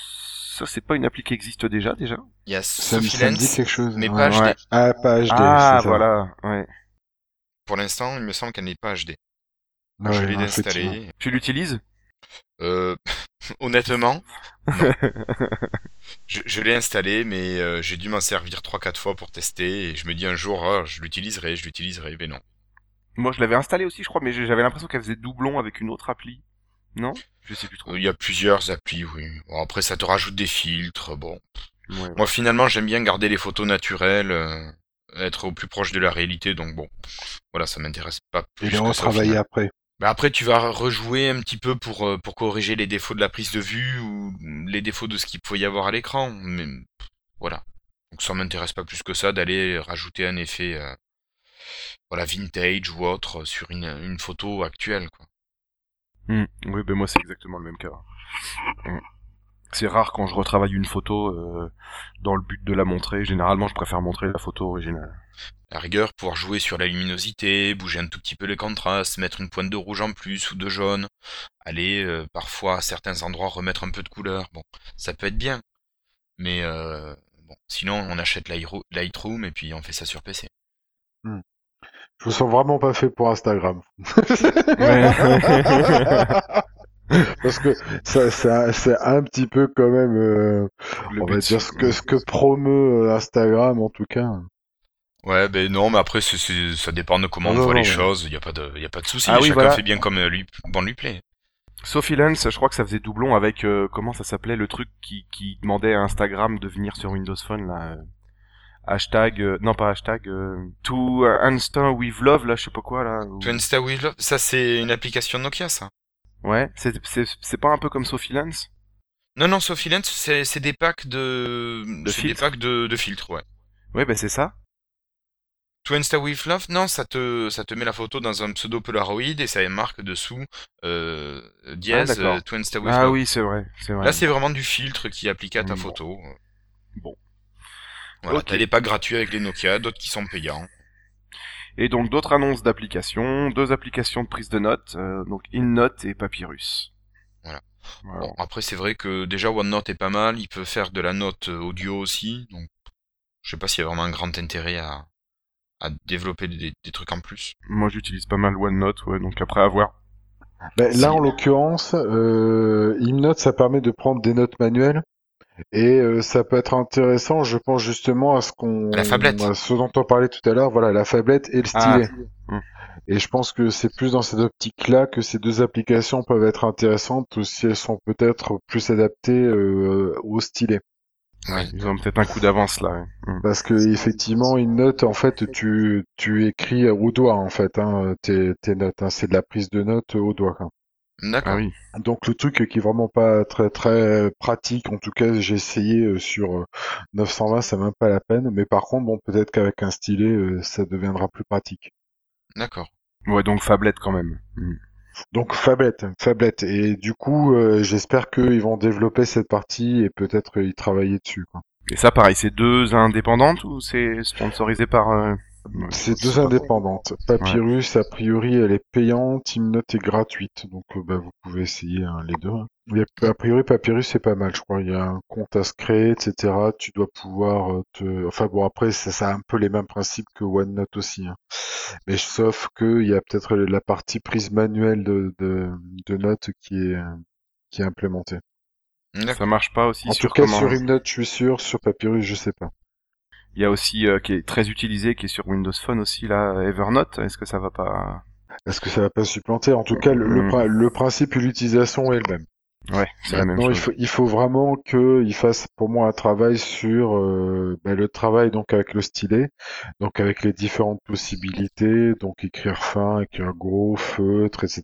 ça, c'est pas une appli qui existe déjà, déjà? Il y a Ça, me- Sophie ça me dit quelque chose. mais Ouais. pas HD. Ouais. Ah, pas HD. ah, voilà. Ouais. Pour l'instant, il me semble qu'elle n'est pas HD. Ouais, je l'ai non, effectivement. installée. Tu l'utilises? Euh, honnêtement, je, je l'ai installé, mais euh, j'ai dû m'en servir 3-4 fois pour tester, et je me dis un jour, ah, je l'utiliserai, je l'utiliserai, mais non. Moi, je l'avais installé aussi, je crois, mais j'avais l'impression qu'elle faisait doublon avec une autre appli. Non? Je sais plus trop. Il y a plusieurs applis, oui. Bon, après, ça te rajoute des filtres, bon. Ouais. Moi, finalement, j'aime bien garder les photos naturelles, euh, être au plus proche de la réalité, donc bon. Voilà, ça m'intéresse pas plus Et que bien, ça, on au travaille final. après. Bah après, tu vas rejouer un petit peu pour, euh, pour corriger les défauts de la prise de vue ou les défauts de ce qu'il pouvait y avoir à l'écran. Mais voilà. Donc ça m'intéresse pas plus que ça d'aller rajouter un effet euh, voilà, vintage ou autre sur une, une photo actuelle. Quoi. Hmm. Oui, ben moi c'est exactement le même cas. Hmm. C'est rare quand je retravaille une photo euh, dans le but de la montrer. Généralement, je préfère montrer la photo originale. À la rigueur, pouvoir jouer sur la luminosité, bouger un tout petit peu les contrastes, mettre une pointe de rouge en plus ou de jaune, aller euh, parfois à certains endroits remettre un peu de couleur. Bon, ça peut être bien. Mais euh, bon, sinon on achète Lightroom Lightroom et puis on fait ça sur PC. Je me sens vraiment pas fait pour Instagram. Parce que ça, ça- c'est un petit peu quand même, euh, Le on va but, dire ce que ce que promeut euh, Instagram en tout cas. Ouais, ben non, mais après ça dépend de comment Non, on voit non, les ouais. choses. Il y a pas de, y a pas de souci. Ah oui, Chacun voilà. fait bien comme euh, lui, bon lui plaît. Sophie Lens, je crois que ça faisait doublon avec euh, comment ça s'appelait le truc qui, qui demandait à Instagram de venir sur Windows Phone là. euh, hashtag, euh, non pas hashtag, euh, to instant with love, là, je sais pas quoi, là. ou- To Insta with Love, ça c'est une application Nokia, ça. Ouais, c'est, pas un peu comme Sophie Lens Non, non, Sophie Lens, c'est c'est des packs de, De c'est des filtres. packs de, de filtres, ouais. Ouais, bah c'est ça. To Insta with Love, non, ça te, ça te met la photo dans un pseudo Polaroid et ça marque dessous, euh, dièse, Ah, To Insta with Ah Love. oui, c'est vrai, c'est vrai. Là, c'est vraiment du filtre qui est appliqué à ta Bon. photo. Bon. Voilà, t'as des packs gratuits avec les Nokia, d'autres qui sont payants. Et donc d'autres annonces d'applications, deux applications de prise de notes, euh, donc InNote et Papyrus. Voilà. Voilà. Bon, après, c'est vrai que déjà OneNote est pas mal, il peut faire de la note euh, audio aussi, donc je sais pas s'il y a vraiment un grand intérêt à, à développer des, des trucs en plus. Moi j'utilise pas mal OneNote, ouais, donc après à voir. Ben, là, en l'occurrence, euh, InNote, ça permet de prendre des notes manuelles. Et euh, ça peut être intéressant, je pense justement à ce qu'on, La phablette. à ce dont on parlait tout à l'heure, voilà, la phablette et le Ah. stylet. Hmm. Et je pense que c'est plus dans cette optique-là que ces deux applications peuvent être intéressantes si elles sont peut-être plus adaptées euh, au stylet. Ouais. Ils ont peut-être un coup d'avance là. Mm. Parce que effectivement, une note, en fait, tu, tu écris au doigt, en fait, hein, tes, tes notes. hein, c'est de la prise de notes au doigt. quoi. D'accord. Ah oui. Donc le truc qui est vraiment pas très très pratique, en tout cas j'ai essayé euh, sur euh, 920, ça même pas la peine. Mais par contre, bon, peut-être qu'avec un stylet, euh, ça deviendra plus pratique. D'accord. Ouais, donc Fablette quand même. Mm. Donc Fablette, Fablette. Et du coup, euh, j'espère qu'ils vont développer cette partie et peut-être y travailler dessus. quoi. Et ça, pareil, c'est deux indépendantes ou c'est sponsorisé par euh, C'est deux indépendantes. Papyrus, a priori, elle est payante. Teamnote est gratuite. Donc, euh, bah, vous pouvez essayer hein, les deux. hein. A- a priori, Papyrus, c'est pas mal, je crois. Il y a un compte à se créer, etc. Tu dois pouvoir euh, te... Enfin bon, après, ça, ça a un peu les mêmes principes que OneNote aussi. hein. Mais sauf que il y a peut-être la partie prise manuelle de, de, de notes qui est, euh, qui est implémentée. Ça marche pas aussi En sur tout cas, comment sur InNote, je suis sûr. Sur Papyrus, je sais pas. Il y a aussi euh, qui est très utilisé, qui est sur Windows Phone aussi là, Evernote. Est-ce que ça va pas? Est-ce que ça va pas supplanter? En tout cas, le, le Mm. le principe et l'utilisation est le même. Ouais, c'est la même Maintenant, il faut, il faut vraiment qu'il fasse pour moi un travail sur euh, ben, le travail donc avec le stylet, donc avec les différentes possibilités, donc écrire fin, écrire gros, feutre, etc.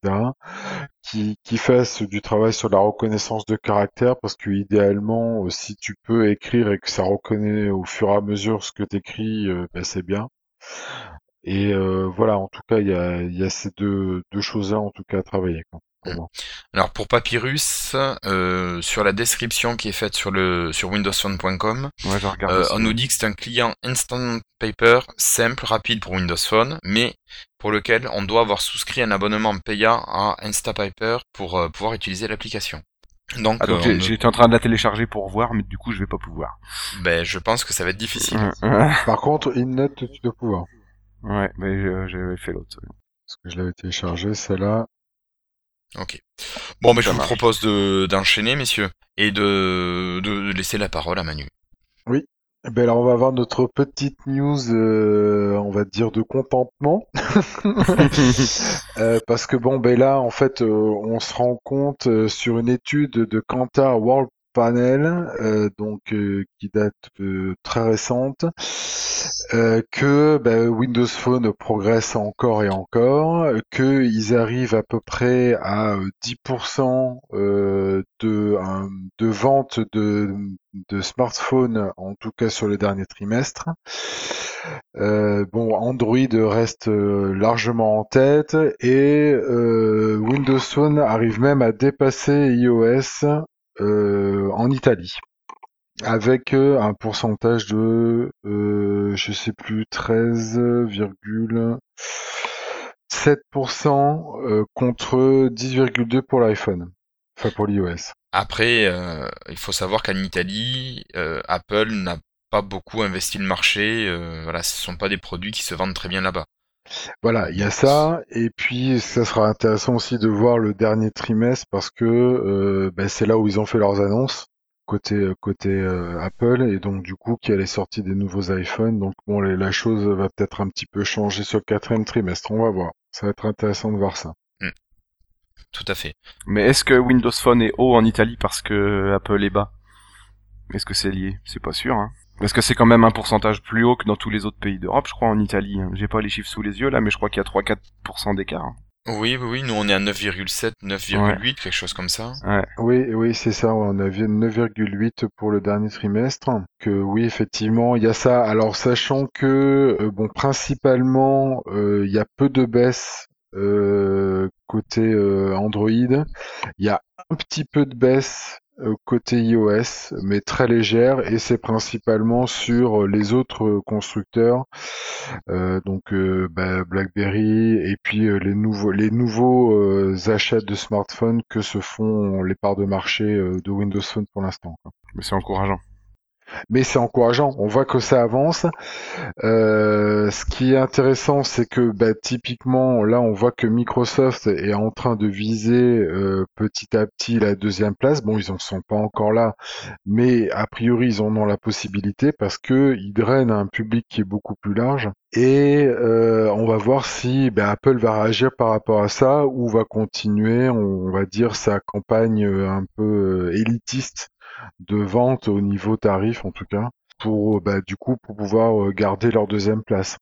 Qui, qui fasse du travail sur la reconnaissance de caractère, parce que idéalement, euh, si tu peux écrire et que ça reconnaît au fur et à mesure ce que tu écris, c'est bien. Et euh, voilà, en tout cas, il y a, il y a ces deux, deux choses-là en tout cas à travailler. Quoi, Mm. Alors pour Papyrus, euh, sur la description qui est faite sur le sur windowsphone.com, Ouais, euh, on nous dit que c'est un client Instant Paper simple, rapide pour Windows Phone, mais pour lequel on doit avoir souscrit un abonnement payant à Instapaper pour euh, pouvoir utiliser l'application. Donc, Ah, donc euh, j'étais en train de la télécharger pour voir, mais du coup je vais pas pouvoir. ben, je pense que ça va être difficile. Ouais, Par contre, InNote, tu dois pouvoir. ouais, mais j'avais fait l'autre. Parce que je l'avais téléchargé, celle-là. Ok. Bon, ben, je vous marche. propose de d'enchaîner, messieurs, et de, de laisser la parole à Manu. Eh Ben alors on va avoir notre petite news, euh, on va dire de contentement, Euh, parce que bon ben là en fait euh, on se rend compte euh, sur une étude de Kantar World Panel, euh, donc euh, qui date euh, très récente, que ben, Windows Phone progresse encore et encore, que ils arrivent à peu près à euh, 10% euh, de, de vente de, de smartphones, en tout cas sur le dernier trimestre. Bon, Android reste largement en tête et Windows Phone arrive même à dépasser iOS en Italie avec euh, un pourcentage de, euh, je sais plus, 13,7% euh, contre 10,2% pour l'iPhone, enfin pour l'iOS. Après, il faut savoir qu'en Italie, Apple n'a pas beaucoup investi le marché. voilà, ce sont pas des produits qui se vendent très bien là-bas. Voilà, il y a ça, et puis ça sera intéressant aussi de voir le dernier trimestre parce que euh, ben, c'est là où ils ont fait leurs annonces côté côté euh, Apple et donc du coup qu'il y a les sorties des nouveaux iPhones. Donc bon, les- la chose va peut-être un petit peu changer sur le quatrième trimestre. On va voir. Ça va être intéressant de voir ça. Tout à fait. mais est-ce que Windows Phone est haut en Italie parce que Apple est bas? Est-ce que c'est lié? C'est pas sûr. Hein. Parce que c'est quand même un pourcentage plus haut que dans tous les autres pays d'Europe, je crois, en Italie. J'ai pas les chiffres sous les yeux là, mais je crois qu'il y a 3-4% d'écart. Oui, oui, oui, nous on est à 9,7, 9,8, quelque chose comme ça. Ouais. Oui, oui, c'est ça. On a vu 9,8 pour le dernier trimestre. Que oui, effectivement, il y a ça. Alors, sachant que, euh, bon, principalement, euh, il y a peu de baisse euh, côté euh, Android. Il y a un petit peu de baisse côté iOS, mais très légère, et c'est principalement sur euh, les autres euh, constructeurs, euh, donc euh, bah, BlackBerry, et puis euh, les nouveaux, les nouveaux euh, achats de smartphones que se font les parts de marché euh, de Windows Phone pour l'instant. Mais c'est encourageant. Mais c'est encourageant, on voit que ça avance. Euh, ce qui est intéressant, c'est que bah, typiquement, là, on voit que Microsoft est en train de viser euh, petit à petit la deuxième place. Bon, ils en sont pas encore là, mais a priori, ils en ont la possibilité parce que ils drainent un public qui est beaucoup plus large. Et euh, on va voir si bah, Apple va réagir par rapport à ça ou va continuer, on, on va dire, sa campagne euh, un peu euh, élitiste de vente au niveau tarif en tout cas pour bah, du coup pour pouvoir euh, garder leur deuxième place.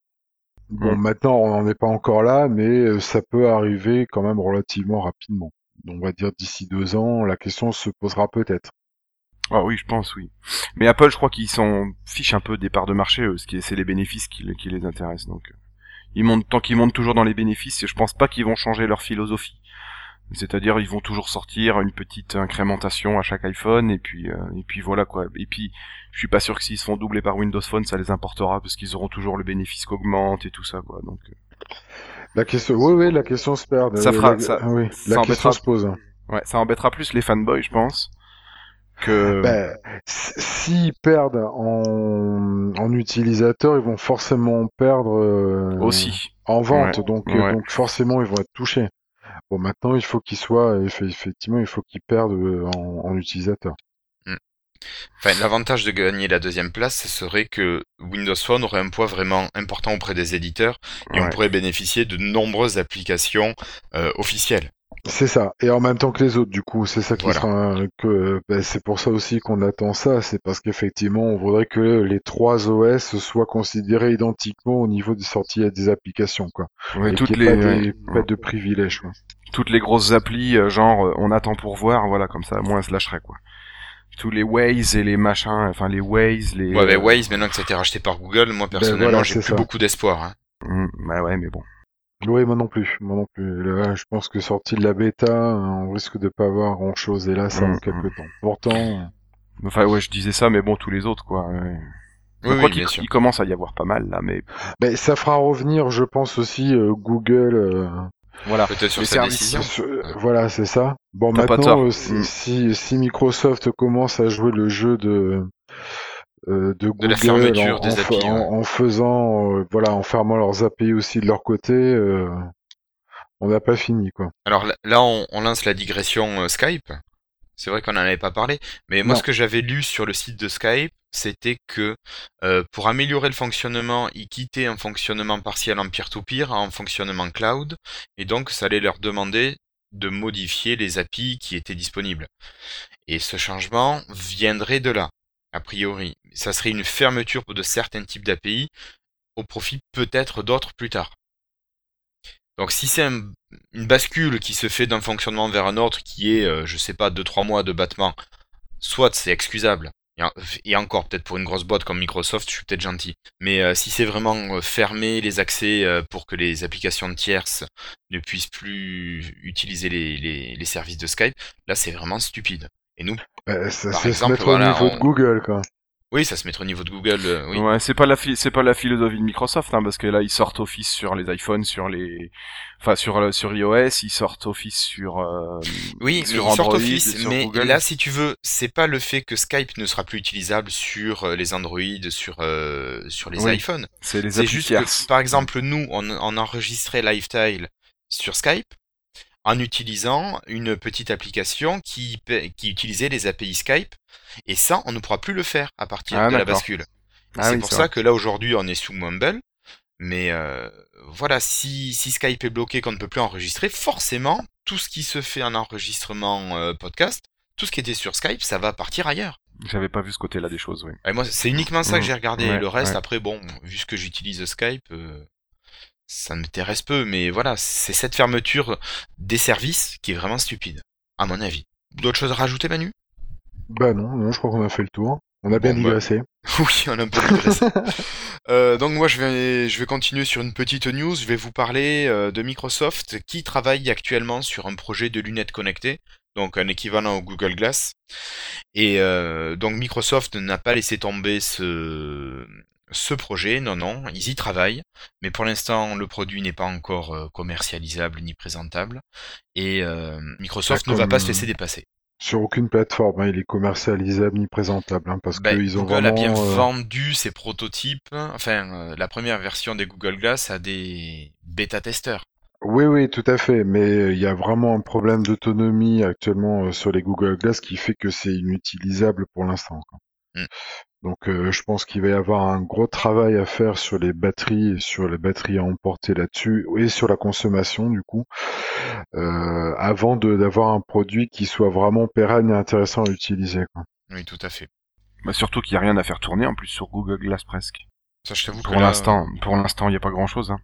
Bon maintenant on n'en est pas encore là mais euh, ça peut arriver quand même relativement rapidement. On va dire d'ici deux ans la question se posera peut-être. Ah oui, je pense, oui. Mais Apple, je crois qu'ils s'en fichent un peu des parts de marché, eux, ce qui est, c'est les bénéfices qui, qui les intéressent. Donc, euh, ils montent, tant qu'ils montent toujours dans les bénéfices, je pense pas qu'ils vont changer leur philosophie. C'est-à-dire, ils vont toujours sortir une petite incrémentation à chaque iPhone, et puis, euh, et puis voilà quoi. Et puis, je suis pas sûr que s'ils se font doubler par Windows Phone, ça les importera, parce qu'ils auront toujours le bénéfice qu'augmente et tout ça, quoi. Donc, euh, La question, oui oui la question se perd. Ça Euh, fera- la, ça- ah oui, la question se pose. ouais, ça embêtera plus les fanboys, je pense, que. Ben, s- s'ils perdent en, en utilisateurs, ils vont forcément perdre euh, aussi. en vente, Ouais, donc, ouais. donc forcément ils vont être touchés. Bon, maintenant il faut qu'ils soient, eff- effectivement, il faut qu'ils perdent euh, en, en utilisateurs. Enfin, l'avantage de gagner la deuxième place, ce serait que Windows Phone aurait un poids vraiment important auprès des éditeurs et on pourrait bénéficier de nombreuses applications euh, officielles. C'est ça. Et en même temps que les autres, du coup, c'est ça qui Voilà. sera que ben, c'est pour ça aussi qu'on attend ça. C'est parce qu'effectivement, on voudrait que les trois OS soient considérés identiquement au niveau des sorties des applications, quoi. Ouais, Et toutes les, pas, ouais. des, pas de privilèges. quoi. toutes les grosses applis, euh, genre euh, on attend pour voir, voilà, comme ça, moins se lâcherait quoi. Tous les Waze et les machins, enfin les Waze, les. Ouais, mais euh, Waze, maintenant que ça a été racheté par Google, moi personnellement, voilà, j'ai plus ça. beaucoup d'espoir. hein. hum, bah ouais, mais bon. Oui, moi non plus, moi non plus. Là, je pense que sorti de la bêta, on risque de pas avoir grand chose. Et là, ça Mm, en quelques temps. Pourtant, Enfin ouais, je disais ça, mais bon, tous les autres quoi. ouais. Je Oui, crois oui, qu'il bien sûr. il commence à y avoir pas mal là, mais ben, ça fera revenir, je pense aussi euh, Google. euh, voilà. Peut-être sur Les sa services. décision. sur- Voilà, c'est ça. Bon, maintenant, euh, si, Mm. si, si Microsoft commence à jouer le jeu de euh, de Google la fermeture en, des API, en, ouais. en faisant, euh, voilà, en fermant leurs API aussi de leur côté, euh, on n'a pas fini, quoi. Alors là- on, on lance la digression euh, Skype. C'est vrai qu'on n'en avait pas parlé, mais moi Non. ce que j'avais lu sur le site de Skype, c'était que euh, pour améliorer le fonctionnement, ils quittaient un fonctionnement partiel en peer-to-peer en fonctionnement cloud, et donc ça allait leur demander de modifier les API qui étaient disponibles. Et ce changement viendrait de là, a priori. Ça serait une fermeture de certains types d'API au profit peut-être d'autres plus tard. Donc si c'est un- une bascule qui se fait d'un fonctionnement vers un autre qui est, euh, je sais pas, 2-3 mois de battement, soit c'est excusable, et, en- et encore peut-être pour une grosse boîte comme Microsoft, je suis peut-être gentil, mais euh, si c'est vraiment euh, fermer les accès pour que les applications tierces ne puissent plus utiliser les services de Skype, là c'est vraiment stupide. Et nous, ça Par se exemple, mettre voilà, au niveau on- de Google, quoi. oui, ça se met au niveau de Google, euh, oui. Ouais, c'est pas la c'est pas la philosophie de Microsoft hein, parce que là ils sortent Office sur les iPhones, sur les enfin sur euh, sur iOS, ils sortent Office sur euh, Oui, sur ils sortent Android, Office, sur mais Google. là, si tu veux, c'est pas le fait que Skype ne sera plus utilisable sur euh, les Android, sur euh, sur les Oui, iPhones. c'est les C'est juste que, par exemple, nous, on, on enregistrait Lifetile sur Skype en utilisant une petite application qui, qui utilisait les API Skype, et ça, on ne pourra plus le faire à partir Ah, de la bascule. Ah c'est oui, pour ça que là, aujourd'hui, on est sous Mumble, mais euh, voilà, si, si Skype est bloqué, qu'on ne peut plus enregistrer, forcément, tout ce qui se fait en enregistrement euh, podcast, tout ce qui était sur Skype, ça va partir ailleurs. J'avais pas vu ce côté-là des choses, oui. Et moi, c'est uniquement ça que Mm. j'ai regardé. Ouais, le reste, ouais. après, bon, vu ce que j'utilise Skype, euh, ça m'intéresse peu. Mais voilà, c'est cette fermeture des services qui est vraiment stupide, à mon avis. D'autres choses à rajouter, Manu? Bah non, non, je crois qu'on a fait le tour. On a bien Bon, bah. digressé. Oui, on a un peu digressé. Euh, donc moi je vais je vais continuer sur une petite news. Je vais vous parler euh, de Microsoft qui travaille actuellement sur un projet de lunettes connectées, donc un équivalent au Google Glass. Et euh, donc Microsoft n'a pas laissé tomber ce ce projet. Non non, ils y travaillent, mais pour l'instant le produit n'est pas encore euh, commercialisable ni présentable. Et euh, Microsoft ne va pas se laisser dépasser. Sur aucune plateforme, hein, il est commercialisable ni présentable, hein, parce Ben, qu'ils ont Google a vraiment. bien euh, vendu ses prototypes. Enfin, euh, la première version des Google Glass a des bêta-testeurs. Oui, oui, tout à fait, mais il y a vraiment un problème d'autonomie actuellement sur les Google Glass qui fait que c'est inutilisable pour l'instant. Mm. Donc, euh, je pense qu'il va y avoir un gros travail à faire sur les batteries, et sur les batteries à emporter là-dessus, et sur la consommation du coup, euh, avant de d'avoir un produit qui soit vraiment pérenne et intéressant à utiliser. Quoi. Oui, tout à fait. Bah, surtout qu'il y a rien à faire tourner en plus sur Google Glass presque. Ça, je t'avoue que Pour là, l'instant, pour l'instant, il y a pas grand-chose. Hein.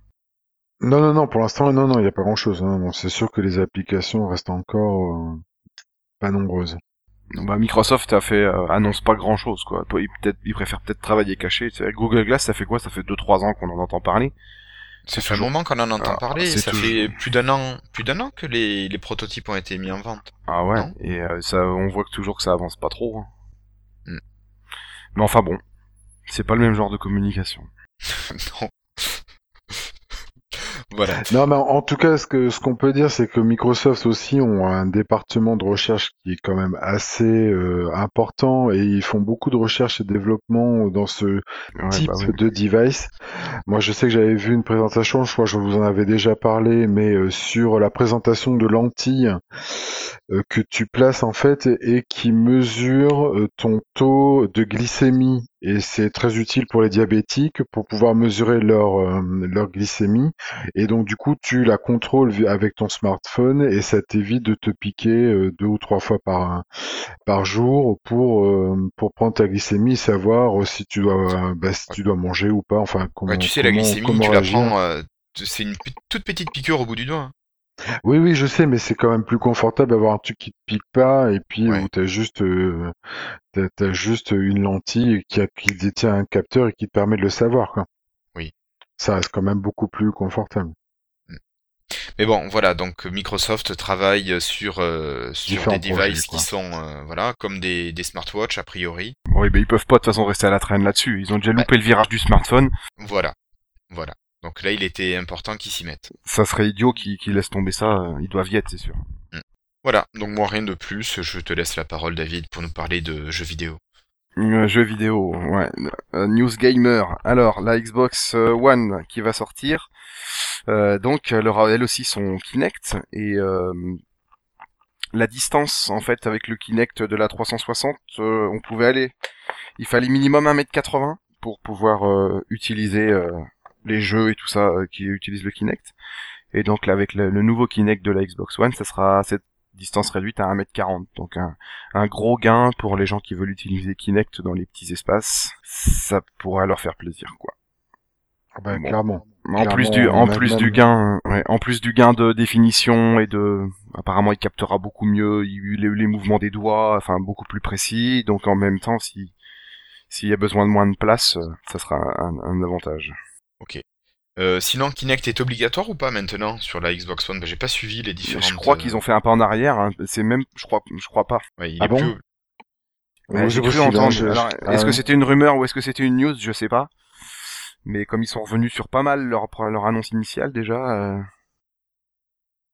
Non, non, non, pour l'instant, non, non, il n'y a pas grand-chose. Non, c'est sûr que les applications restent encore euh, pas nombreuses. Bah, Microsoft a fait euh, annonce pas grand chose quoi. Il peut-être il préfère peut-être travailler caché. Google Glass ça fait quoi? Ça fait 2-3 ans qu'on en entend parler. ça fait un moment qu'on en entend Ah, parler. c'est Ça toujours- fait plus d'un an, plus d'un an que les, les prototypes ont été mis en vente. Ah ouais. Et euh, ça, on voit que toujours que ça avance pas trop. hein. Mm. Mais enfin bon, c'est pas le même genre de communication. non. Voilà. Non, mais en en tout cas, ce que ce qu'on peut dire, c'est que Microsoft aussi ont un département de recherche qui est quand même assez euh, important et ils font beaucoup de recherche et développement dans ce Ouais, type bah oui. de device. Moi, je sais que j'avais vu une présentation, je crois que je vous en avais déjà parlé, mais euh, sur la présentation de lentilles euh, que tu places en fait et qui mesure euh, ton taux de glycémie. Et c'est très utile pour les diabétiques pour pouvoir mesurer leur, euh, leur glycémie. Et donc du coup, tu la contrôles avec ton smartphone et ça t'évite de te piquer euh, deux ou trois fois par, par jour pour, euh, pour prendre ta glycémie et savoir si tu dois, bah, si tu dois manger ou pas. Enfin, comment, Ouais, tu sais, la glycémie, tu la prends. euh, c'est une toute petite piqûre au bout du doigt. hein. Oui, oui, je sais, mais c'est quand même plus confortable d'avoir un truc qui te pique pas et puis Ouais. où t'as juste, euh, t'as, t'as juste une lentille qui, a, qui détient un capteur et qui te permet de le savoir, quoi. Oui. Ça reste quand même beaucoup plus confortable. Mais bon, voilà, donc Microsoft travaille sur, euh, sur Différents des projets, devices quoi. qui sont euh, voilà, comme des, des smartwatches a priori. Oui, ben ils peuvent pas de toute façon rester à la traîne là-dessus. Ils ont déjà Ouais. loupé le virage du smartphone. Voilà. Voilà. Donc là, il était important qu'ils s'y mettent. Ça serait idiot qu'ils laissent tomber ça. euh, Ils doivent y être, c'est sûr. Voilà, donc moi rien de plus, je te laisse la parole David pour nous parler de jeux vidéo. Euh, jeux vidéo, ouais. Euh, News Gamer. Alors, la Xbox euh, One qui va sortir. Euh, donc, elle aura elle aussi son Kinect et la distance en fait avec le Kinect de la 360, euh, on pouvait aller. Il fallait minimum 1m80 pour pouvoir utiliser euh, les jeux et tout ça euh, qui utilisent le Kinect. Et donc là, avec le, le nouveau Kinect de la Xbox One, ça sera cette distance réduite à 1m40. Donc un, un gros gain pour les gens qui veulent utiliser Kinect dans les petits espaces. Ça pourrait leur faire plaisir, quoi. Ah bah, Bon. clairement. En plus du, même- gain, ouais, en plus du gain de définition et de, apparemment il captera beaucoup mieux il- les, les mouvements des doigts, enfin beaucoup plus précis. Donc en même temps, si s'il y a besoin de moins de place, euh, ça sera un, un avantage. Euh, sinon, Kinect est obligatoire ou pas maintenant sur la Xbox One? Bah, J'ai pas suivi les différentes... Je crois qu'ils ont fait un pas en arrière. hein. C'est même, je crois, je crois pas. Ouais, il Ah est bon? plus- Ouais, Ouais, j'ai c'est cru possible, entendre. je- ah est-ce que c'était une rumeur ou est-ce que c'était une news? Je sais pas. Mais comme ils sont revenus sur pas mal leur leur annonce initiale déjà, euh,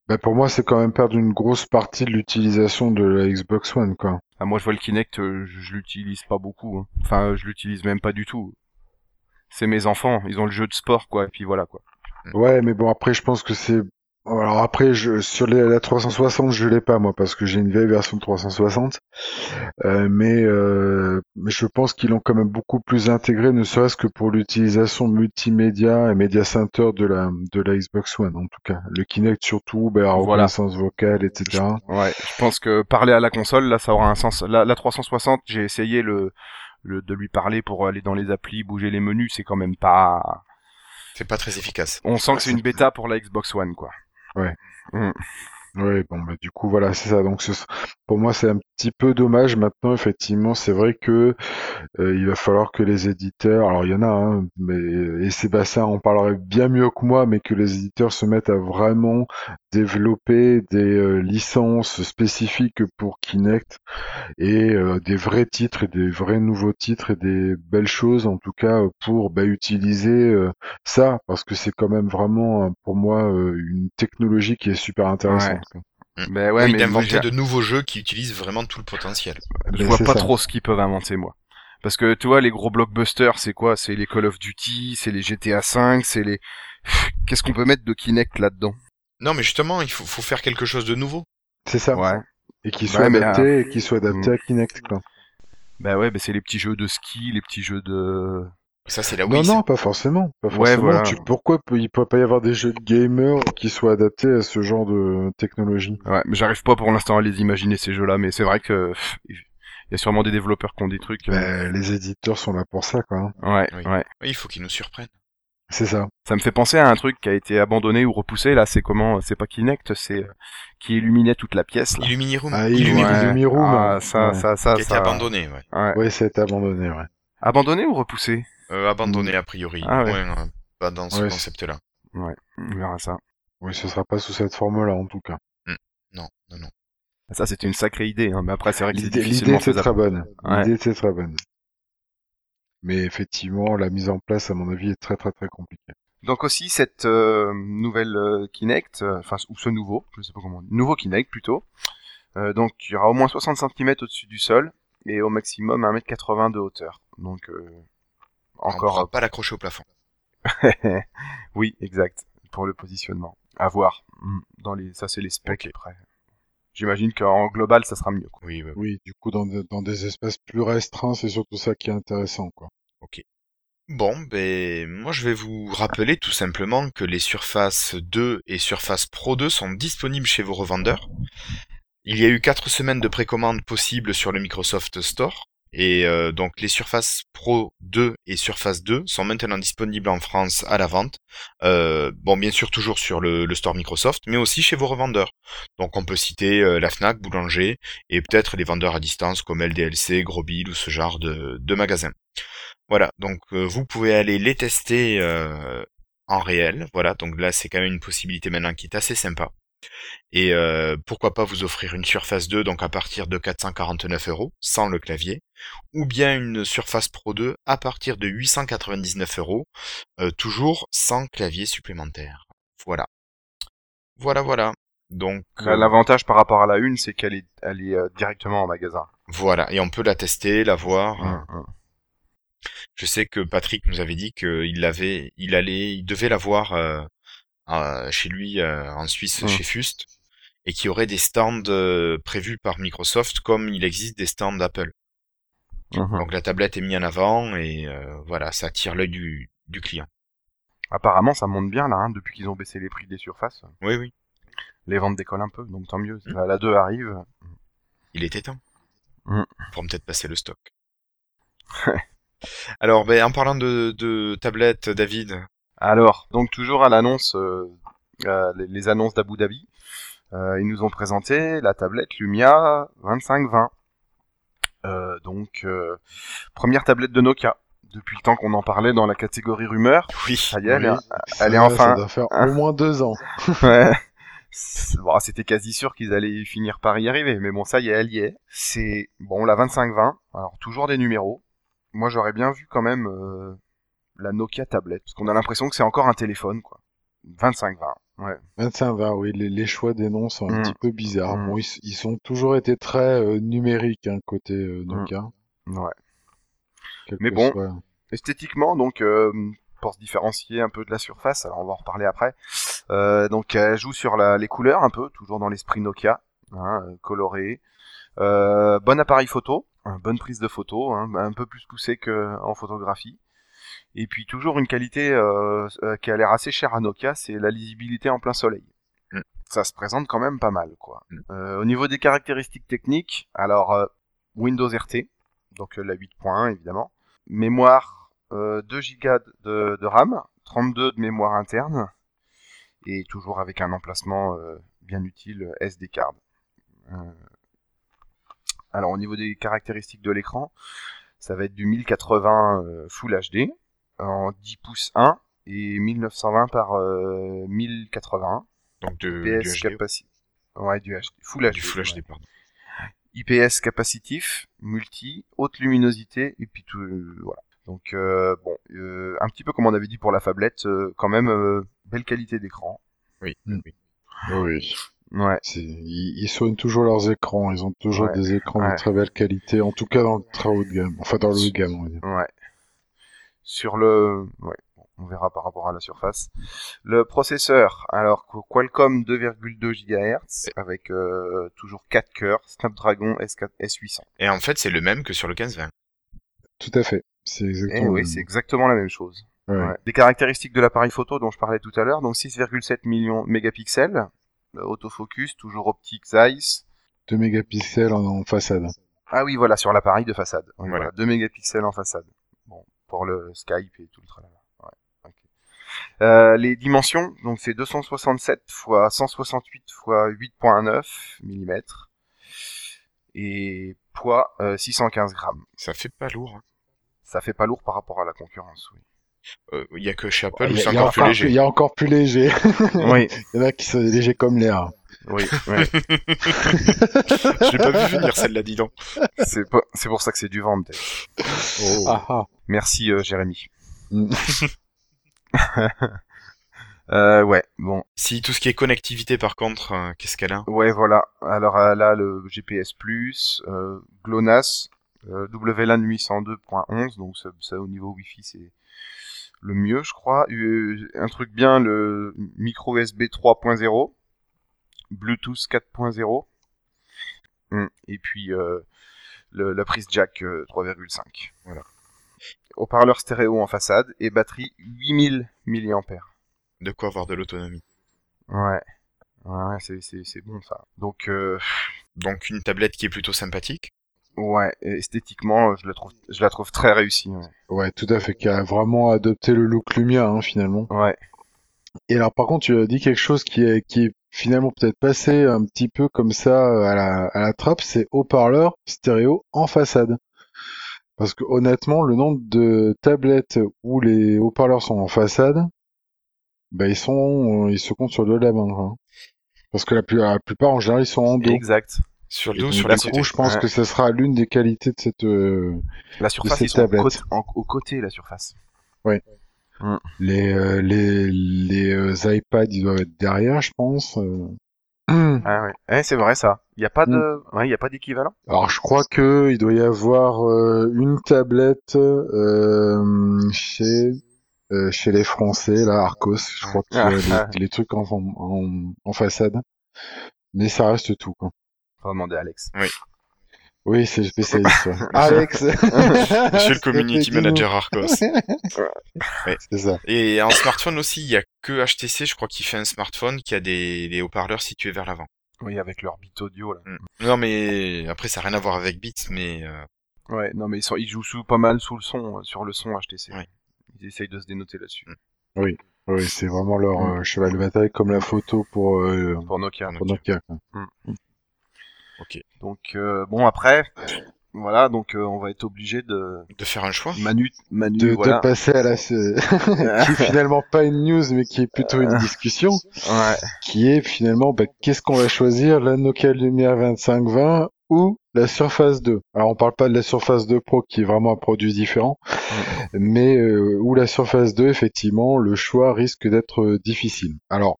Bah, pour moi, c'est quand même perdre une grosse partie de l'utilisation de la Xbox One, quoi. ah, moi je vois le Kinect, euh, je, je l'utilise pas beaucoup. hein. Enfin, euh, je l'utilise même pas du tout. C'est mes enfants, ils ont le jeu de sport quoi, et puis voilà quoi. Ouais, mais bon, après, je pense que c'est Alors après, je, sur les, la 360, je l'ai pas moi parce que j'ai une vieille version de 360. Euh, mais, euh, mais je pense qu'ils l'ont quand même beaucoup plus intégré, ne serait-ce que pour l'utilisation multimédia et média center de la de la Xbox One en tout cas. Le Kinect surtout, ben, la Voilà. reconnaissance vocale, etc. Ouais, je pense que parler à la console, là, ça aura un sens. La, la 360, j'ai essayé le, le de lui parler pour aller dans les applis, bouger les menus, c'est quand même pas. C'est pas très efficace. On sent que c'est une bêta pour la Xbox One, quoi. Ouais, bon, bah, du coup, voilà, c'est ça. Donc, ce- pour moi, c'est un petit peu dommage. Maintenant, effectivement, c'est vrai que euh, il va falloir que les éditeurs, alors il y en a, hein, mais et Sébastien en parlerait bien mieux que moi, mais que les éditeurs se mettent à vraiment développer des euh, licences spécifiques pour Kinect et euh, des vrais titres et des vrais nouveaux titres et des belles choses, en tout cas, pour bah, utiliser ça, parce que c'est quand même vraiment, pour moi, une technologie qui est super intéressante. Mais ouais, oui, mais d'inventer j'ai- de nouveaux jeux qui utilisent vraiment tout le potentiel. je Mais vois c'est pas ça. trop ce qu'ils peuvent inventer, moi. Parce que tu vois, les gros blockbusters, c'est quoi? C'est les Call of Duty, c'est les GTA 5, c'est les. Qu'est-ce qu'on peut mettre de Kinect là-dedans? Non, mais justement, il faut, faut faire quelque chose de nouveau. C'est ça. Ouais. Et qui Ouais, soit mais, adapté, et qui soit adapté Mm. à Kinect, quoi. Bah ouais, bah c'est les petits jeux de ski, les petits jeux de. Ça, c'est la Non, Wii. non, ça. pas forcément. Pas Ouais, forcément. voilà. Tu- pourquoi peut- il peut pas y avoir des jeux de gamers qui soient adaptés à ce genre de technologie? Ouais, mais j'arrive pas pour l'instant à les imaginer ces jeux-là, mais c'est vrai que il y a sûrement des développeurs qui ont des trucs. euh, Ben, Les éditeurs sont là pour ça, quoi. hein. Ouais, Oui. ouais. Oui, il faut qu'ils nous surprennent. C'est ça. Ça me fait penser à un truc qui a été abandonné ou repoussé. Là, c'est comment C'est pas Kinect, c'est euh, qui illuminait toute la pièce. Là. Illuminiroom. Ah. Illumiroom, Ah, ouais. ça, Ouais. ça, ça, Qui a été ça. abandonné, ouais. Ouais. Oui, ça a été abandonné, ouais. Abandonné ou repoussé? Euh, abandonné, a priori. Ah ouais. Ouais, pas dans ce Ouais, concept-là. Ouais, on verra ça. Oui, ce sera pas sous cette forme-là, en tout cas. Non, non, non. Ça, c'était une sacrée idée, hein, mais après, c'est vrai que c'est L'idée était très bonne. Ouais. L'idée était très bonne. Mais effectivement, la mise en place, à mon avis, est très très très compliquée. Donc aussi cette euh, nouvelle euh, Kinect, euh, enfin ou ce nouveau, je sais pas comment, on dit, nouveau Kinect plutôt. Euh, donc il y aura au moins 60 cm au-dessus du sol et au maximum 1m80 de hauteur. Donc euh, On encore pourra pas l'accrocher au plafond. oui, exact pour le positionnement. À voir. Mm. Dans les ça c'est les specs après. J'imagine qu'en global ça sera mieux. Quoi. Oui, du coup, dans, de- dans des espaces plus restreints, c'est surtout ça qui est intéressant, quoi. Bon, ben, moi je vais vous rappeler tout simplement que les Surface 2 et Surface Pro 2 sont disponibles chez vos revendeurs. Il y a eu 4 semaines de précommande possibles sur le Microsoft Store. Et euh, donc les Surface Pro 2 et Surface 2 sont maintenant disponibles en France à la vente. Euh, bon, bien sûr toujours sur le, le store Microsoft, mais aussi chez vos revendeurs. Donc on peut citer euh, la Fnac, Boulanger, et peut-être les vendeurs à distance comme LDLC, Grosbil ou ce genre de, de magasins. Voilà, donc euh, vous pouvez aller les tester euh, en réel. Voilà, donc là c'est quand même une possibilité maintenant qui est assez sympa. Et euh, pourquoi pas vous offrir une Surface 2 donc à partir de 449 euros sans le clavier, ou bien une Surface Pro 2 à partir de 899 euros, euh, toujours sans clavier supplémentaire. Voilà, voilà, voilà. Donc Là, euh, L'avantage par rapport à la une, c'est qu'elle est, elle est euh, directement en magasin. voilà, et on peut la tester, la voir. Mm, mm. Je sais que Patrick nous avait dit qu'il l'avait, il allait, il devait l'avoir euh, euh, chez lui euh, en Suisse, Mm. chez Fust, et qu'il y aurait des stands prévus par Microsoft, comme il existe des stands d'Apple. Mhm. Donc la tablette est mise en avant et euh, voilà, ça attire l'œil du, du client. Apparemment, ça monte bien là, hein, depuis qu'ils ont baissé les prix des surfaces. Oui, oui, Les ventes décollent un peu, donc tant mieux. Mm. La, la 2 arrive. il était temps. Mm. Pour peut-être passer le stock. Alors, ben, en parlant de, de tablette, David, Alors, donc toujours à l'annonce, euh, euh, les, les annonces d'Abu Dhabi, ils nous ont présenté la tablette Lumia 2520. Euh, donc, euh, première tablette de Nokia. Depuis le temps qu'on en parlait dans la catégorie rumeur, oui, ça y est, elle est- Oui, elle est ça, enfin- Ça doit faire hein. au moins deux ans. Ouais. C'est- Bon, c'était quasi sûr qu'ils allaient finir par y arriver, mais bon, ça y est, elle y est. C'est bon, la 2520. Alors toujours des numéros. Moi, j'aurais bien vu quand même euh, la Nokia tablette, parce qu'on a l'impression que c'est encore un téléphone, quoi. 2520. Ouais. 25-20, oui, les, les choix des noms sont un Mm. petit peu bizarres. Mm. Bon, ils, ils ont toujours été très euh, numériques, hein, côté euh, Nokia. Ouais. quel Mais bon. soit. Esthétiquement, donc, euh, pour se différencier un peu de la surface, alors on va en reparler après. Donc elle joue sur la, les couleurs un peu, toujours dans l'esprit Nokia, hein, coloré. Bon appareil photo, hein, bonne prise de photo, hein, un peu plus poussé qu'en photographie. Et puis toujours une qualité euh, euh, qui a l'air assez chère à Nokia, c'est la lisibilité en plein soleil. Mm. Ça se présente quand même pas mal, quoi. Mm. Euh, au niveau des caractéristiques techniques, alors euh, Windows RT, donc la 8.1 évidemment, mémoire euh, 2 Go de, de RAM, 32 de mémoire interne, et toujours avec un emplacement bien utile SD card. Alors au niveau des caractéristiques de l'écran, ça va être du 1080 euh, Full HD en 10 pouces 1 et 1920 par euh, 1080 Donc de, du IPS HD, capacité. Ouais, du HD. Full HD. du Full ouais. HD, pardon. IPS capacitif, multi, haute luminosité et puis tout euh, voilà. Donc euh, bon, euh, un petit peu comme on avait dit pour la fablette, euh, quand même euh, belle qualité d'écran. Oui. Mm. oui. Oui. Ouais. Ils, ils soignent toujours leurs écrans. Ils ont toujours Ouais. des écrans Ouais. de très belle qualité. En tout cas dans le très haut de gamme. Enfin dans le haut de gamme, on va dire. Ouais. Sur le, ouais, on verra par rapport à la surface. Le processeur, alors Qu- Qualcomm 2,2 GHz avec euh, toujours 4 cœurs, Snapdragon S4, S800. Et en fait, c'est le même que sur le 1520. Tout à fait. C'est Et exactement. Eh oui, c'est même. exactement la même chose. Ouais. Ouais. Les caractéristiques de l'appareil photo dont je parlais tout à l'heure, donc 6,7 millions mégapixels, euh, autofocus, toujours optique Zeiss. 2 mégapixels en, en façade. Ah oui, voilà, sur l'appareil de façade. Oui, Voilà. voilà, 2 mégapixels en façade. Pour le Skype et tout le tralala. Ouais. Euh, les dimensions, donc c'est 267 x 168 x 8.9 mm et poids euh, 615 grammes. Ça fait pas lourd. hein. Ça fait pas lourd par rapport à la concurrence, oui. Euh, Il y a que chez Apple Il où y, a- c'est encore plus léger. il y a encore plus léger. oui, Il y en a qui sont légers comme l'air. oui, ouais. Je l'ai pas vu venir celle-là, dis donc. c'est pour ça que c'est du vent peut-être. Oh. Ah ah. Merci euh, Jérémy. Euh, ouais, bon, Si tout ce qui est connectivité, par contre, euh, qu'est-ce qu'elle a Ouais, voilà. Alors elle a le GPS+, euh, GLONASS, euh, WLAN 802.11, donc ça, ça, au niveau Wi-Fi c'est le mieux, je crois. Euh, un truc bien, le micro USB 3.0, Bluetooth 4.0, Hum, et puis euh, le- la prise jack euh, 3.5. Voilà. Haut-parleur stéréo en façade et batterie 8000 mAh. De quoi avoir de l'autonomie. Ouais. Ouais, c'est, c'est, c'est bon ça. Donc, euh, Donc une tablette qui est plutôt sympathique. Ouais, esthétiquement, euh, je la trouve, je la trouve très réussie. Ouais. Ouais, tout à fait. Qui a vraiment adopté le look Lumia, hein, finalement. ouais. Et alors, par contre, tu as dit quelque chose qui est, qui est finalement peut-être passé un petit peu comme ça euh, à la, à la trappe, c'est haut-parleur stéréo en façade. Parce que honnêtement, le nombre de tablettes où les haut-parleurs sont en façade, ben ils sont, euh, ils se comptent sur deux la main. hein. Parce que la, plus, la plupart, en général, ils sont en dos. Exact. Sur le dos, sur côtés. je pense Ouais. que ce sera l'une des qualités de cette, euh, La surface, ces ils sont au côté, en- au côté, la surface. les, euh, les, les euh, iPads, ils doivent être derrière, je pense. euh. Ah ouais. Eh, c'est vrai ça. Il y a pas de, ouais, il y a pas d'équivalent? Alors je crois que il doit y avoir euh, une tablette euh, chez euh, chez les Français là Arcos, je crois que Ah. les, les trucs en, en, en façade, mais ça reste tout quoi. Faut demander à Alex. Oui, c'est le spécialiste. ouais. Alex. Monsieur le community manager Arcos. C'est ça. Et en smartphone aussi, il y a que HTC, je crois, qui fait un smartphone qui a des, des haut-parleurs situés vers l'avant. Oui, avec leur bit audio là. Non, mais après, ça n'a rien à voir avec Beats, mais euh, Ouais, non mais ils, sont, ils jouent sous, pas mal sous le son, euh, sur le son HTC. Ouais. Ils essayent de se dénoter là-dessus. Oui, c'est vraiment leur Mm. euh, cheval de bataille comme la photo pour euh, Pour Nokia. pour Nokia. Quoi. Donc euh, bon après, voilà, donc euh, on va être obligé de de faire un choix. Manu, Manu, De, voilà. de passer à la qui est finalement pas une news mais qui est plutôt une discussion. Ouais. qui est finalement bah, qu'est-ce qu'on va choisir, la Nokia Lumia 2520 ou la Surface 2. Alors on parle pas de la Surface 2 Pro qui est vraiment un produit différent, mais euh, ou la Surface 2 effectivement le choix risque d'être euh, difficile. Alors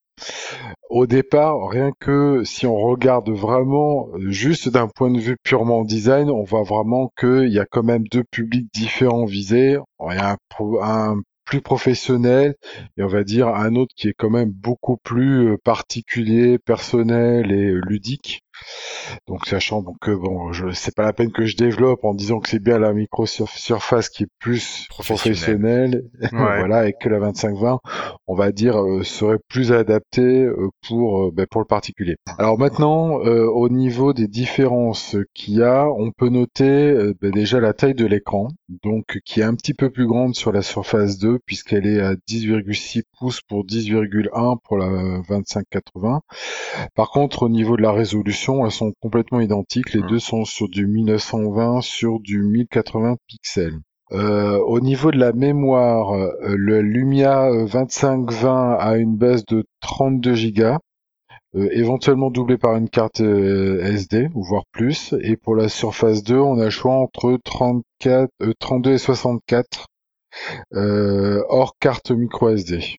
au départ, rien que si on regarde vraiment juste d'un point de vue purement design, on voit vraiment qu'il y a quand même deux publics différents visés. Il y a un plus professionnel et on va dire un autre qui est quand même beaucoup plus euh, particulier, personnel et ludique. Donc sachant donc que bon, je c'est pas la peine que je développe en disant que c'est bien la micro surface qui est plus professionnelle, voilà, et que la 2520, on va dire, euh, serait plus adaptée euh, pour ben, pour le particulier. Alors maintenant, au niveau des différences qu'il y a, on peut noter ben, déjà la taille de l'écran, donc qui est un petit peu plus grande sur la Surface 2 puisqu'elle est à 10,6 pouces pour 10,1 pour la 2580. Par contre, au niveau de la résolution, elles sont complètement identiques. Les deux sont sur du 1920 sur du 1080 pixels. Euh, au niveau de la mémoire, euh, le Lumia 2520 a une base de 32 Go, euh, éventuellement doublé par une carte SD ou voire plus. Et pour la Surface 2, on a le choix entre 34, 32 et 64 hors carte micro SD.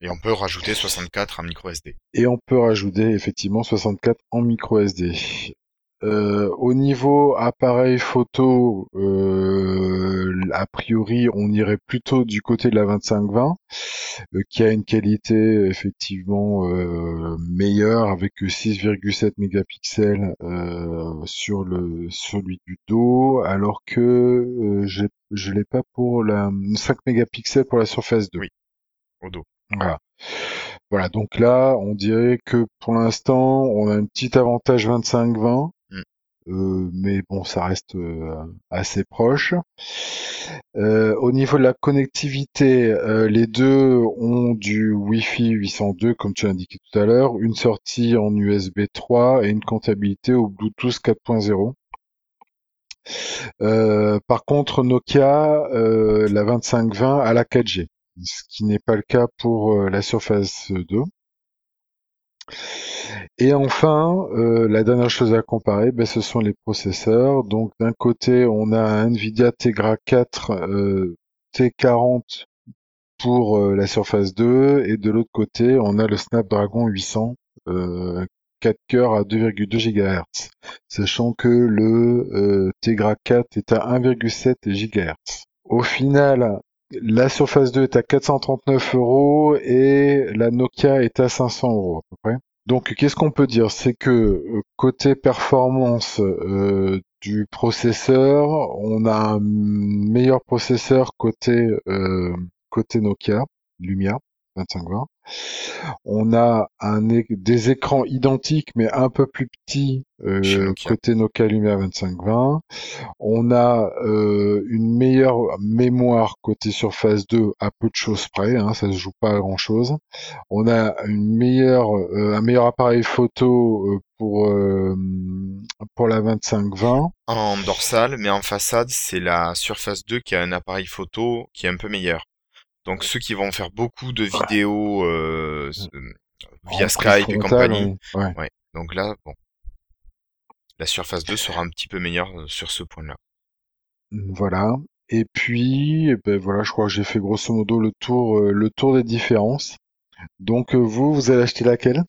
Et on peut rajouter 64 en micro SD. Et on peut rajouter effectivement 64 en micro SD. Euh, au niveau appareil photo, euh, a priori, on irait plutôt du côté de la 2520, euh, qui a une qualité effectivement meilleure avec 6,7 mégapixels sur le celui du dos, alors que je l'ai pas pour la 5 mégapixels pour la Surface 2. Oui, au dos. Voilà. Voilà, donc là, on dirait que pour l'instant, on a un petit avantage 25-20, mm. euh, mais bon, ça reste euh, assez proche. Euh, au niveau de la connectivité, les deux ont du Wi-Fi 802, comme tu l'as indiqué tout à l'heure, une sortie en USB 3 et une comptabilité au Bluetooth 4.0. par contre, Nokia, la 2520 a la 4G ce qui n'est pas le cas pour euh, la Surface 2. Et enfin, euh, la dernière chose à comparer, ben, ce sont les processeurs. Donc d'un côté, on a un Nvidia Tegra 4 euh, T40 pour la Surface 2 et de l'autre côté, on a le Snapdragon 800 4 cœurs à 2,2 GHz, sachant que le Tegra 4 est à 1,7 GHz. Au final, la Surface 2 est à 439 euros et la Nokia est à 500 euros à peu près. Donc qu'est-ce qu'on peut dire? C'est que euh, côté performance euh, du processeur, on a un meilleur processeur côté euh, côté Nokia, Lumia 2520. On a un, des écrans identiques mais un peu plus petits euh, côté Nokia Lumia 2520. On a euh, une meilleure mémoire côté Surface 2 à peu de choses près, hein, ça se joue pas à grand chose. On a une meilleure, euh, un meilleur appareil photo pour pour la 2520. En dorsale, mais en façade, c'est la Surface 2 qui a un appareil photo qui est un peu meilleur. Donc ceux qui vont faire beaucoup de vidéos euh, via Skype et compagnie. Ouais. Donc là, bon, la Surface 2 sera un petit peu meilleure euh, sur ce point-là. Voilà. Et puis, eh ben voilà, je crois que j'ai fait grosso modo le tour, euh, le tour des différences. Donc vous, vous allez acheter laquelle?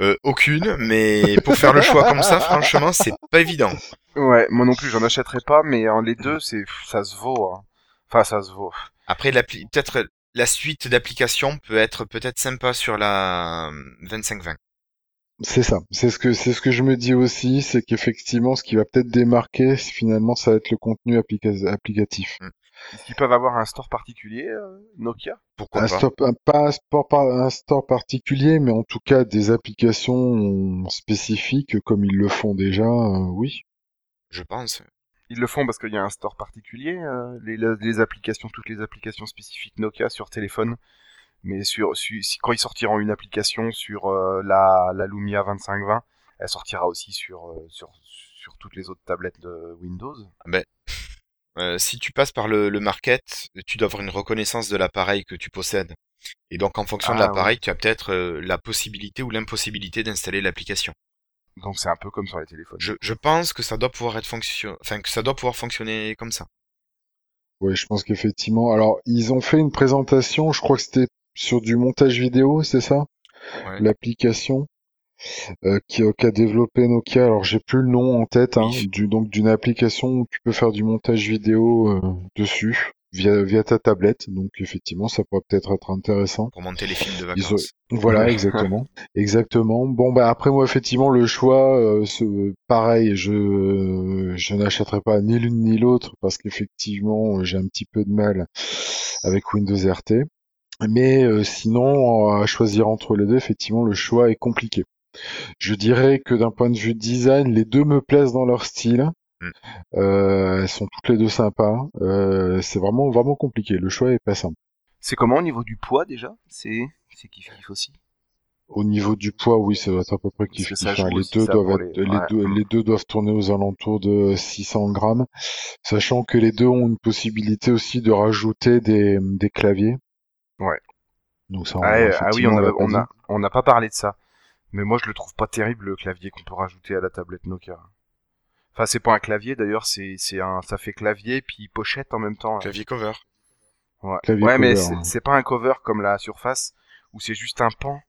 Euh, Aucune, mais pour faire le choix comme ça, franchement, c'est pas évident. Ouais, moi non plus, j'en achèterai pas, mais en les deux, c'est ça se vaut. Hein. Enfin, ça se vaut. Après, peut-être la suite d'applications peut être peut-être sympa sur la 2520. C'est ça. C'est ce que c'est ce que je me dis aussi, c'est qu'effectivement, ce qui va peut-être démarquer, finalement, ça va être le contenu applicatif. Mm. Est-ce qu'ils peuvent avoir un store particulier, euh, Nokia? Pourquoi pas pas un, un store particulier, mais en tout cas des applications spécifiques comme ils le font déjà, euh, oui. Je pense. Ils le font parce qu'il y a un store particulier, euh, les, applications, toutes les applications spécifiques Nokia sur téléphone. Mais sur, quand ils sortiront une application sur euh, la, la, Lumia 2520, elle sortira aussi sur, euh, sur, sur toutes les autres tablettes de Windows. Ah ben, si tu passes par le, market, tu dois avoir une reconnaissance de l'appareil que tu possèdes. Et donc en fonction de ah l'appareil, tu as peut-être la possibilité ou l'impossibilité d'installer l'application. Donc c'est un peu comme sur les téléphones. Je, pense que ça doit pouvoir être fonction... enfin que ça doit pouvoir fonctionner comme ça. Oui, je pense qu'effectivement. Alors, ils ont fait une présentation, je crois que c'était sur du montage vidéo, c'est ça? L'application euh, qui, a développé Nokia. Alors, j'ai plus le nom en tête, hein, du, donc d'une application où tu peux faire du montage vidéo euh, dessus. Via, via ta tablette. Donc effectivement, ça pourrait peut-être être intéressant. Pour monter les films de Ils vacances. Voilà, exactement, exactement. Bon bah après moi effectivement le choix, euh, ce- pareil, je je n'achèterai pas ni l'une ni l'autre parce qu'effectivement j'ai un petit peu de mal avec Windows RT. Mais euh, sinon à choisir entre les deux, effectivement le choix est compliqué. Je dirais que d'un point de vue design, les deux me plaisent dans leur style. Mm. Euh, elles sont toutes les deux sympas. Euh, c'est vraiment vraiment compliqué. Le choix est pas simple. C'est comment au niveau du poids déjà? C'est c'est kiff kiff aussi? Au niveau du poids, oui, ça doit être à peu près kiff kiff. Enfin, les deux doivent pour être, les- les, ouais. deux, les deux doivent tourner aux alentours de 600 grammes, sachant que les deux ont une possibilité aussi de rajouter des, des claviers. Ouais. Donc ça, Ah, ouais, ah oui, on a, a, on n'a pas parlé de ça. Mais moi, je le trouve pas terrible le clavier qu'on peut rajouter à la tablette Nokia. Enfin, c'est pas un clavier d'ailleurs, c'est, c'est un, ça fait clavier puis pochette en même temps. là. Clavier cover. Ouais, Clavier Ouais, mais c'est, hein. c'est pas un cover comme la Surface où c'est juste un pan.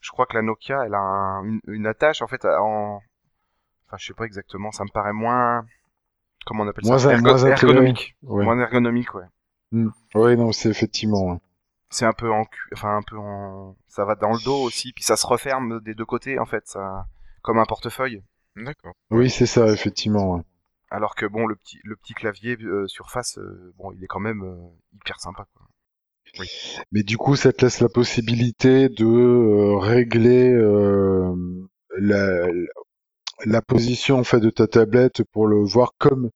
Je crois que la Nokia, elle a un- une, une attache en fait en, enfin, je sais pas exactement. Ça me paraît moins, comment on appelle Moins ça, un- moins intégré. ergonomique, Ouais. moins ergonomique, ouais. Ouais, non, c'est effectivement. ouais. c'est un peu en cu- enfin un peu en ça va dans le dos aussi puis ça se referme des deux côtés en fait ça comme un portefeuille D'accord. Oui, c'est ça, effectivement. ouais. alors que bon le petit le petit clavier euh, surface euh, bon il est quand même euh, hyper sympa quoi. Mais du coup, ça te laisse la possibilité de régler la, la position en fait de ta tablette pour le voir comme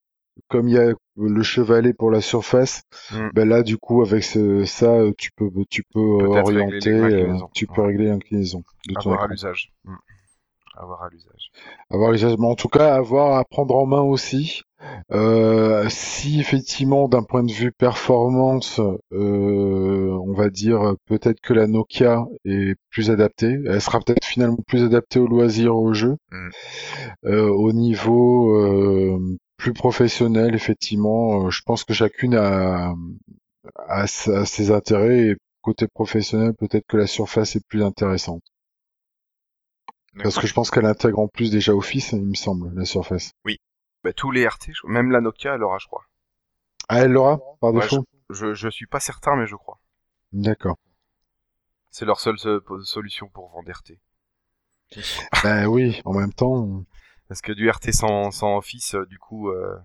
comme il y a le chevalet pour la surface. Mm. Ben là, du coup, avec ce- ça, tu peux tu peux orienter, tu peux régler l'inclinaison de ton à l'usage Mm. Avoir à l'usage Avoir l'usage, mais en tout cas, avoir à prendre en main aussi. Euh, si effectivement, d'un point de vue performance, euh, on va dire peut-être que la Nokia est plus adaptée. Elle sera peut-être finalement plus adaptée au loisir, au jeu. Mm. Euh, au niveau euh, plus professionnel, effectivement, euh, je pense que chacune a, a, sa- ses intérêts. Et côté professionnel, peut-être que la Surface est plus intéressante. Parce que je pense qu'elle intègre en plus déjà Office, il me semble, la Surface. Bah, tous les RT même la Nokia elle aura je crois Ah, elle l'aura par défaut je je suis pas certain mais je crois D'accord. c'est leur seule so- solution pour vendre RT ben oui, en même temps. parce que du RT sans sans Office euh, du coup euh,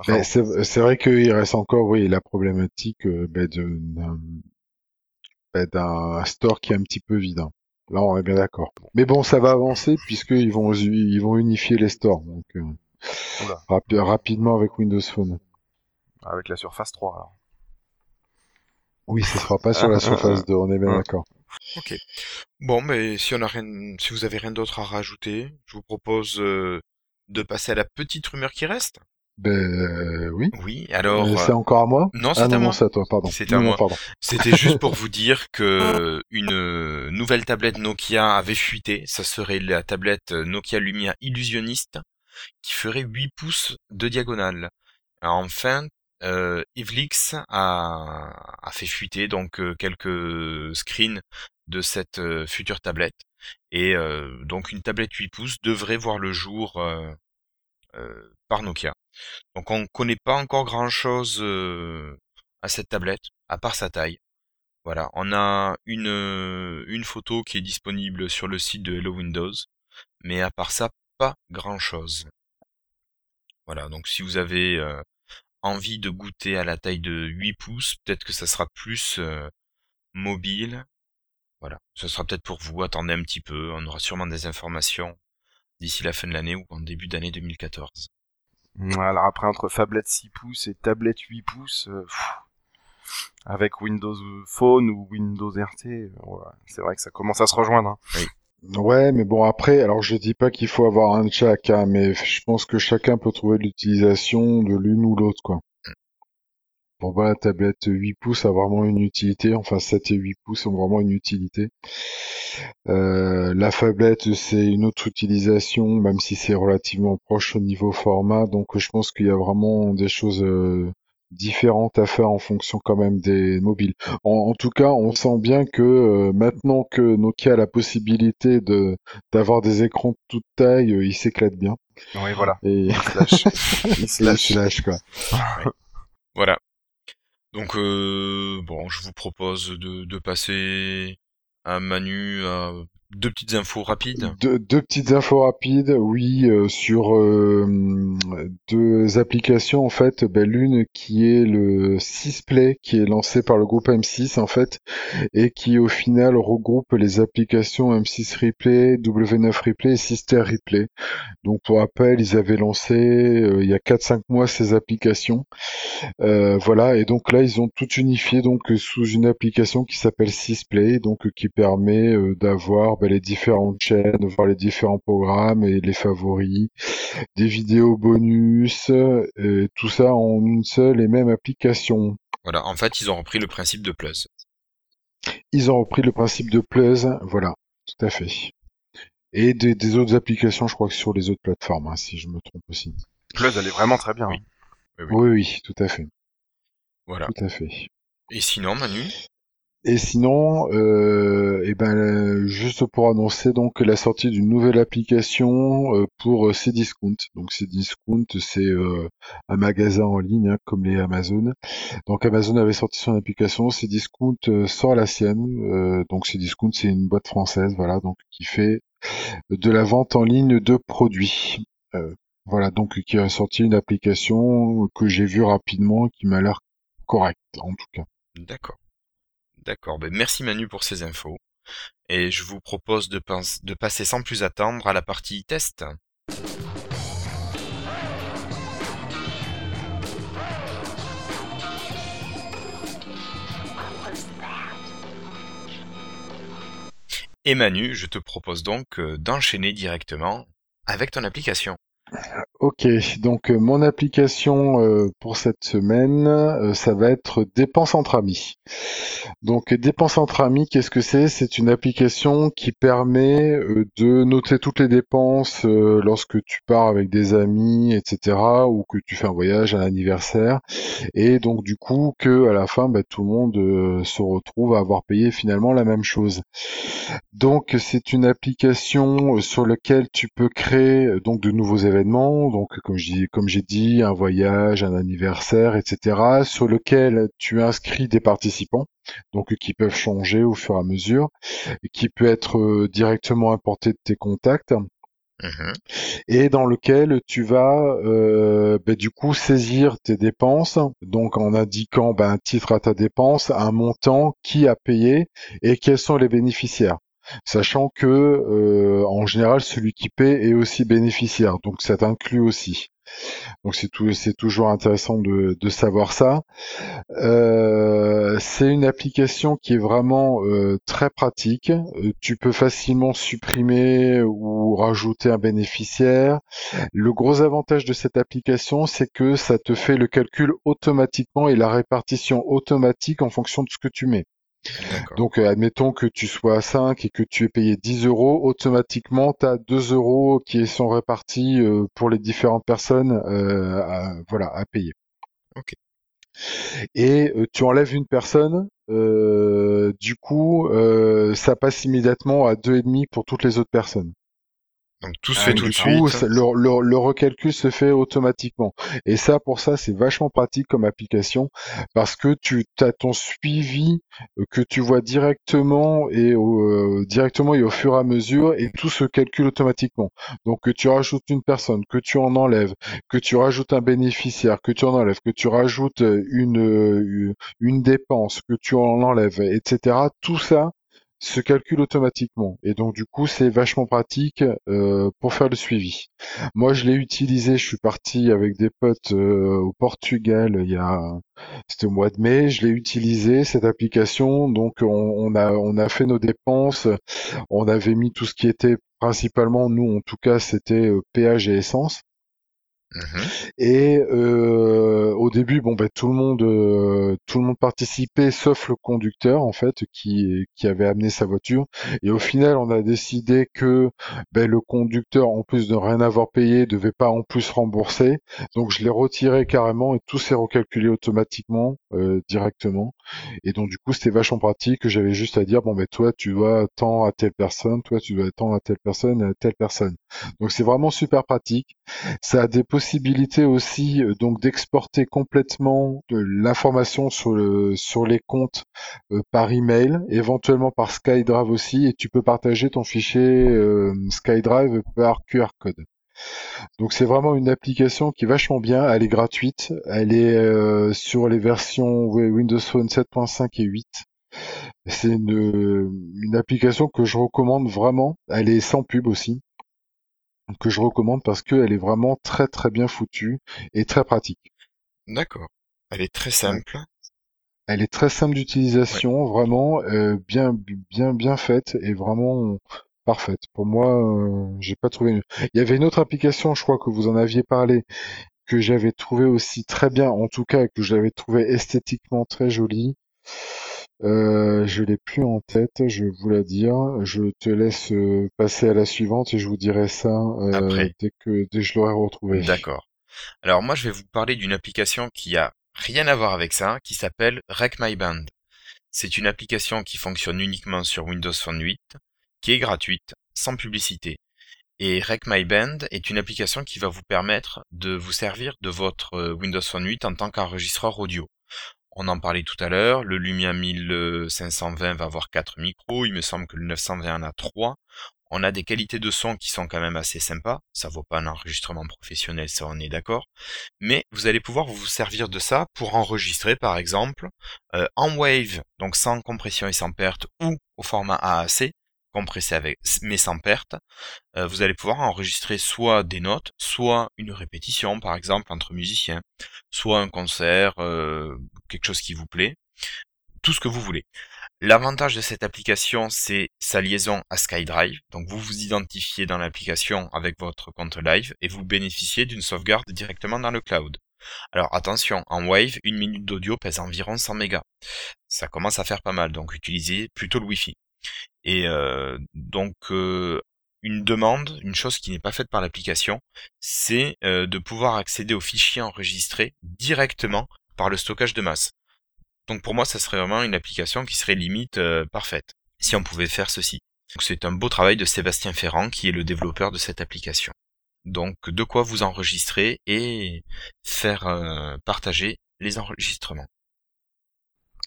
enfin, ben, c'est vrai qu'il reste encore, oui, la problématique euh, ben, ben, d'un store qui est un petit peu vide. hein. Là, on est bien d'accord. Mais bon, ça va avancer puisqu'ils vont ils vont unifier les stores. Donc euh, rapi- rapidement avec Windows Phone. avec la Surface 3 alors Oui, ce sera pas sur la Surface 2, on est bien Ouais. d'accord. Bon, mais si on a rien, si vous avez rien d'autre à rajouter, je vous propose euh, de passer à la petite rumeur qui reste. Ben euh, oui. Oui, alors. Euh, c'est encore à moi? Non, Ah c'est à non, non, moi. c'est à toi, pardon. À Non, moi. C'était juste pour vous dire que une nouvelle tablette Nokia avait fuité. Ça serait la tablette Nokia Lumia Illusionniste qui ferait 8 pouces de diagonale. Alors, enfin, euh, Evelix a, a fait fuiter donc euh, quelques screens de cette euh, future tablette. Et euh, donc une tablette 8 pouces devrait voir le jour par Nokia. Donc on connaît pas encore grand chose à cette tablette, à part sa taille. Voilà, on a une, une photo qui est disponible sur le site de Hello Windows, mais à part ça, pas grand chose. Voilà, donc si vous avez envie de goûter à la taille de 8 pouces, peut-être que ça sera plus mobile. Voilà, ce sera peut-être pour vous, attendez un petit peu, on aura sûrement des informations d'ici la fin de l'année ou en début d'année 2014. Alors après, entre tablette 6 pouces et tablette 8 pouces, euh, pff, avec Windows Phone ou Windows RT, euh, ouais, c'est vrai que ça commence à se rejoindre. hein. Ouais, mais bon après, alors je dis pas qu'il faut avoir un de chaque, hein, mais je pense que chacun peut trouver l'utilisation de l'une ou l'autre, quoi. La tablette 8 pouces a vraiment une utilité, enfin 7 et 8 pouces ont vraiment une utilité. Euh, la phablette, c'est une autre utilisation, même si c'est relativement proche au niveau format, donc je pense qu'il y a vraiment des choses euh, différentes à faire en fonction quand même des mobiles. En, en tout cas, on sent bien que euh, maintenant que Nokia a la possibilité de d'avoir des écrans de toute taille, euh, il s'éclate bien. Oui, voilà. Et Il se lâche. Il se il lâche. se lâche quoi. Voilà. Donc euh, bon, je vous propose de, de passer à Manu à deux petites infos rapides. Deux, petites infos rapides, oui, euh, sur euh, deux applications en fait. Ben, L'une qui est le 6play, qui est lancé par le groupe M6 en fait, et qui au final regroupe les applications M6 Replay, W9 Replay et Sister Replay. Donc pour rappel, ils avaient lancé euh, il y a 4-5 mois ces applications. Voilà, et donc là ils ont tout unifié donc sous une application qui s'appelle 6play, donc qui permet d'avoir les différentes chaînes, voir les différents programmes et les favoris, des vidéos bonus, et tout ça en une seule et même application. Voilà, en fait, ils ont repris le principe de Plus. Ils ont repris le principe de Plus, voilà, tout à fait. Et des, autres applications, je crois que sur les autres plateformes, hein, si je me trompe aussi. Plus, elle est vraiment très bien. Oui. Oui, oui, oui tout à fait. Voilà. Tout à fait. Et sinon, Manu? Et sinon, euh, et ben, juste pour annoncer donc la sortie d'une nouvelle application euh, pour Cdiscount. Donc Cdiscount, c'est euh, un magasin en ligne hein, comme les Amazon. Donc Amazon avait sorti son application, Cdiscount euh, sort la sienne. Euh, donc Cdiscount, c'est une boîte française, voilà, donc qui fait de la vente en ligne de produits. Euh, voilà, donc qui a sorti une application que j'ai vue rapidement, qui m'a l'air correcte en tout cas. D'accord. D'accord, ben merci Manu pour ces infos. Et je vous propose de, passer sans plus attendre à la partie test. Et Manu, je te propose donc euh, d'enchaîner directement avec ton application. Ok, donc euh, mon application euh, pour cette semaine, euh, ça va être Dépenses entre amis. Donc Dépenses entre amis, qu'est-ce que c'est? C'est une application qui permet de noter toutes les dépenses lorsque tu pars avec des amis, etc., ou que tu fais un voyage, un anniversaire, et donc du coup que à la fin, bah, tout le monde se retrouve à avoir payé finalement la même chose. Donc c'est une application sur laquelle tu peux créer donc de nouveaux événements donc comme j'ai dit, un voyage, un anniversaire, etc., sur lequel tu inscris des participants, donc qui peuvent changer au fur et à mesure, et qui peut être euh, directement importé de tes contacts. Mmh et dans lequel tu vas euh, ben, du coup saisir tes dépenses, donc en indiquant ben, un titre à ta dépense, un montant, qui a payé et quels sont les bénéficiaires sachant que euh, en général celui qui paie est aussi bénéficiaire, donc ça t'inclut aussi. Donc c'est c'est toujours intéressant de, de savoir ça. Euh, c'est une application qui est vraiment euh, très pratique. tu peux facilement supprimer ou rajouter un bénéficiaire. Le gros avantage de cette application, c'est que ça te fait le calcul automatiquement et la répartition automatique en fonction de ce que tu mets. Donc, euh, admettons que tu sois à 5 et que tu aies payé 10 euros, automatiquement, tu as 2 euros qui sont répartis euh, pour les différentes personnes euh, à, voilà, à payer. Ok. Et tu enlèves une personne, du coup, ça passe immédiatement à 2,5 pour toutes les autres personnes. Donc tout se fait tout de suite. Le, le, recalcul se fait automatiquement. Et ça, pour ça, c'est vachement pratique comme application parce que tu as ton suivi euh, que tu vois directement et au, euh, directement et au fur et à mesure et tout se calcule automatiquement. Donc que tu rajoutes une personne, que tu en enlèves, que tu rajoutes un bénéficiaire, que tu en enlèves, que tu rajoutes une, euh, une dépense, que tu en enlèves, etc. Tout ça, se calcule automatiquement. Et donc du coup c'est vachement pratique euh, pour faire le suivi. Moi je l'ai utilisé, je suis parti avec des potes euh, au Portugal il y a c'était au mois de mai, je l'ai utilisé cette application. Donc on, a on a fait nos dépenses, on avait mis tout ce qui était principalement nous en tout cas c'était euh, péage et essence Mmh et euh, au début, bon, ben, tout le monde, euh, tout le monde participait, sauf le conducteur en fait, qui, qui avait amené sa voiture. Et au final, on a décidé que ben, le conducteur, en plus de rien avoir payé, devait pas en plus rembourser. Donc, je l'ai retiré carrément et tout s'est recalculé automatiquement, euh, directement. Et donc, du coup, c'était vachement pratique. J'avais juste à dire, bon, ben, toi, tu dois tant à telle personne, toi, tu dois tant à telle personne, à telle personne. Donc c'est vraiment super pratique. Ça a des possibilités aussi euh, donc d'exporter complètement l'information sur le sur les comptes euh, par email, éventuellement par SkyDrive aussi, et tu peux partager ton fichier euh, SkyDrive par QR code. Donc c'est vraiment une application qui est vachement bien, elle est gratuite, elle est sur les versions Windows Phone 7.5 et 8. C'est une, une application que je recommande vraiment, elle est sans pub aussi que je recommande parce qu'elle est vraiment très très bien foutue et très pratique. D'accord. Elle est très simple. Elle est très simple d'utilisation, vraiment euh, bien bien bien faite et vraiment parfaite. Pour moi, euh, j'ai pas trouvé. Il y avait une autre application, je crois que vous en aviez parlé, que j'avais trouvé aussi très bien, en tout cas que j'avais trouvé esthétiquement très jolie. Euh, je l'ai plus en tête, je vais vous la dire. Je te laisse euh, passer à la suivante et je vous dirai ça euh, dès que dès que je l'aurai retrouvé. D'accord. Alors moi je vais vous parler d'une application qui a rien à voir avec ça, qui s'appelle Rec My Band. C'est une application qui fonctionne uniquement sur Windows Phone 8, qui est gratuite, sans publicité. Et Rec My Band est une application qui va vous permettre de vous servir de votre Windows Phone 8 en tant qu'enregistreur audio. On en parlait tout à l'heure, le Lumia 1520 va avoir 4 micros, il me semble que le 920 en a 3. On a des qualités de son qui sont quand même assez sympas, ça vaut pas un enregistrement professionnel, ça on est d'accord. Mais vous allez pouvoir vous servir de ça pour enregistrer par exemple euh, en wave, donc sans compression et sans perte, ou au format AAC, compressé avec mais sans perte, euh, vous allez pouvoir enregistrer soit des notes, soit une répétition par exemple entre musiciens, soit un concert, euh, quelque chose qui vous plaît, tout ce que vous voulez. L'avantage de cette application, c'est sa liaison à SkyDrive. Donc vous vous identifiez dans l'application avec votre compte live et vous bénéficiez d'une sauvegarde directement dans le cloud. Alors attention, en Wave, une minute d'audio pèse environ 100 mégas. Ça commence à faire pas mal, donc utilisez plutôt le Wi-Fi. Et euh, donc euh, une demande, une chose qui n'est pas faite par l'application, c'est euh, de pouvoir accéder aux fichiers enregistrés directement par le stockage de masse. Donc pour moi, ça serait vraiment une application qui serait limite parfaite si on pouvait faire ceci. c'est un beau travail de Sébastien Ferrand qui est le développeur de cette application. Donc de quoi vous enregistrer et faire partager les enregistrements.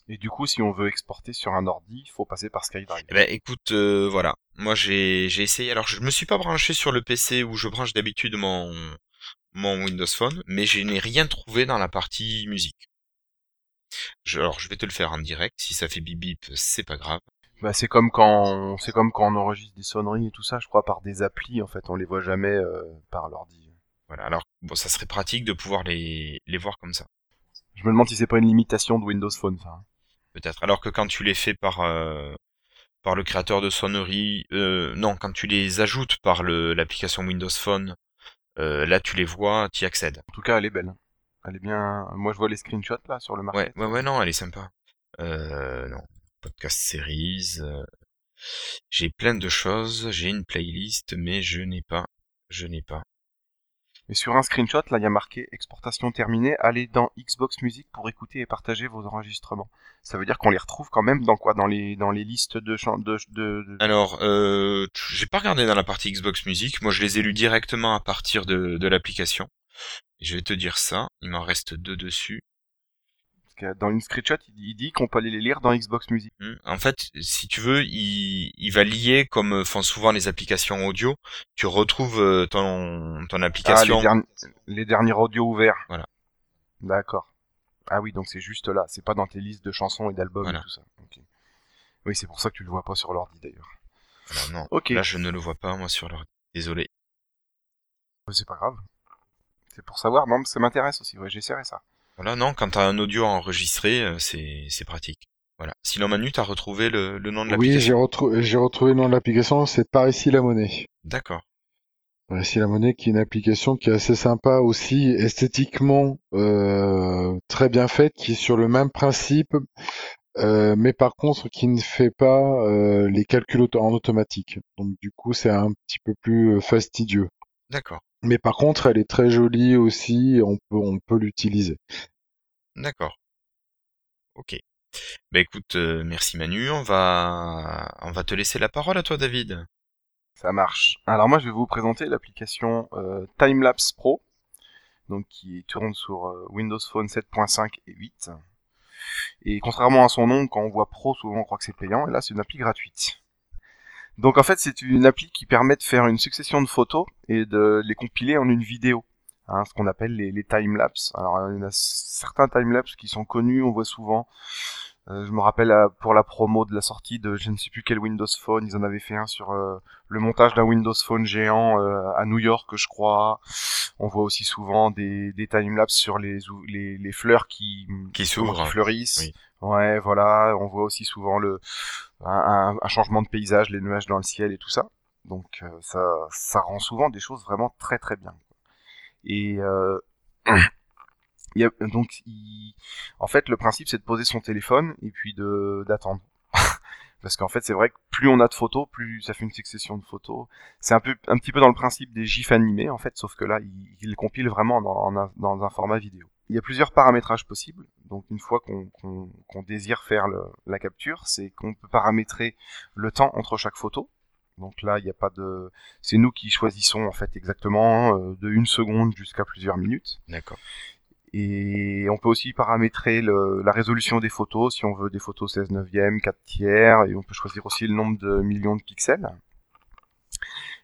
Et du coup, si on veut exporter sur un ordi, il faut passer par SkyDrive. Eh ben, écoute, euh, voilà. Moi, j'ai, j'ai essayé. Alors, je me suis pas branché sur le PC où je branche d'habitude mon, mon Windows Phone, mais je n'ai rien trouvé dans la partie musique. Je, alors, je vais te le faire en direct. Si ça fait bip bip, c'est pas grave. Bah, c'est comme quand, c'est comme quand on enregistre des sonneries et tout ça, je crois, par des applis, en fait, on les voit jamais euh, par l'ordi. Voilà. Alors, bon, ça serait pratique de pouvoir les, les voir comme ça. Je me demande si c'est pas une limitation de Windows Phone, ça. Hein peut-être. Alors que quand tu les fais par euh, par le créateur de sonnerie, euh, non, quand tu les ajoutes par l'application Windows Phone, là tu les vois, tu y accèdes. En tout cas, elle est belle. Elle est bien. Moi, je vois les screenshots là sur le marché. Ouais, ouais, non, elle est sympa. Euh, non, podcast series. J'ai plein de choses. J'ai une playlist, mais je n'ai pas, je n'ai pas. Et sur un screenshot, là, il y a marqué exportation terminée. Allez dans Xbox Music pour écouter et partager vos enregistrements. Ça veut dire qu'on les retrouve quand même dans quoi? Dans les dans les listes de chants de, de, Alors, euh, j'ai pas regardé dans la partie Xbox Music. Moi, je les ai lus directement à partir de, de l'application. Je vais te dire ça. Il m'en reste deux dessus dans une screenshot, il dit qu'on peut aller les lire dans Xbox Music. Hmm. En fait, si tu veux, il, il va lier, comme font souvent les applications audio, tu retrouves euh, ton, ton application. Ah, les, derniers audios ouverts. Voilà. D'accord. Ah oui, donc c'est juste là, c'est pas dans tes listes de chansons et d'albums et tout ça. Oui, c'est pour ça que tu le vois pas sur l'ordi d'ailleurs. non. Ok. Là, je ne le vois pas moi sur l'ordi. Désolé. C'est pas grave. C'est pour savoir, non, ça m'intéresse aussi. Ouais, j'essaierai ça. Voilà, non, quand t'as un audio enregistré, euh, c'est, c'est pratique. Voilà. Sinon, Manu, t'as retrouvé le, le nom de l'application Oui, j'ai, retrouvé j'ai retrouvé le nom de l'application, c'est Par ici la monnaie. D'accord. Par ici la monnaie, qui est une application qui est assez sympa aussi, esthétiquement euh, très bien faite, qui est sur le même principe, euh, mais par contre qui ne fait pas euh, les calculs en automatique. Donc du coup, c'est un petit peu plus fastidieux. D'accord. Mais par contre, elle est très jolie aussi, on peut, on peut l'utiliser. D'accord. Ok. Bah écoute, euh, merci Manu, on va, on va te laisser la parole à toi David. Ça marche. Alors moi, je vais vous présenter l'application euh, Timelapse Pro, donc qui tourne sur euh, Windows Phone 7.5 et 8. Et contrairement à son nom, quand on voit Pro, souvent on croit que c'est payant, et là c'est une appli gratuite. Donc en fait, c'est une appli qui permet de faire une succession de photos et de les compiler en une vidéo. Hein, ce qu'on appelle les, les timelapses. Alors il y en a certains timelapses qui sont connus, on voit souvent. Euh, je me rappelle euh, pour la promo de la sortie de je ne sais plus quel Windows Phone, ils en avaient fait un sur euh, le montage d'un Windows Phone géant à New York, je crois. On voit aussi souvent des, des timelapses sur les, les, les fleurs qui qui s'ouvrent, qui fleurissent. Ouais, voilà. On voit aussi souvent le un, un, changement de paysage, les nuages dans le ciel et tout ça. Donc ça ça rend souvent des choses vraiment très très bien. Et euh, donc, en fait, le principe c'est de poser son téléphone et puis de d'attendre. Parce qu'en fait, c'est vrai que plus on a de photos, plus ça fait une succession de photos. C'est un peu, un petit peu dans le principe des gifs animés, en fait, sauf que là, il, il compile vraiment dans, dans, un format vidéo. Il y a plusieurs paramétrages possibles. Donc, une fois qu'on qu'on désire faire la capture, c'est qu'on peut paramétrer le temps entre chaque photo. Donc là, il n'y a pas de, c'est nous qui choisissons en fait exactement euh, de une seconde jusqu'à plusieurs minutes. D'accord. Et on peut aussi paramétrer le, la résolution des photos si on veut des photos 16 neuvième, 4 tiers, et on peut choisir aussi le nombre de millions de pixels.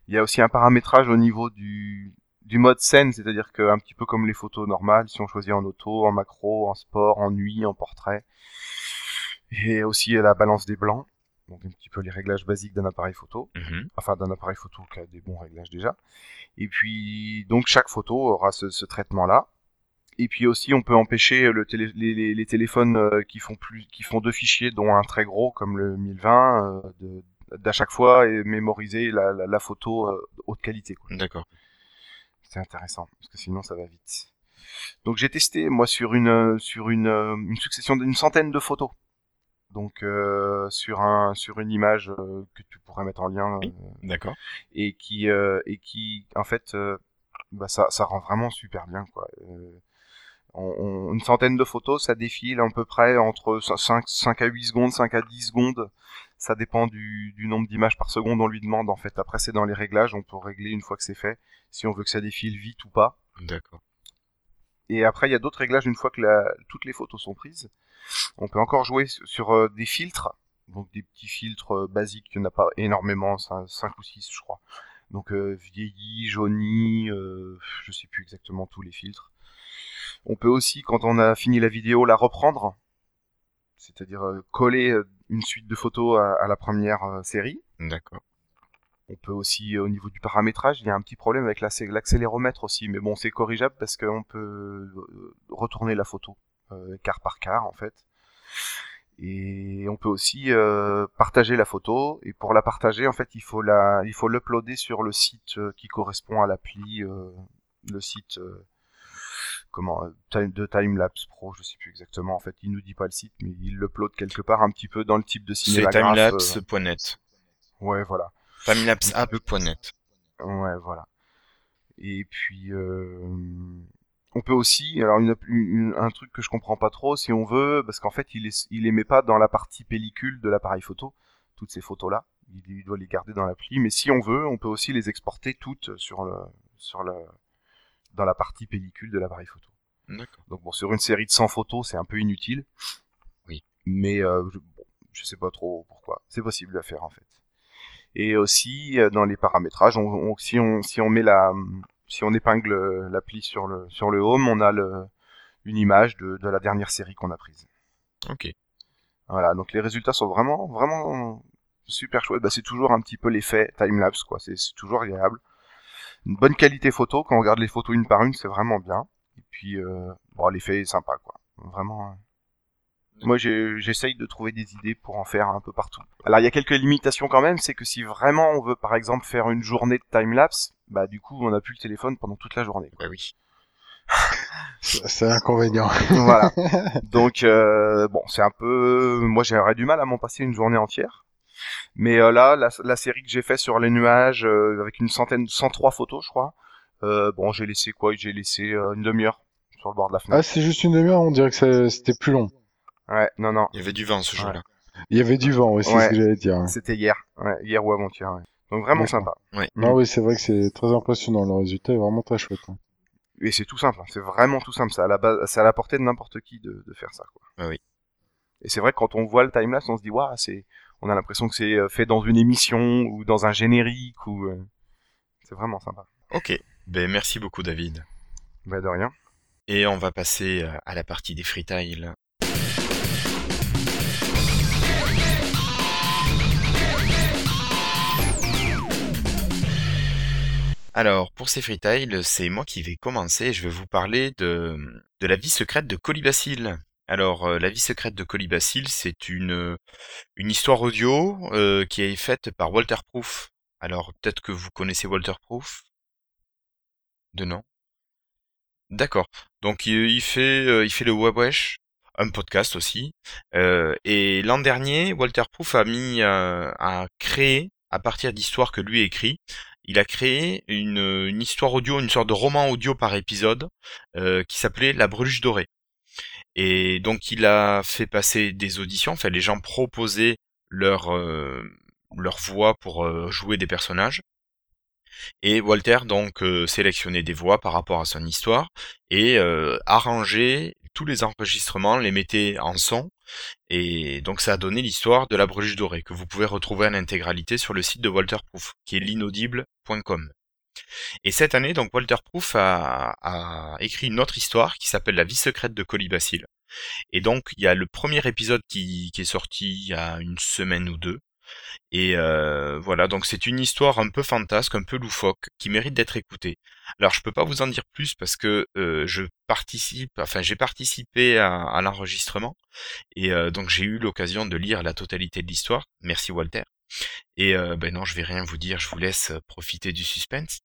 Il y a aussi un paramétrage au niveau du, du mode scène, c'est-à-dire qu'un petit peu comme les photos normales, si on choisit en auto, en macro, en sport, en nuit, en portrait. Et aussi la balance des blancs donc un petit peu les réglages basiques d'un appareil photo, Mhm. enfin d'un appareil photo qui a des bons réglages déjà. Et puis donc chaque photo aura ce, ce traitement-là. Et puis aussi on peut empêcher le télé- les, les- les téléphones euh, qui font plus, qui font deux fichiers, dont un très gros comme le 1020, euh, d'à chaque fois et mémoriser la, la, la photo euh, haute qualité. D'accord. C'est intéressant parce que sinon ça va vite. Donc j'ai testé moi sur une euh, sur une, euh, une succession d'une centaine de photos. Donc euh, sur un sur une image euh, que tu pourrais mettre en lien Oui. euh, D'accord. et qui euh, et qui en fait euh, bah ça ça rend vraiment super bien quoi. On- on- une centaine de photos, ça défile à peu près entre 5, 5 à 8 secondes, 5 à 10 secondes. Ça dépend du, du nombre d'images par seconde, on lui demande en fait. Après, c'est dans les réglages, on peut régler une fois que c'est fait, si on veut que ça défile vite ou pas. D'accord. Et après, il y a d'autres réglages une fois que la, toutes les photos sont prises. On peut encore jouer sur, euh, des filtres, donc des petits filtres euh, basiques, il n'y en a pas énormément, 5 ou 6 je crois. Donc euh, vieilli, jauni, je sais plus exactement tous les filtres. On peut aussi, quand on a fini la vidéo, la reprendre, c'est-à-dire euh, coller euh, une suite de photos à, à la première euh, série. D'accord. On peut aussi, au niveau du paramétrage, il y a un petit problème avec l'accé- l'accéléromètre aussi, mais bon, c'est corrigeable parce qu'on peut retourner la photo euh, quart par quart en fait. Et on peut aussi euh, partager la photo. Et pour la partager, en fait, il faut la, il faut l'uploader sur le site qui correspond à l'appli, euh, le site comment euh, Time- de Timelapse Pro, je sais plus exactement. En fait, il nous dit pas le site, mais il l'upload quelque part un petit peu dans le type de C'est cinémagraphe. timelapse.net. euh, ouais, voilà. Timelapseapp.net. Ouais, voilà. Et puis, euh, on peut aussi, alors une, une- un truc que je comprends pas trop, si on veut, parce qu'en fait, il, est, il les met pas dans la partie pellicule de l'appareil photo, toutes ces photos-là. Il, il doit les garder dans l'appli, mais si on veut, on peut aussi les exporter toutes sur le, sur le, dans la partie pellicule de l'appareil photo. Donc bon, sur une série de 100 photos, c'est un peu inutile. Oui. Mais euh, je, bon, je sais pas trop pourquoi. C'est possible à faire en fait. Et aussi euh, dans les paramétrages, on, on- si on si on met la si on épingle euh, l'appli sur le sur le home, on a le, une image de, de la dernière série qu'on a prise. Ok. Voilà, donc les résultats sont vraiment vraiment super chouettes. Bah, c'est toujours un petit peu l'effet timelapse quoi. C'est c'est toujours agréable. Une bonne qualité photo. Quand on regarde les photos une par une, c'est vraiment bien. Et puis euh, bon, l'effet est sympa quoi. Vraiment. euh, Moi, j'essaye de trouver des idées pour en faire un peu partout. Alors, il y a quelques limitations quand même, c'est que si vraiment on veut, par exemple, faire une journée de timelapse, bah du coup, on n'a plus le téléphone pendant toute la journée. Bah oui. C'est inconvénient. voilà. Donc, euh, bon, c'est un peu... Moi, j'aurais du mal à m'en passer une journée entière. Mais euh, là, la, la série que j'ai fait sur les nuages, euh, avec une centaine, 103 photos, je crois, euh, bon, j'ai laissé quoi? J'ai laissé euh, une demi-heure sur le bord de la fenêtre. Ah, c'est juste une demi-heure, on dirait que c'était plus long. Ouais, non, non. Il y avait du vent ce jour-là. Il y avait du vent aussi, Ouais. c'est ce que j'allais dire. C'était hier, ouais, hier ou avant-hier. ouais. Donc vraiment sympa. Non, oui, c'est vrai que c'est très impressionnant. Le résultat est vraiment très chouette. hein. Et c'est tout simple, hein. c'est vraiment tout simple. C'est à la base, c'est à la portée de n'importe qui de, de faire ça. Quoi. Ah oui. Et c'est vrai que quand on voit le timelapse, on se dit waouh, c'est, on a l'impression que c'est euh, fait dans une émission ou dans un générique ou. euh, C'est vraiment sympa. Ok. Ben merci beaucoup David. Bah de rien. Et on va passer euh, à la partie des freetiles. Alors, pour ces freetiles, c'est moi qui vais commencer. Je vais vous parler de, de la vie secrète de Colibacille. Alors, euh, la vie secrète de Colibacille, c'est une, une histoire audio euh, qui est faite par Walter Proof. Alors, peut-être que vous connaissez Walter Proof? De nom? D'accord. Donc il, fait euh, il fait le Webwesh, un podcast aussi. Euh, et l'an dernier, Walter Proof a mis euh, a créé à partir d'histoires que lui écrit, il a créé une, une histoire audio, une sorte de roman audio par épisode euh, qui s'appelait La Bruche dorée. Et donc il a fait passer des auditions. Enfin, les gens proposaient leur euh, leur voix pour euh, jouer des personnages. Et Walter donc euh, sélectionnait des voix par rapport à son histoire et arrangeait tous les enregistrements, les mettait en son et donc ça a donné l'histoire de la bruche dorée que vous pouvez retrouver en intégralité sur le site de Walter Proof qui est l'inaudible.com. Et cette année donc Walter Proof a, écrit une autre histoire qui s'appelle La vie secrète de Colibacille. Et donc il y a le premier épisode qui, est sorti il y a une semaine ou deux et euh, voilà, donc c'est une histoire un peu fantasque, un peu loufoque, qui mérite d'être écoutée. Alors je peux pas vous en dire plus parce que euh, je participe, enfin j'ai participé à, à l'enregistrement et euh, donc j'ai eu l'occasion de lire la totalité de l'histoire. Merci Walter. Et euh, ben non, je vais rien vous dire, je vous laisse profiter du suspense.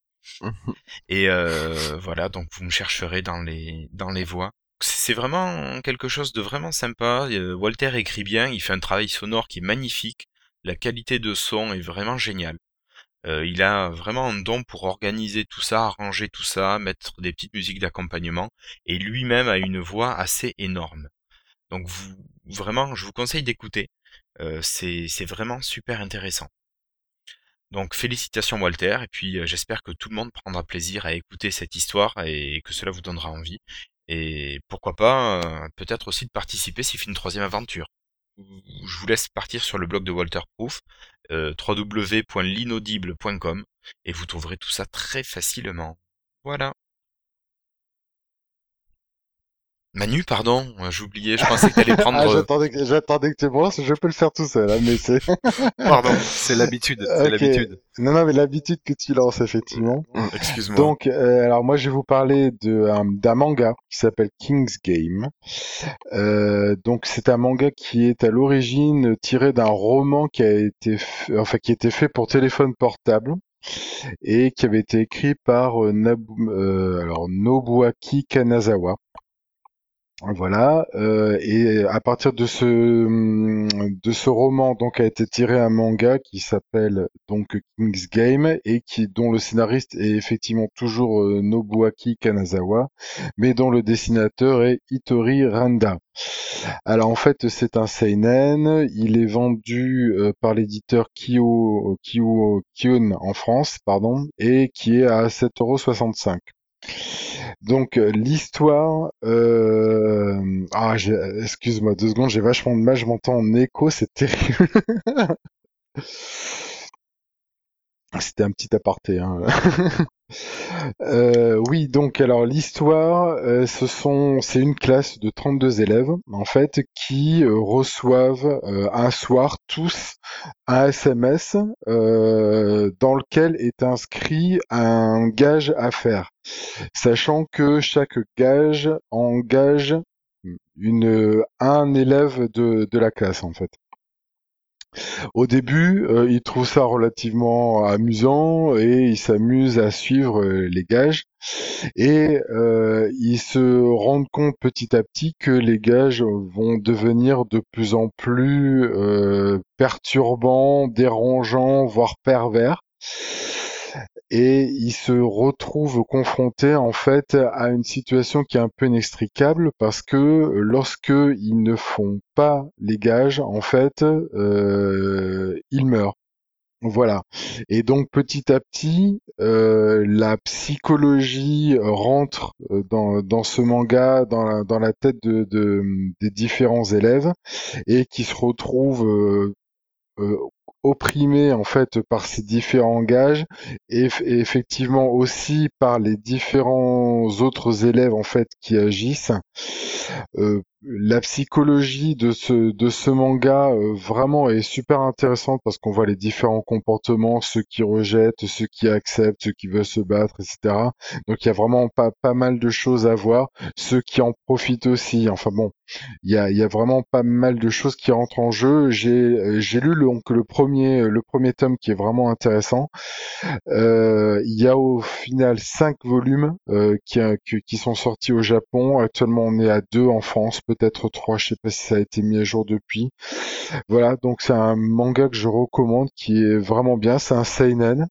Et euh, voilà, donc vous me chercherez dans les dans les voix. C'est vraiment quelque chose de vraiment sympa. Euh, Walter écrit bien, il fait un travail sonore qui est magnifique. La qualité de son est vraiment géniale. Euh, il a vraiment un don pour organiser tout ça, arranger tout ça, mettre des petites musiques d'accompagnement, et lui-même a une voix assez énorme. Donc vous, vraiment, je vous conseille d'écouter. C'est vraiment super intéressant. Donc félicitations Walter, et puis j'espère que tout le monde prendra plaisir à écouter cette histoire et que cela vous donnera envie. Et pourquoi pas, peut-être aussi de participer s'il fait une troisième aventure je vous laisse partir sur le blog de Walter Proof, euh, www.l'inaudible.com, et vous trouverez tout ça très facilement. Voilà. Manu, pardon, euh, j'ai oublié, je pensais que t'allais prendre... Ah, euh, j'attendais que, j'attendais que tu me lances, je peux le faire tout seul, hein, mais c'est... Pardon, C'est l'habitude, c'est l'habitude. Non, non, mais l'habitude que tu lances, effectivement. excuse-moi. Donc, euh, alors moi, je vais vous parler de, un- d'un manga qui s'appelle King's Game. Euh, donc, c'est un manga qui est à l'origine tiré d'un roman qui a été, f- enfin, qui était fait pour téléphone portable et qui avait été écrit par euh, Nabu- euh, alors Nobuaki Kanazawa. Voilà, euh, et à partir de ce de ce roman donc a été tiré un manga qui s'appelle donc King's Game et qui dont le scénariste est effectivement toujours euh, Nobuaki Kanazawa, mais dont le dessinateur est Hitori Randa. Alors en fait c'est un seinen, il est vendu euh, par l'éditeur Kyo Kyo Kion en France, pardon, et qui est à 7,65€. Donc euh, l'histoire, euh... ah, excuse-moi deux secondes, j'ai vachement de mal, je m'entends en écho, c'est terrible. C'était un petit aparté. Hein. Euh, oui, donc alors l'histoire, euh, ce sont, c'est une classe de 32 élèves en fait qui euh, reçoivent un soir tous un SMS dans lequel est inscrit un gage à faire, sachant que chaque gage engage une un élève de, de la classe en fait. Au début, euh, ils trouvent ça relativement amusant et ils s'amusent à suivre euh, les gages. Et euh, ils se rendent compte petit à petit que les gages vont devenir de plus en plus euh, perturbants, dérangeants, voire pervers. Et ils se retrouvent confrontés en fait à une situation qui est un peu inextricable parce que lorsque ils ne font pas les gages, en fait, euh, ils meurent. Voilà. Et donc petit à petit, euh, la psychologie rentre euh, dans, dans ce manga, dans la, dans la tête de, de- des différents élèves, et qui se retrouvent euh, euh, opprimés en fait par ces différents gages et, et effectivement aussi par les différents autres élèves en fait qui agissent. La psychologie de ce manga euh, vraiment est super intéressante parce qu'on voit les différents comportements, ceux qui rejettent, ceux qui acceptent, ceux qui veulent se battre, etc. Donc il y a vraiment pas mal de choses à voir, ceux qui en profitent aussi. Enfin bon, il y a vraiment pas mal de choses qui rentrent en jeu. J'ai j'ai lu le, donc le premier le premier tome qui est vraiment intéressant. Euh, il y a au final cinq volumes euh, qui, qui sont sortis au Japon. Actuellement, on est à deux en France, peut-être trois. Je sais pas si ça a été mis à jour depuis. Voilà, donc c'est un manga que je recommande, qui est vraiment bien. C'est un seinen,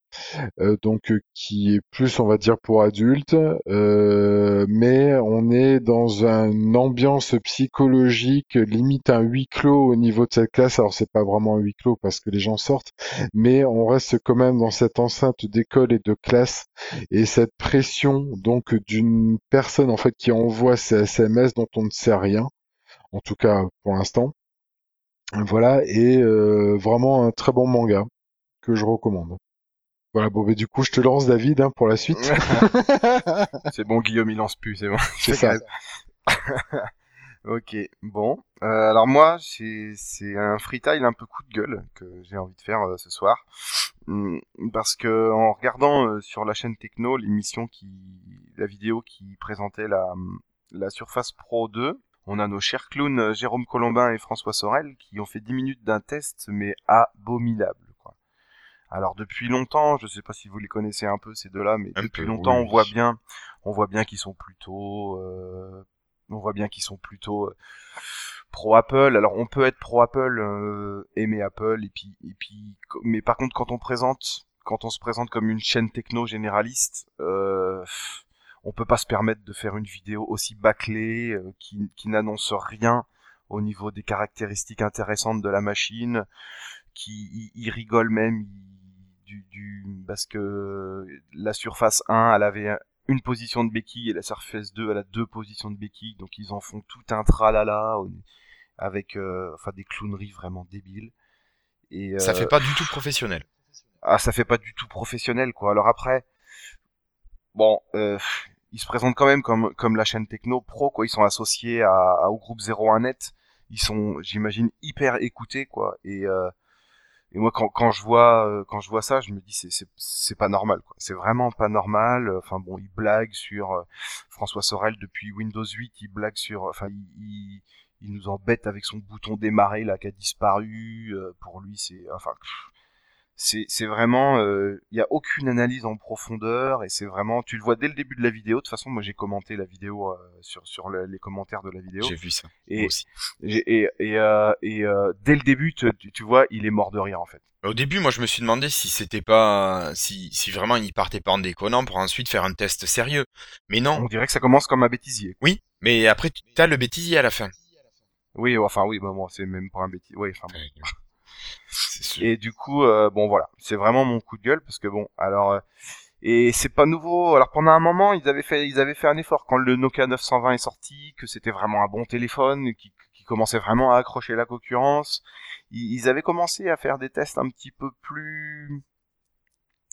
euh, donc euh, qui est plus, on va dire, pour adultes, euh, mais on est dans une ambiance psychologique, limite un huis clos au niveau de cette classe. Alors c'est pas vraiment un huis clos parce que les gens sortent, mais on reste quand même dans cette enceinte d'école et de classe et cette pression donc d'une personne en fait qui envoie ces SMS dont on ne sait rien, en tout cas pour l'instant. Voilà, et euh, vraiment un très bon manga que je recommande. Voilà, bon, mais du coup, je te lance David hein, pour la suite. c'est bon, Guillaume, il lance plus, c'est bon. C'est ça. ok, bon. Euh, alors moi, c'est un freestyle un peu coup de gueule que j'ai envie de faire euh, ce soir, Hum, parce que en regardant euh, sur la chaîne Techno l'émission qui, la vidéo qui présentait la la Surface Pro 2, on a nos chers clowns euh, Jérôme Colombin et François Sorel qui ont fait 10 minutes d'un test mais abominable. Quoi. Alors depuis longtemps, je sais pas si vous les connaissez un peu ces deux-là, mais Un depuis peu, longtemps oui. on voit bien, on voit bien qu'ils sont plutôt, euh, on voit bien qu'ils sont plutôt euh, pro Apple. Alors on peut être pro Apple, euh, aimer Apple et puis et puis, mais par contre quand on présente, quand on se présente comme une chaîne techno généraliste, euh, on peut pas se permettre de faire une vidéo aussi bâclée euh, qui, qui n'annonce rien au niveau des caractéristiques intéressantes de la machine, qui il, il rigole même il- du, du parce que la Surface 1 elle avait une position de béquille et la Surface 2 elle a deux positions de béquille. Donc ils en font tout un tralala avec euh, enfin des clowneries vraiment débiles. Et Ça euh, fait pas du tout professionnel. ah ça fait pas du tout professionnel quoi. Alors après bon euh, ils se présentent quand même comme comme la chaîne techno pro quoi. Ils sont associés à, à- au groupe 01net ils sont j'imagine hyper écoutés quoi. Et euh, et moi quand quand je vois euh, quand je vois ça je me dis c'est c'est pas normal quoi. C'est vraiment pas normal. Enfin bon ils blaguent sur euh, François Sorel depuis Windows 8 il blague sur enfin il, il nous embête avec son bouton démarrer là qui a disparu. Euh, pour lui c'est enfin c'est c'est vraiment il y a aucune analyse en profondeur et c'est vraiment tu le vois dès le début de la vidéo de toute façon moi j'ai commenté la vidéo euh, sur sur le- les commentaires de la vidéo J'ai vu ça. et moi aussi. et et, euh, et euh, dès le début tu, vois il est mort de rire en fait Au début, moi, je me suis demandé si c'était pas, si, si vraiment il partait pas en déconnant pour ensuite faire un test sérieux. Mais non. on dirait que ça commence comme un bêtisier Oui, mais après, tu as le bêtisier à la fin. oui enfin oui bah bon c'est même pas un bêtisier oui enfin bon. Et du coup, euh, bon voilà, c'est vraiment mon coup de gueule parce que bon, alors euh, et c'est pas nouveau. Alors pendant un moment, ils avaient fait, ils avaient fait un effort quand le Nokia 920 est sorti, que c'était vraiment un bon téléphone, qui, qui commençait vraiment à accrocher la concurrence. Ils, ils avaient commencé à faire des tests un petit peu plus,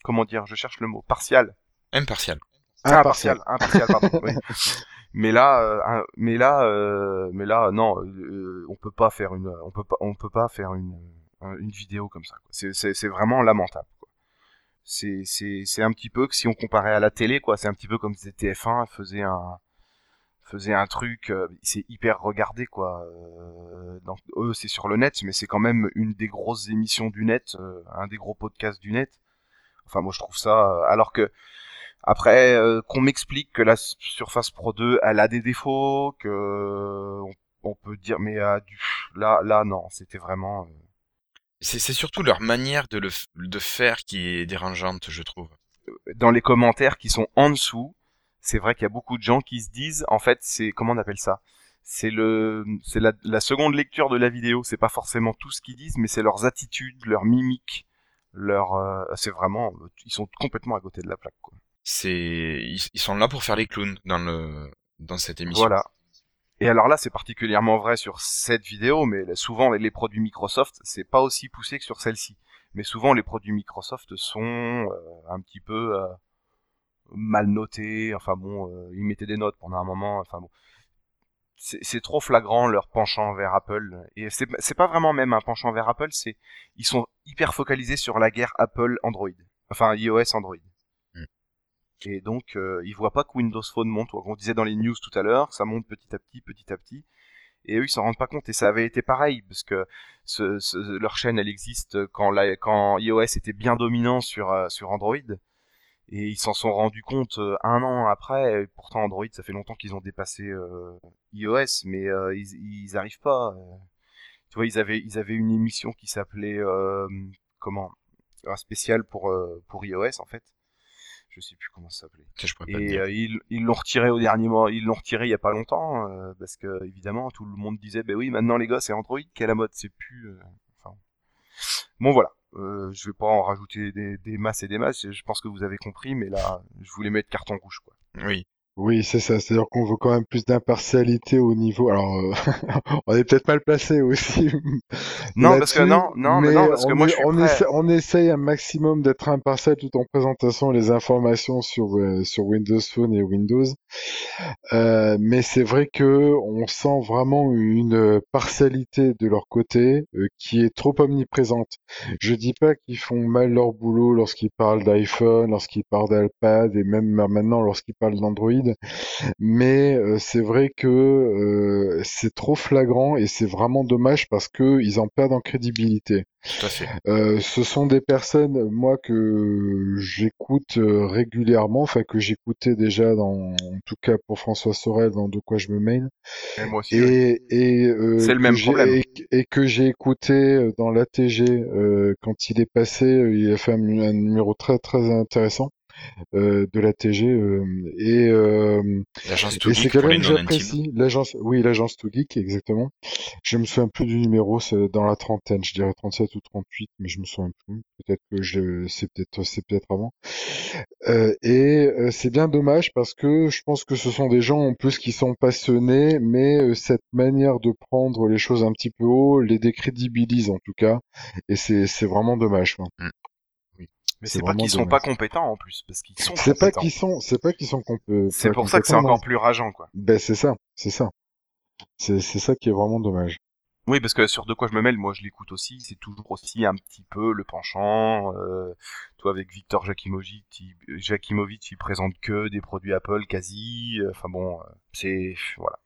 comment dire, je cherche le mot, partial. Impartial. Ah, impartial, impartial, pardon. oui. Mais là, euh, mais là, euh, mais là, non, euh, on peut pas faire une, on peut pas, on peut pas faire une, euh, une vidéo comme ça. C'est, vraiment lamentable. C'est, un petit peu que si on comparait à la télé, quoi. C'est un petit peu comme si TF1 faisait un, faisait un truc, euh, c'est hyper regardé, quoi. Euh, donc, eux, c'est sur le net, mais c'est quand même une des grosses émissions du net, euh, un des gros podcasts du net. Enfin, moi, je trouve ça, euh, alors que après, euh, qu'on m'explique que la Surface Pro 2, elle a des défauts, que on, peut dire, mais euh, là, là, non, c'était vraiment. Euh, C'est surtout leur manière de le de faire qui est dérangeante, je trouve. dans les commentaires qui sont en dessous, c'est vrai qu'il y a beaucoup de gens qui se disent, en fait, c'est comment on appelle ça? C'est le, c'est la, la seconde lecture de la vidéo. C'est pas forcément tout ce qu'ils disent, mais c'est leurs attitudes, leurs mimiques, leur, euh, c'est vraiment, ils sont complètement à côté de la plaque. Quoi. C'est, ils, ils sont là pour faire les clowns dans le, dans cette émission. Voilà. Et alors là, c'est particulièrement vrai sur cette vidéo, mais souvent les produits Microsoft, c'est pas aussi poussé que sur celle-ci. Mais souvent les produits Microsoft sont euh, un petit peu euh, mal notés. Enfin bon, euh, ils mettaient des notes pendant un moment. Enfin bon, c'est trop flagrant leur penchant vers Apple. Et c'est pas vraiment même un penchant vers Apple, c'est ils sont hyper focalisés sur la guerre Apple Android. Enfin iOS Android. Et donc, euh, ils voient pas que Windows Phone monte. On disait dans les news tout à l'heure, ça monte petit à petit, petit à petit. Et eux, ils s'en rendent pas compte. Et ça avait été pareil, parce que leur chaîne, elle existe quand iOS était bien dominant sur, euh, sur Android. Et ils s'en sont rendus compte euh, un an après. pourtant, Android, ça fait longtemps qu'ils ont dépassé euh, iOS, mais ils, ils arrivent pas. Tu vois, ils avaient, ils avaient une émission qui s'appelait comment? Un spécial pour pour iOS en fait je sais plus comment ça s'appelait. Et euh, ils l'ont retiré au dernier moment, ils l'ont retiré il y a pas longtemps euh, parce que évidemment tout le monde disait ben oui maintenant les gars c'est Android qui est la mode, c'est plus. Euh, enfin... Bon voilà, je vais pas en rajouter des, des, masses et des masses. Je pense que vous avez compris, mais là je voulais mettre carton rouge quoi. Oui. Oui, c'est ça. C'est-à-dire qu'on veut quand même plus d'impartialité au niveau. Alors, euh, on est peut-être mal placé aussi. non, parce que non, non, mais non, parce que moi, je suis on, prêt. essaie, on essaye un maximum d'être impartial tout en présentant les informations sur euh, sur Windows Phone et Windows. Euh, mais c'est vrai que on sent vraiment une partialité de leur côté qui est trop omniprésente. Je dis pas qu'ils font mal leur boulot lorsqu'ils parlent d'iPhone, lorsqu'ils parlent d'iPad et même maintenant lorsqu'ils parlent d'Android mais euh, c'est vrai que euh, c'est trop flagrant et c'est vraiment dommage parce que ils en perdent en crédibilité. Tout à fait. Euh, ce sont des personnes, moi, que j'écoute régulièrement, enfin que j'écoutais déjà, dans, en tout cas pour François Sorel, dans De quoi je me mêle. Et moi aussi. Et, et c'est le même problème. Et, et, que j'ai écouté dans l'ATG quand il est passé, il a fait un, un numéro très très intéressant. Euh, de la TG euh, et, euh, l'agence l'agence oui l'agence Too Geek exactement. Je me souviens plus du numéro c'est dans la trentaine je dirais 37 ou 38 mais je me souviens plus. Peut-être que je c'est peut-être c'est peut-être avant. Et c'est bien dommage parce que je pense que ce sont des gens en plus qui sont passionnés mais cette manière de prendre les choses un petit peu haut les décrédibilise en tout cas. Et c'est c'est vraiment dommage quoi. Mmh. Mais c'est pas qu'ils sont pas compétents en plus, parce qu'ils sont. C'est pas qu'ils sont, c'est pas qu'ils sont compétents. C'est pour ça que c'est encore plus rageant, quoi. Ben c'est ça, c'est ça. C'est c'est ça qui est vraiment dommage. Oui, parce que sur de quoi je me mêle, moi je l'écoute aussi, c'est toujours aussi un petit peu le penchant. Euh, toi avec Victor Jakimovic, il, Jakimovic, il présente que des produits Apple quasi. Euh, enfin bon, euh, c'est voilà.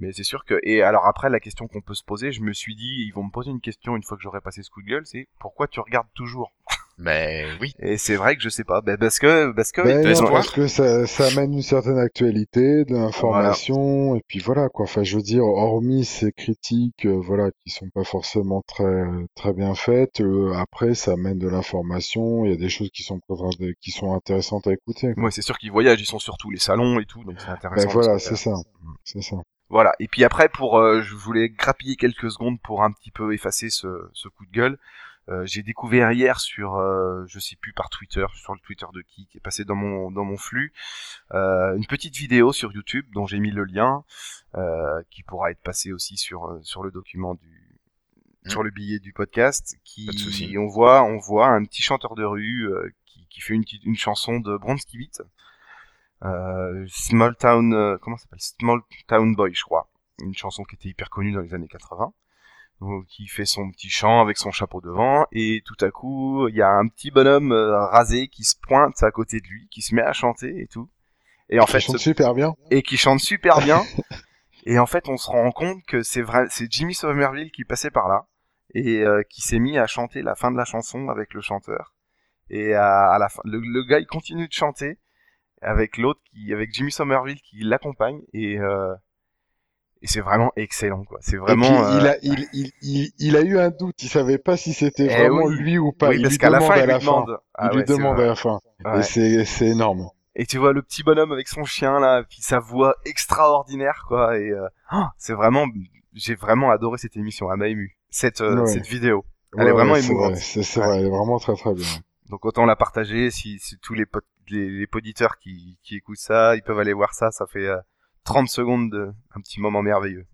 Mais c'est sûr que et alors après la question qu'on peut se poser, je me suis dit ils vont me poser une question une fois que j'aurai passé ce coup de gueule, c'est pourquoi tu regardes toujours? Ben oui. Et c'est vrai que je sais pas, ben parce que parce que ben non, parce que ça, ça amène une certaine actualité, de l'information, et puis voilà quoi. Enfin, je veux dire, hormis ces critiques, euh, voilà, qui sont pas forcément très très bien faites, euh, après ça amène de l'information. Il y a des choses qui sont qui sont intéressantes à écouter. Moi, c'est sûr qu'ils voyagent, ils sont sur tous les salons et tout, donc c'est intéressant. Ben voilà, c'est ça, mm. c'est ça. Voilà. Et puis après, pour, euh, je voulais grappiller quelques secondes pour un petit peu effacer ce, ce coup de gueule. Euh, j'ai découvert hier sur, euh, je sais plus par Twitter, sur le Twitter de qui, qui est passé dans mon dans mon flux, euh, une petite vidéo sur YouTube dont j'ai mis le lien, qui pourra être passé aussi sur sur le document du mmh. sur le billet du podcast. Qui on voit on voit un petit chanteur de rue qui, qui fait une une chanson de Bronski Beat. Small Town, comment s'appelle? Small Town Boy, je crois. Une chanson qui était hyper connue dans les années 80 qui fait son petit chant avec son chapeau devant et tout à coup il y a un petit bonhomme euh, rasé qui se pointe à côté de lui qui se met à chanter et tout. Et en qui fait chante super bien. et qui chante super bien. Et en fait on se rend compte que c'est vrai c'est Jimmy Somerville qui passait par là et euh, qui s'est mis à chanter la fin de la chanson avec le chanteur. Et à, la fin le, gars il continue de chanter avec l'autre qui avec Jimmy Somerville qui l'accompagne et euh, et c'est vraiment excellent quoi. C'est vraiment. il, a, il, il, il, il, a eu un doute, il savait pas si c'était eh vraiment lui ou pas. Oui, parce qu'à la fin, il lui demande. Ah il lui demande à la fin. Et c'est, c'est énorme. Et tu vois le petit bonhomme avec son chien là, puis sa voix extraordinaire quoi. Et euh... oh, c'est vraiment, j'ai vraiment adoré cette émission, elle m'a ému. Cette euh, cette vidéo. Elle est vraiment c'est émouvante. C'est Ouais. vrai, elle est vraiment très très bien. Donc autant la partager si, si tous les, les, les poditeurs qui, qui écoutent ça, ils peuvent aller voir ça, ça fait euh, 30 secondes de un petit moment merveilleux.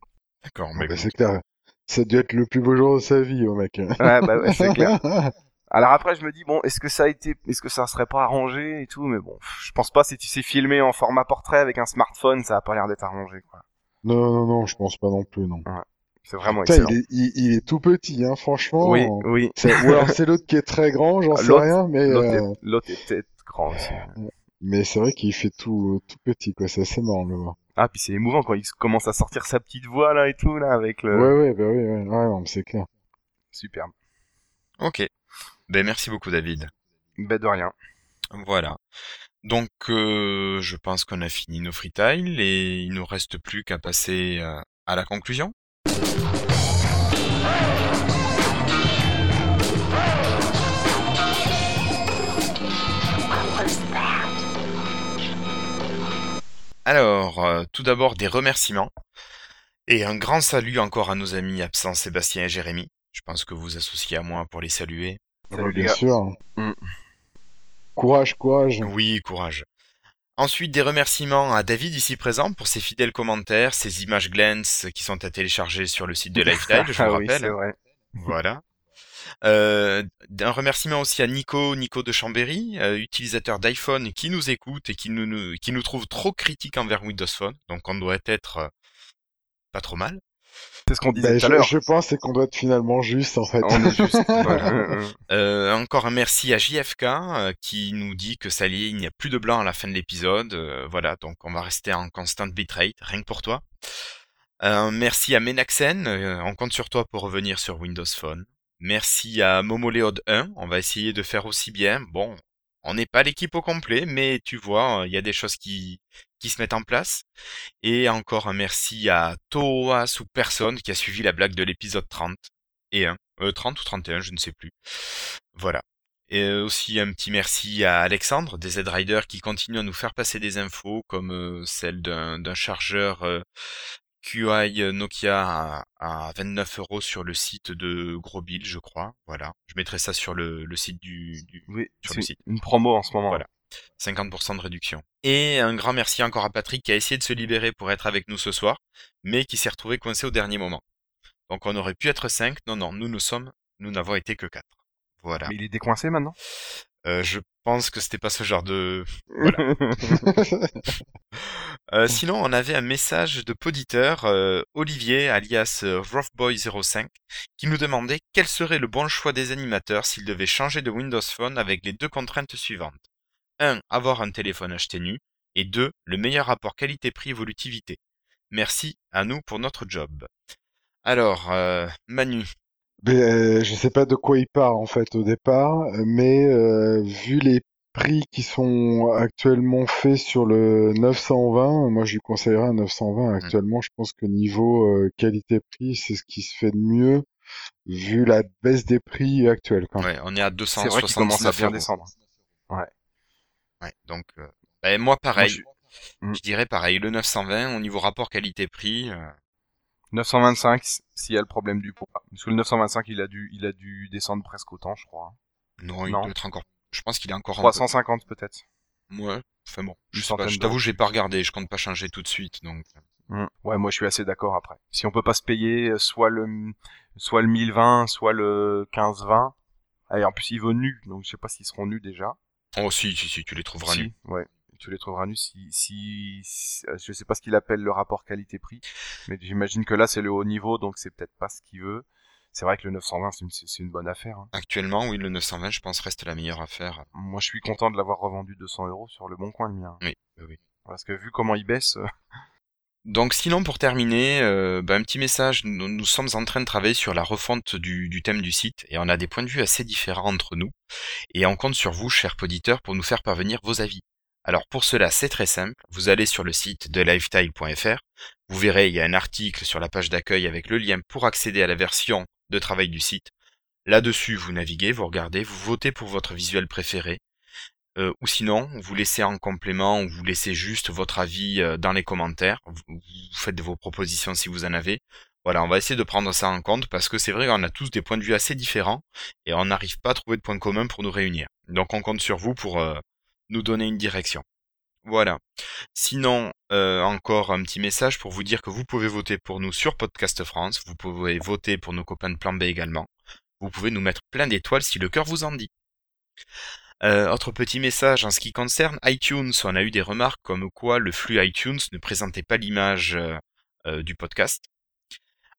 D'accord, mais bah, c'est clair. Ça a dû être le plus beau jour de sa vie, au mec. Ouais, bah ouais, c'est clair. Alors après, je me dis bon, est-ce que ça a été, est-ce que ça serait pas arrangé et tout, mais bon, je pense pas. Si tu sais filmer en format portrait avec un smartphone, ça a pas l'air d'être arrangé, quoi. Non, non, non, je pense pas non plus, non. C'est vraiment Putain, excellent. il est, il, il est tout petit, hein, franchement. Oui, oui. C'est- Ou alors c'est l'autre qui est très grand, j'en sais rien, mais, L'autre euh, est, l'autre est peut-être grand aussi. Mais c'est vrai qu'il fait tout, tout petit, quoi. C'est assez marrant de le voir. Ah, puis c'est émouvant quand il commence à sortir sa petite voix là et tout là avec le. Ouais, ouais, bah oui, ouais, ouais, non, mais c'est clair. Superbe. ok. Ben merci beaucoup David. Ben de rien. Voilà. Donc euh, je pense qu'on a fini nos freetiles et il nous reste plus qu'à passer euh, à la conclusion. Alors, euh, tout d'abord des remerciements et un grand salut encore à nos amis absents Sébastien et Jérémy. Je pense que vous associez à moi pour les saluer. Salut, Ouais, bien gars. sûr. Mm. Courage, courage. Oui, courage. Ensuite, des remerciements à David ici présent pour ses fidèles commentaires, ses images Glance qui sont à télécharger sur le site de Lifestyle, je vous Ah oui, rappelle. c'est vrai. Voilà. Euh, un remerciement aussi à Nico, Nico de Chambéry, euh, utilisateur d'iPhone qui nous écoute et qui nous, nous- qui nous trouve trop critiques envers Windows Phone. Donc on doit être euh, pas trop mal. C'est ce qu'on disait Bah, tout à je, l'heure. je pense c'est qu'on doit être finalement juste, en fait. On est juste. Voilà. Euh, encore un merci à JFK euh, qui nous dit que ça y est, il n'y a plus de blanc à la fin de l'épisode. Euh, voilà, donc on va rester en constant bitrate, rien que pour toi. Merci à Menaxen, on compte sur toi pour revenir sur Windows Phone. Merci à Momoleod 1, on va essayer de faire aussi bien. Bon, on n'est pas l'équipe au complet, mais tu vois, il y a des choses qui, qui se mettent en place. Et encore un merci à Toas ou personne qui a suivi la blague de l'épisode 30 et 1. Euh, 30 ou 31, je ne sais plus. Voilà. Et euh, aussi un petit merci à Alexandre des Z-Riders qui continue à nous faire passer des infos comme euh, celle d'un d'un chargeur euh, QI Nokia à, à 29 euros sur le site de Gros Bill, je crois. Voilà. Je mettrai ça sur le, le site du, du Oui, Sur le site. une promo en ce moment. Voilà. 50% de réduction. Et un grand merci encore à Patrick qui a essayé de se libérer pour être avec nous ce soir, mais qui s'est retrouvé coincé au dernier moment. Donc on aurait pu être 5, non non, nous nous sommes, nous n'avons été que 4. Voilà. Mais il est décoincé maintenant? Euh, je pense que c'était pas ce genre de... Euh, sinon, on avait un message de poditeur, euh, Olivier, alias euh, Roughboy05, qui nous demandait quel serait le bon choix des animateurs s'ils devaient changer de Windows Phone avec les deux contraintes suivantes. 1. Avoir un téléphone acheté nu. Et 2. Le meilleur rapport qualité-prix-évolutivité. Merci à nous pour notre job. Alors, euh, Manu, Mais, euh, je sais pas de quoi il part en fait au départ, mais euh, vu les prix qui sont actuellement faits sur le 920, moi je lui conseillerais un 920 actuellement. Je pense que niveau euh, qualité-prix, c'est ce qui se fait de mieux vu la baisse des prix actuels. Quand même. ouais, on est à C'est 279 vrai qu'il commence à bien descendre. Ouais, donc, euh, ben, moi pareil. Moi, je- Mm. Je dirais pareil, le 920 au niveau rapport qualité-prix. Euh, 925 s'il y a le problème du poids. Parce que le 925 il a dû il a dû descendre presque autant je crois. non, il Non. doit être encore. Je pense qu'il est encore un 350 peut-être. peu. Ouais, enfin bon. Une Je, sais pas, je t'avoue, j'ai pas regardé. Je compte pas changer tout de suite, donc. Mm. Ouais, moi je suis assez d'accord après. Si on peut pas se payer euh, soit le soit le 1020, soit le 1520. Et en plus il vaut nu, donc je sais pas s'ils seront nus déjà. Oh si, si, si, tu les trouveras Si, nus. ouais. Tu les trouveras nus si, si, si- euh, je sais pas ce qu'il appelle le rapport qualité-prix, mais j'imagine que là c'est le haut niveau, donc c'est peut-être pas ce qu'il veut. C'est vrai que le 920 c'est une, c'est c'est une bonne affaire. hein. Actuellement, oui, le 920, je pense, reste la meilleure affaire. Moi je suis content de l'avoir revendu 200 euros sur le bon coin le mien. Oui, oui, oui. Parce que vu comment il baisse, euh, Donc sinon, pour terminer, euh, bah, un petit message. Nous, nous sommes en train de travailler sur la refonte du, du thème du site et on a des points de vue assez différents entre nous. Et on compte sur vous, chers auditeurs, pour nous faire parvenir vos avis. Alors pour cela, c'est très simple. Vous allez sur le site de lifetile.fr. Vous verrez, il y a un article sur la page d'accueil avec le lien pour accéder à la version de travail du site. Là-dessus, vous naviguez, vous regardez, vous votez pour votre visuel préféré. Euh, ou sinon, vous laissez en complément ou vous laissez juste votre avis euh, dans les commentaires. Vous, vous faites vos propositions si vous en avez. Voilà, on va essayer de prendre ça en compte parce que c'est vrai qu'on a tous des points de vue assez différents et on n'arrive pas à trouver de points communs pour nous réunir. Donc on compte sur vous pour euh, nous donner une direction. Voilà. Sinon, euh, encore un petit message pour vous dire que vous pouvez voter pour nous sur Podcast France, vous pouvez voter pour nos copains de Plan B également. Vous pouvez nous mettre plein d'étoiles si le cœur vous en dit. Euh, autre petit message en ce qui concerne iTunes, on a eu des remarques comme quoi le flux iTunes ne présentait pas l'image du podcast.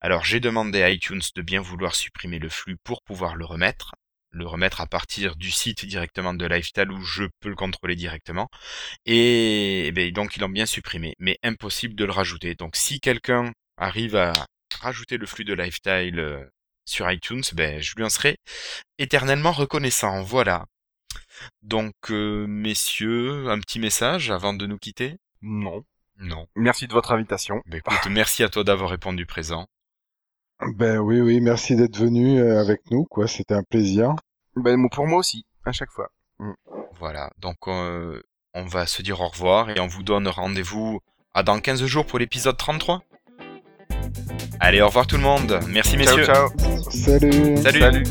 Alors j'ai demandé à iTunes de bien vouloir supprimer le flux pour pouvoir le remettre, le remettre à partir du site directement de Lifestyle où je peux le contrôler directement. Et, eh ben, donc ils l'ont bien supprimé, mais impossible de le rajouter. Donc si quelqu'un arrive à rajouter le flux de Lifestyle euh, sur iTunes, ben, je lui en serai éternellement reconnaissant. Voilà. Donc, euh, messieurs, un petit message avant de nous quitter? Non. Non. Merci de votre invitation. Ben, écoute, merci à toi d'avoir répondu présent. Ben oui, oui, merci d'être venu euh, avec nous, quoi. C'était un plaisir. Ben pour moi aussi, à chaque fois. Mm. Voilà, donc euh, on va se dire au revoir et on vous donne rendez-vous à dans 15 jours pour l'épisode 33. Allez, au revoir tout le monde. Merci messieurs. Ciao, ciao. Salut. Salut. Salut.